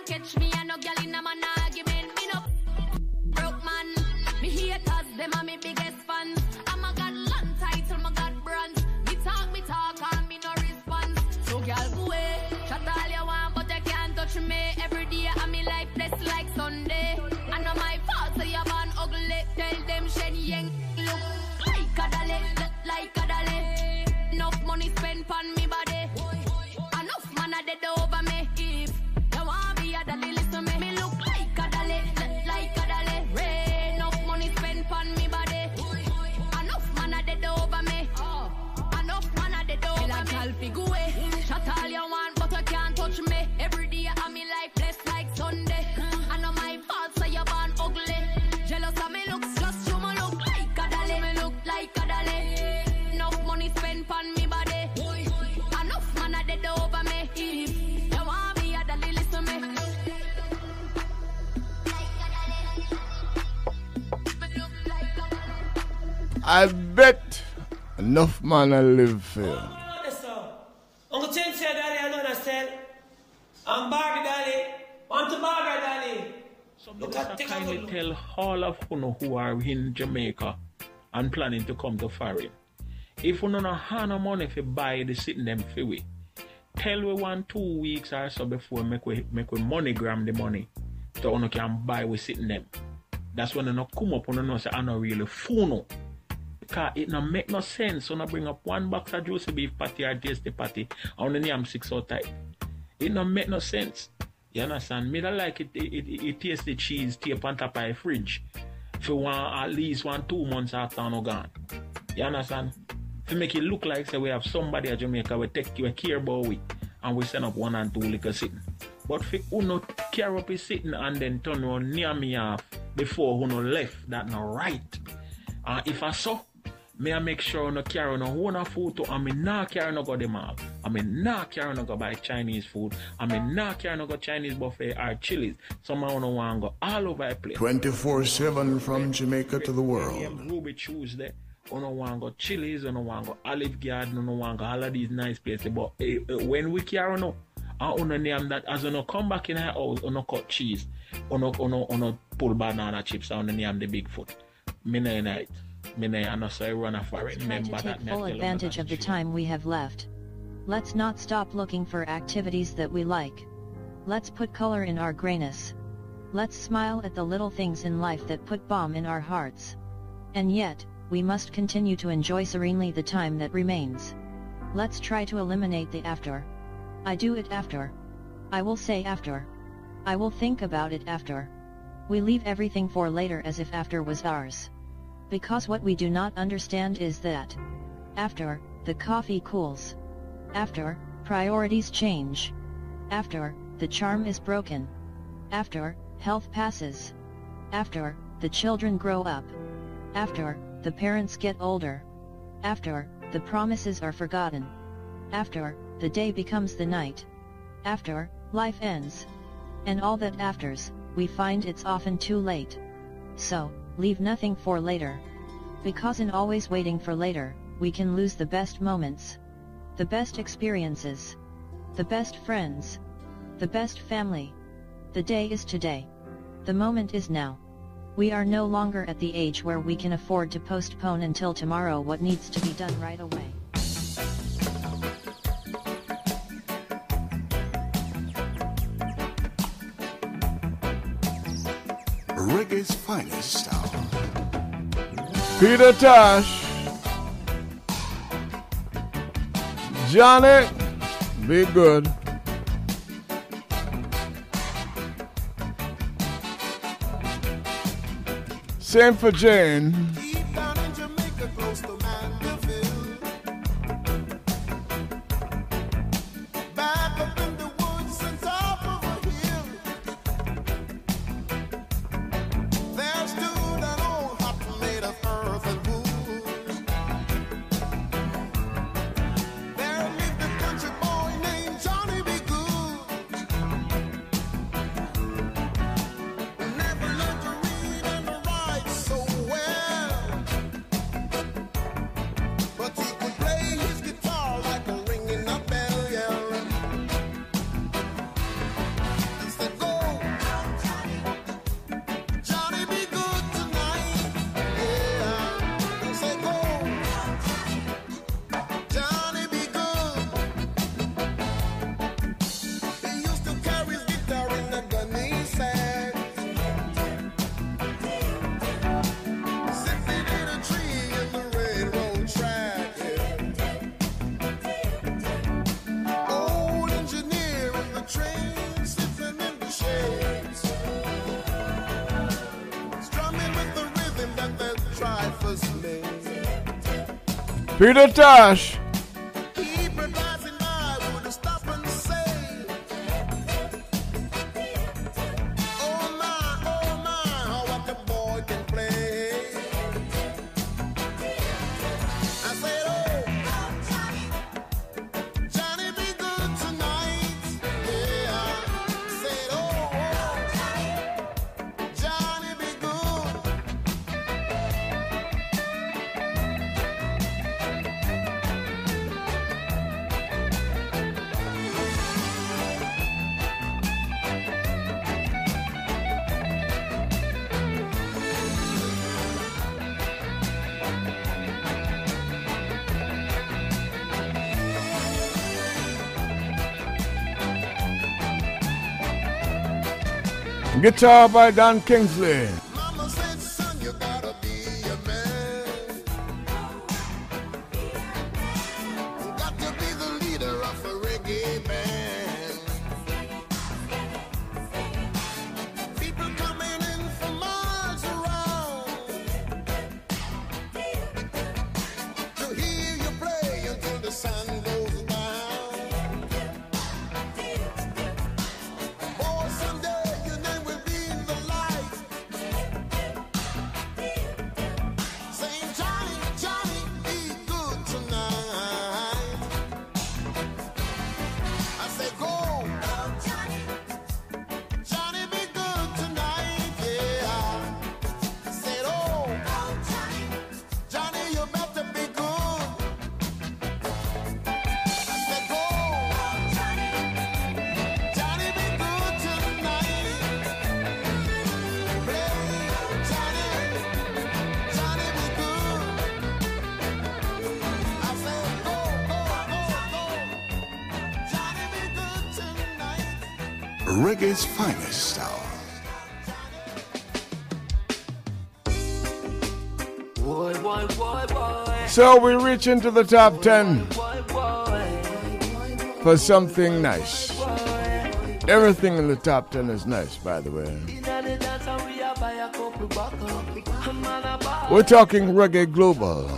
catch me I bet enough man I live for. Oh, Uncle Tim said that I don't understand. I'm Barbie Daddy. Want to Barbie Daddy. Look at kindly tell all of you who are in Jamaica and planning to come to foreign. If you don't have no money to buy the sitting them for we, tell we one two weeks or so before make we make we moneygram the money so you can buy we sitting them. That's when you not come up and you know say I not really fool no. Because it not make no sense. So I bring up one box of juicy beef patty or tasty patty and then am six out type. It not make no sense. You understand? Me don't like it, it, it, it taste the cheese tape on top of the fridge. For one at least one two months after no gone. You understand? To make it look like say we have somebody at Jamaica we take we care about we and we send up one and two liquor sitting. But for who not care up is sitting and then turn around near me off before who no left, that not right. And if I saw, me I make sure no carry no own photo and me not carry no go them all. I mean not carry no go buy Chinese food. I mean not carry no go Chinese buffet or Chili's. Somehow no want go all over the place. 24 7 from Jamaica to the world. Ruby Tuesday. You don't want go Chili's, you don't want go Olive Garden, you don't want go all of these nice places. But eh, eh, when we carry no, and you name that as no come back in our house, no cut cheese, you no, you no, you no pull banana chips, and you name the Bigfoot. Me no night. Me no, I no say run a foreign. Try to take that. me a full advantage of the time we have left. Let's not stop looking for activities that we like. Let's put color in our grayness. Let's smile at the little things in life that put balm in our hearts. And yet, we must continue to enjoy serenely the time that remains. Let's try to eliminate the after. I do it after. I will say after. I will think about it after. We leave everything for later as if after was ours. Because what we do not understand is that after, the coffee cools. After, priorities change. After, the charm is broken. After, health passes. After, the children grow up. After, the parents get older. After, the promises are forgotten. After, the day becomes the night. After, life ends. And all that afters, we find it's often too late. So, Leave nothing for later. Because in always waiting for later, we can lose the best moments. The best experiences. The best friends. The best family. The day is today. The moment is now. We are no longer at the age where we can afford to postpone until tomorrow what needs to be done right away. Reggae's finest hour. Peter Tosh, Johnny, be good. Same for Jane. Peter Tosh. guitar by Dan Kingsley. So we reach into the top 10 for something nice. Everything in the top 10 is nice, by the way. We're talking reggae global.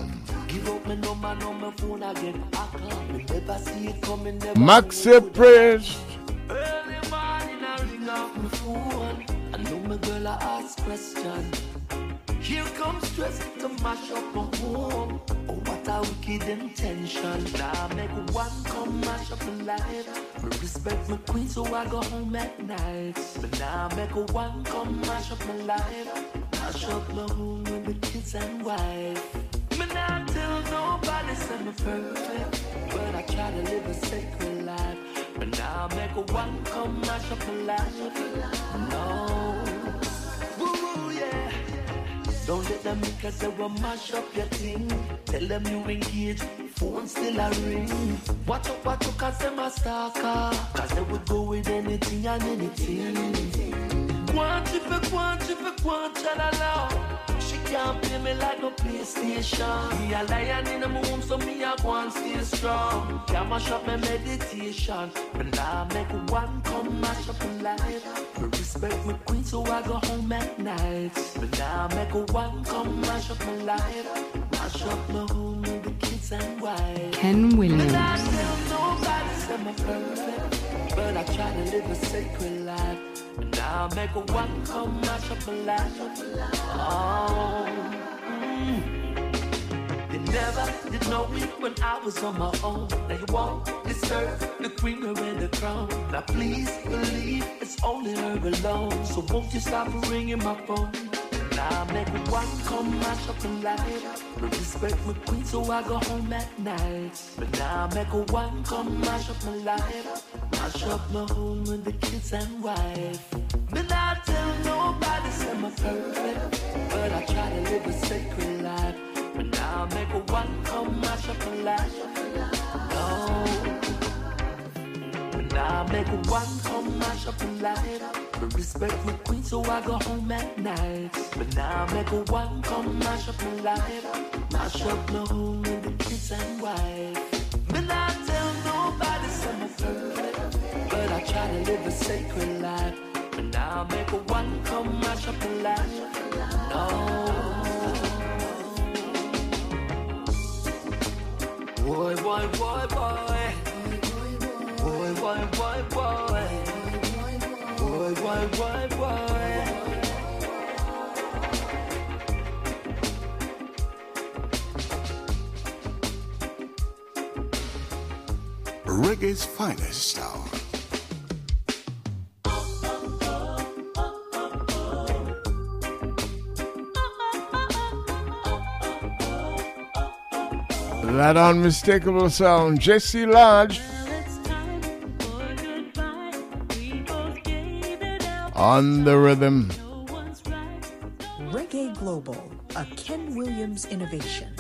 Maxi Priest. nights. But now I make a one come mash up my life. Mash up my home with the kids and wife. Me not tell nobody I'm perfect, but I try to live a sacred life. But now I make a one come mash up my life. No. Don't let them make us mash up your thing. Tell them you engage phone still a ring. Watch out, watch out, cause them a stalker. Cause they would go with anything and anything. Want if it, want if it, want chalala. She can't play me like no PlayStation. Me a lion in a room, so me a go stay strong. Can't mash up my meditation. But I make one come mash up my life. Me respect me queen, so I go home at night. But I make one come mash up my life. Mash up my home. Ken Williams. But I try to live a sacred life. And now make a one come mash up life. Oh. mm. You never did know me when I was on my own. Now you won't deserve the queen and the crown. Now please believe it's only her alone. So won't you stop ringing my phone? Now make one come mash up the light. But respect my queen, so I go home at night. But now I make a one come mash up my life. Mash up my home with the kids and wife. But I tell nobody say I'm perfect. But I try to live a sacred life. But now I make a one come mash up my life. Now make a one come mash up my life. But respect my queen, so I go home at night. But now I make a one come mash up my life. Mash up my home with the kids and wife. But I tell nobody I'm perfect. But I try to live a sacred life. But now I make a one come mash up my life. No. Boy, boy, boy, boy. Boy, boy, boy, boy. Boy, boy, boy. Reggae's finest hour. That unmistakable sound, Jesse Lodge. On the rhythm. Reggae Global, a Ken Williams innovation.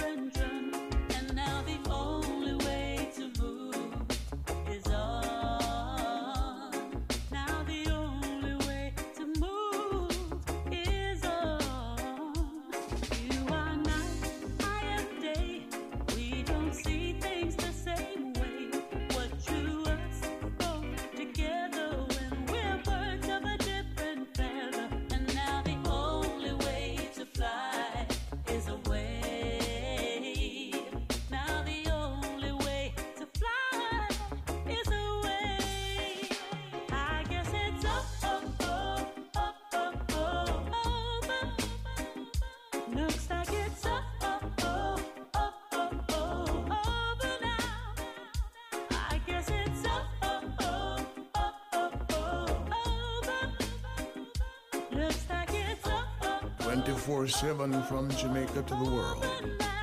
24 7 from Jamaica to the world.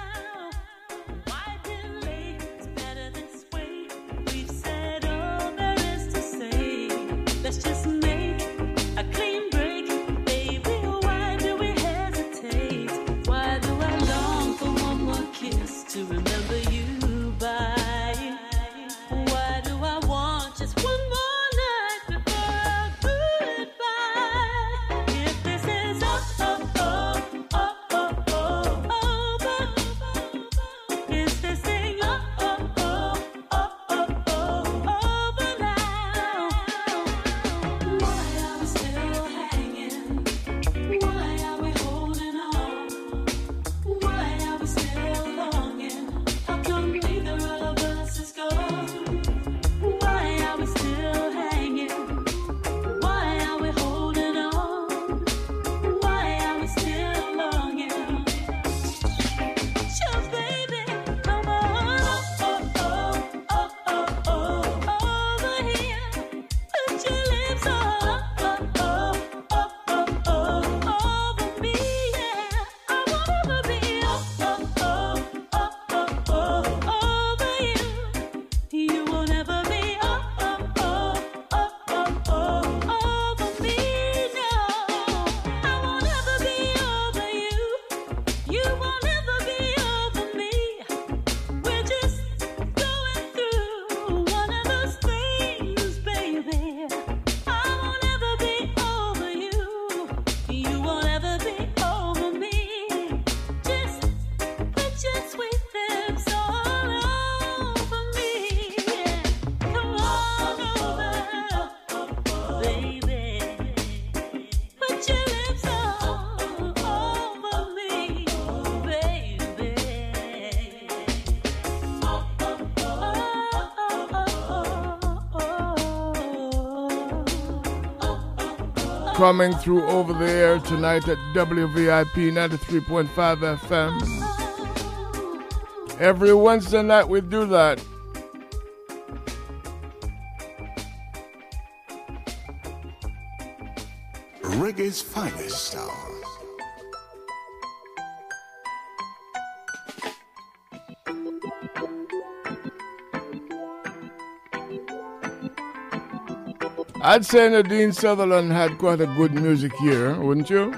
coming through over the air tonight at WVIP 93.5 FM. Every Wednesday night we do that. I'd say Nadine Sutherland had quite a good music year, wouldn't you?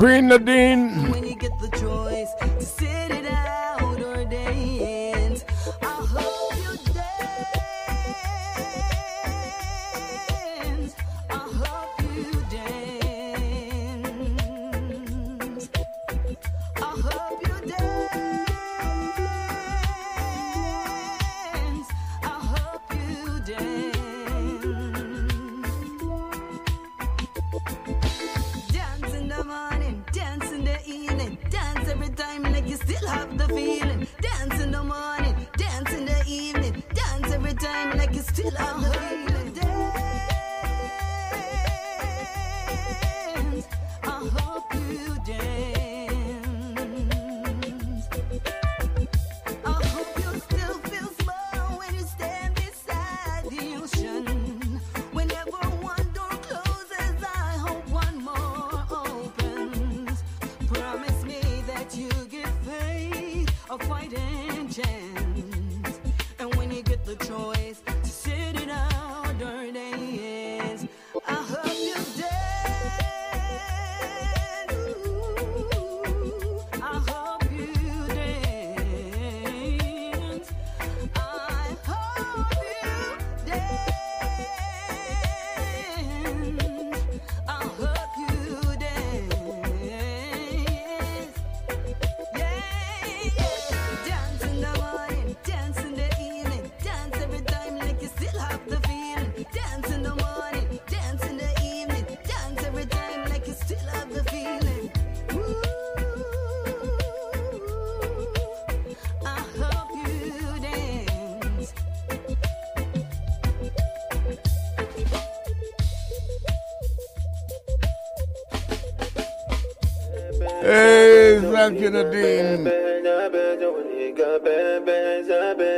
Queen Nadine.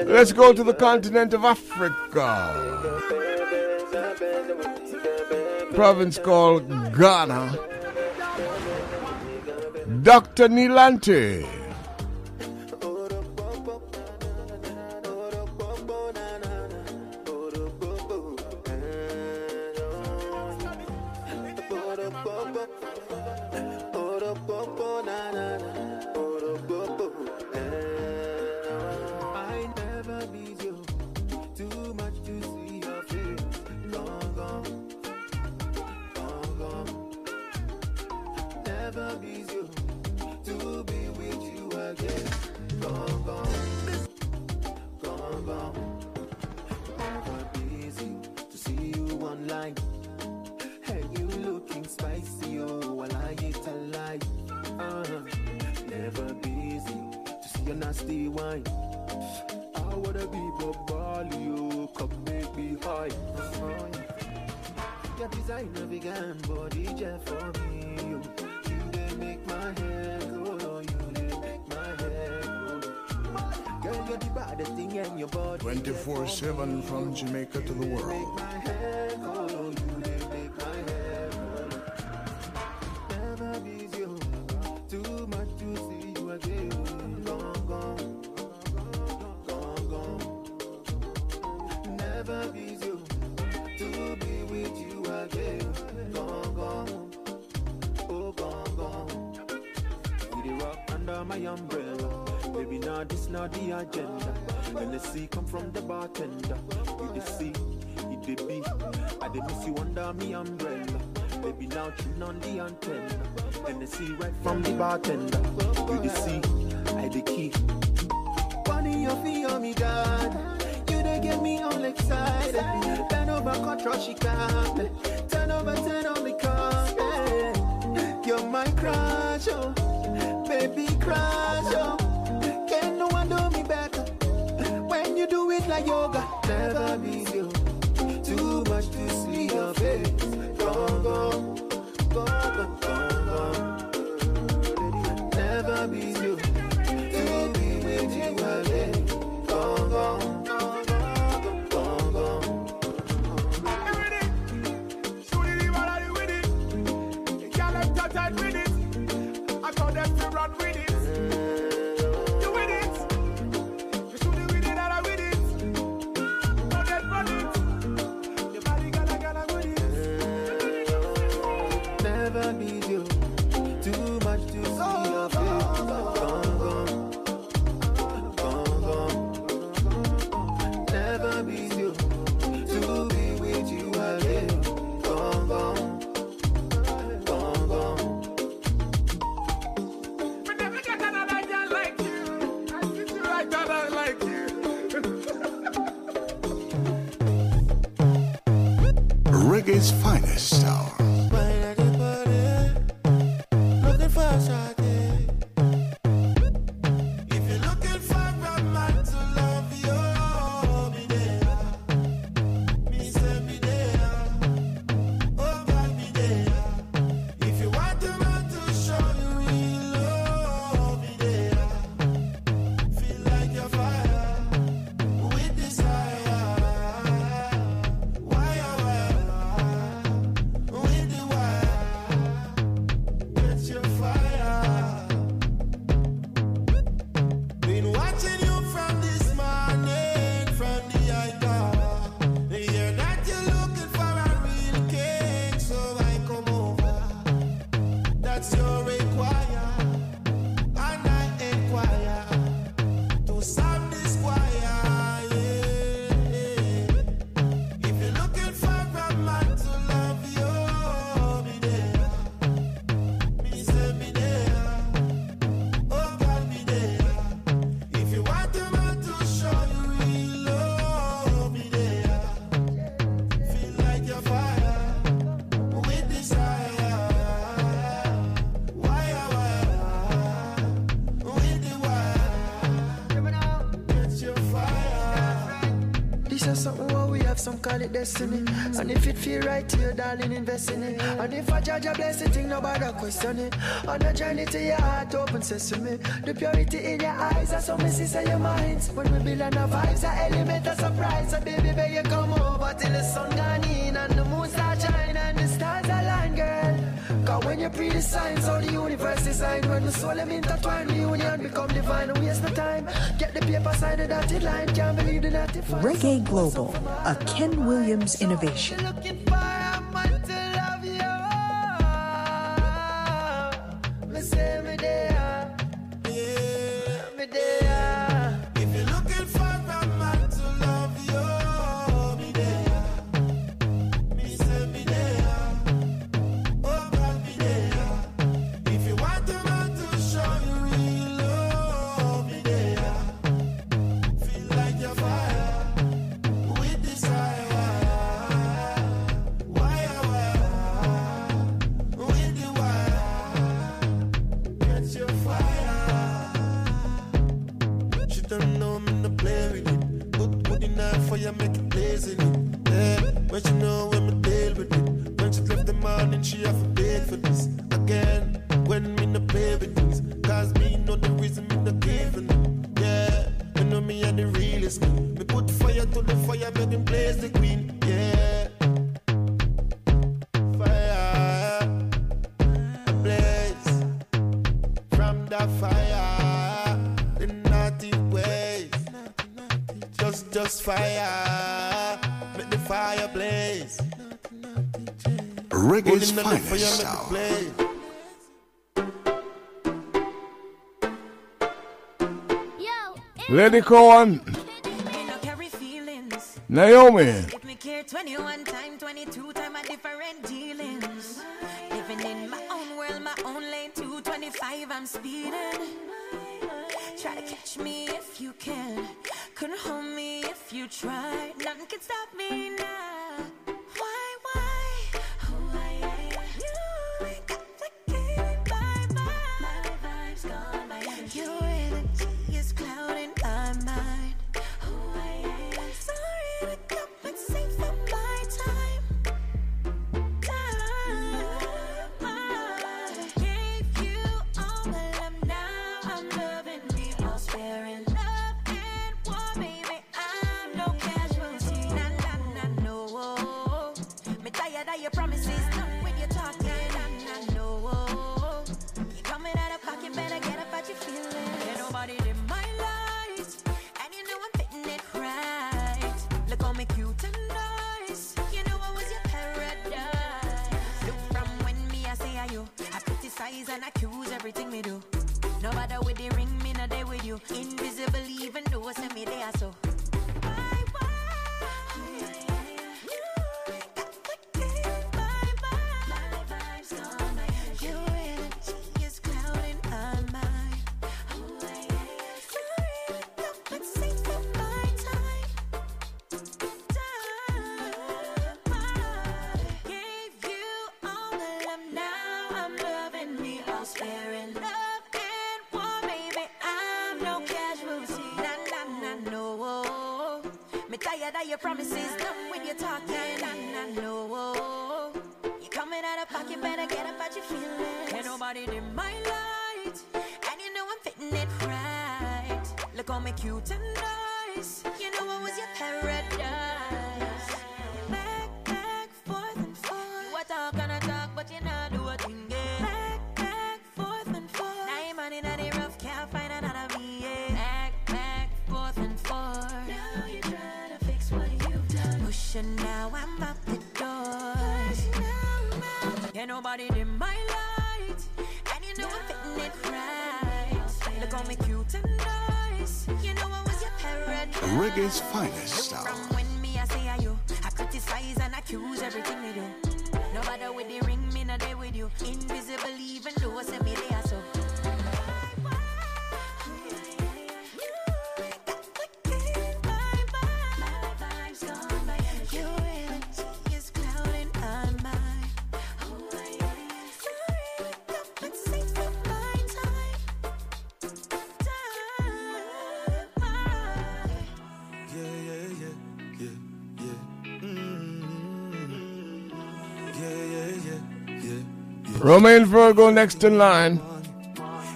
Let's go to the continent of Africa. Province called Ghana. Dr. Nilante. my umbrella. Baby, now this not the agenda. And the sea come from the bartender. You the sea, you the bee. I the miss you under me umbrella. Baby, now tune on the antenna. And the sea right from the bartender. You the sea, I the key. Bunny, you feel me, God. You they get me all excited. Turn over control, she can't. Turn over, turn on the car. You're my crush, oh. Can no one do me better? When you do it like yoga, never be destiny. And if it feel right to you, darling, invest in it. And if I judge a blessing, thing, nobody question it. On a journey to your heart, open sesame. The purity in your eyes, that's how me see your minds. When we build on our vibes, a element of surprise. So baby, baby, you come over till the sun gone in and the moon start shining and the stars align, girl. Cause when you breathe the signs, all the universe designed. When the soul them intertwine, the union become divine. Waste no time. Get the paper signed, the dotted line. Can't believe the natty Reggae Global a Ken Williams innovation. Lady Cohen. Naomi. I'm speeding. Try to catch me if you can. Couldn't hold me if you tried. Nothing can stop me now. Romaine Virgo next in line.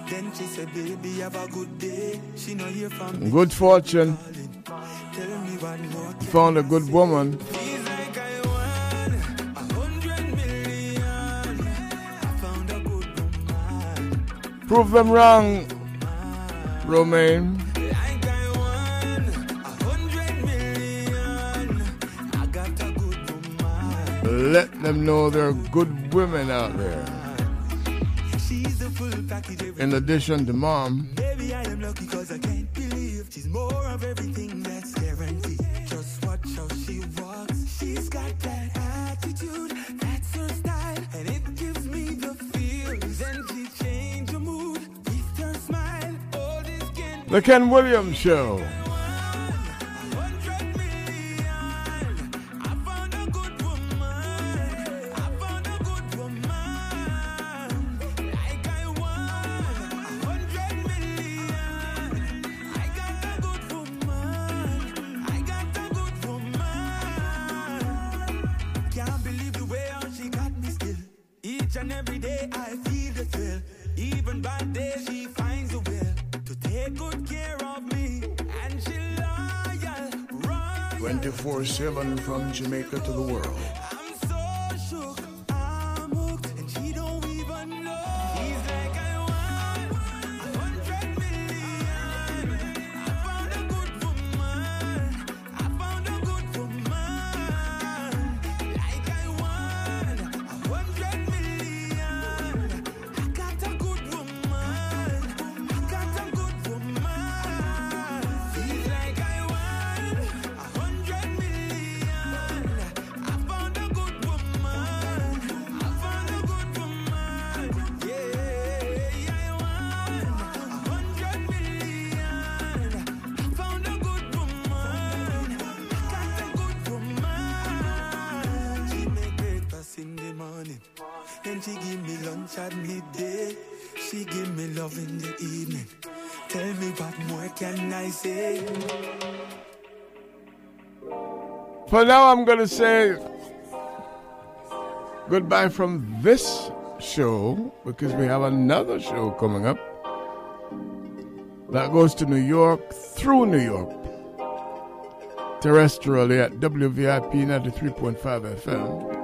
Then she said, baby, have a good day. She know from. Good fortune. Found a good woman. Prove them wrong, Romaine. Let them know there are good women out there. In addition to mom. Baby, I am lucky cause I can't believe she's more of everything that's guaranteed. Just watch how she walks. She's got that attitude, that's her style, and it gives me the feels. And she change your mood with her smile. All this can The Ken Williams Show. Jamaica to the world. For now, I'm going to say goodbye from this show because we have another show coming up that goes to New York through New York terrestrially at WVIP 93.5 FM.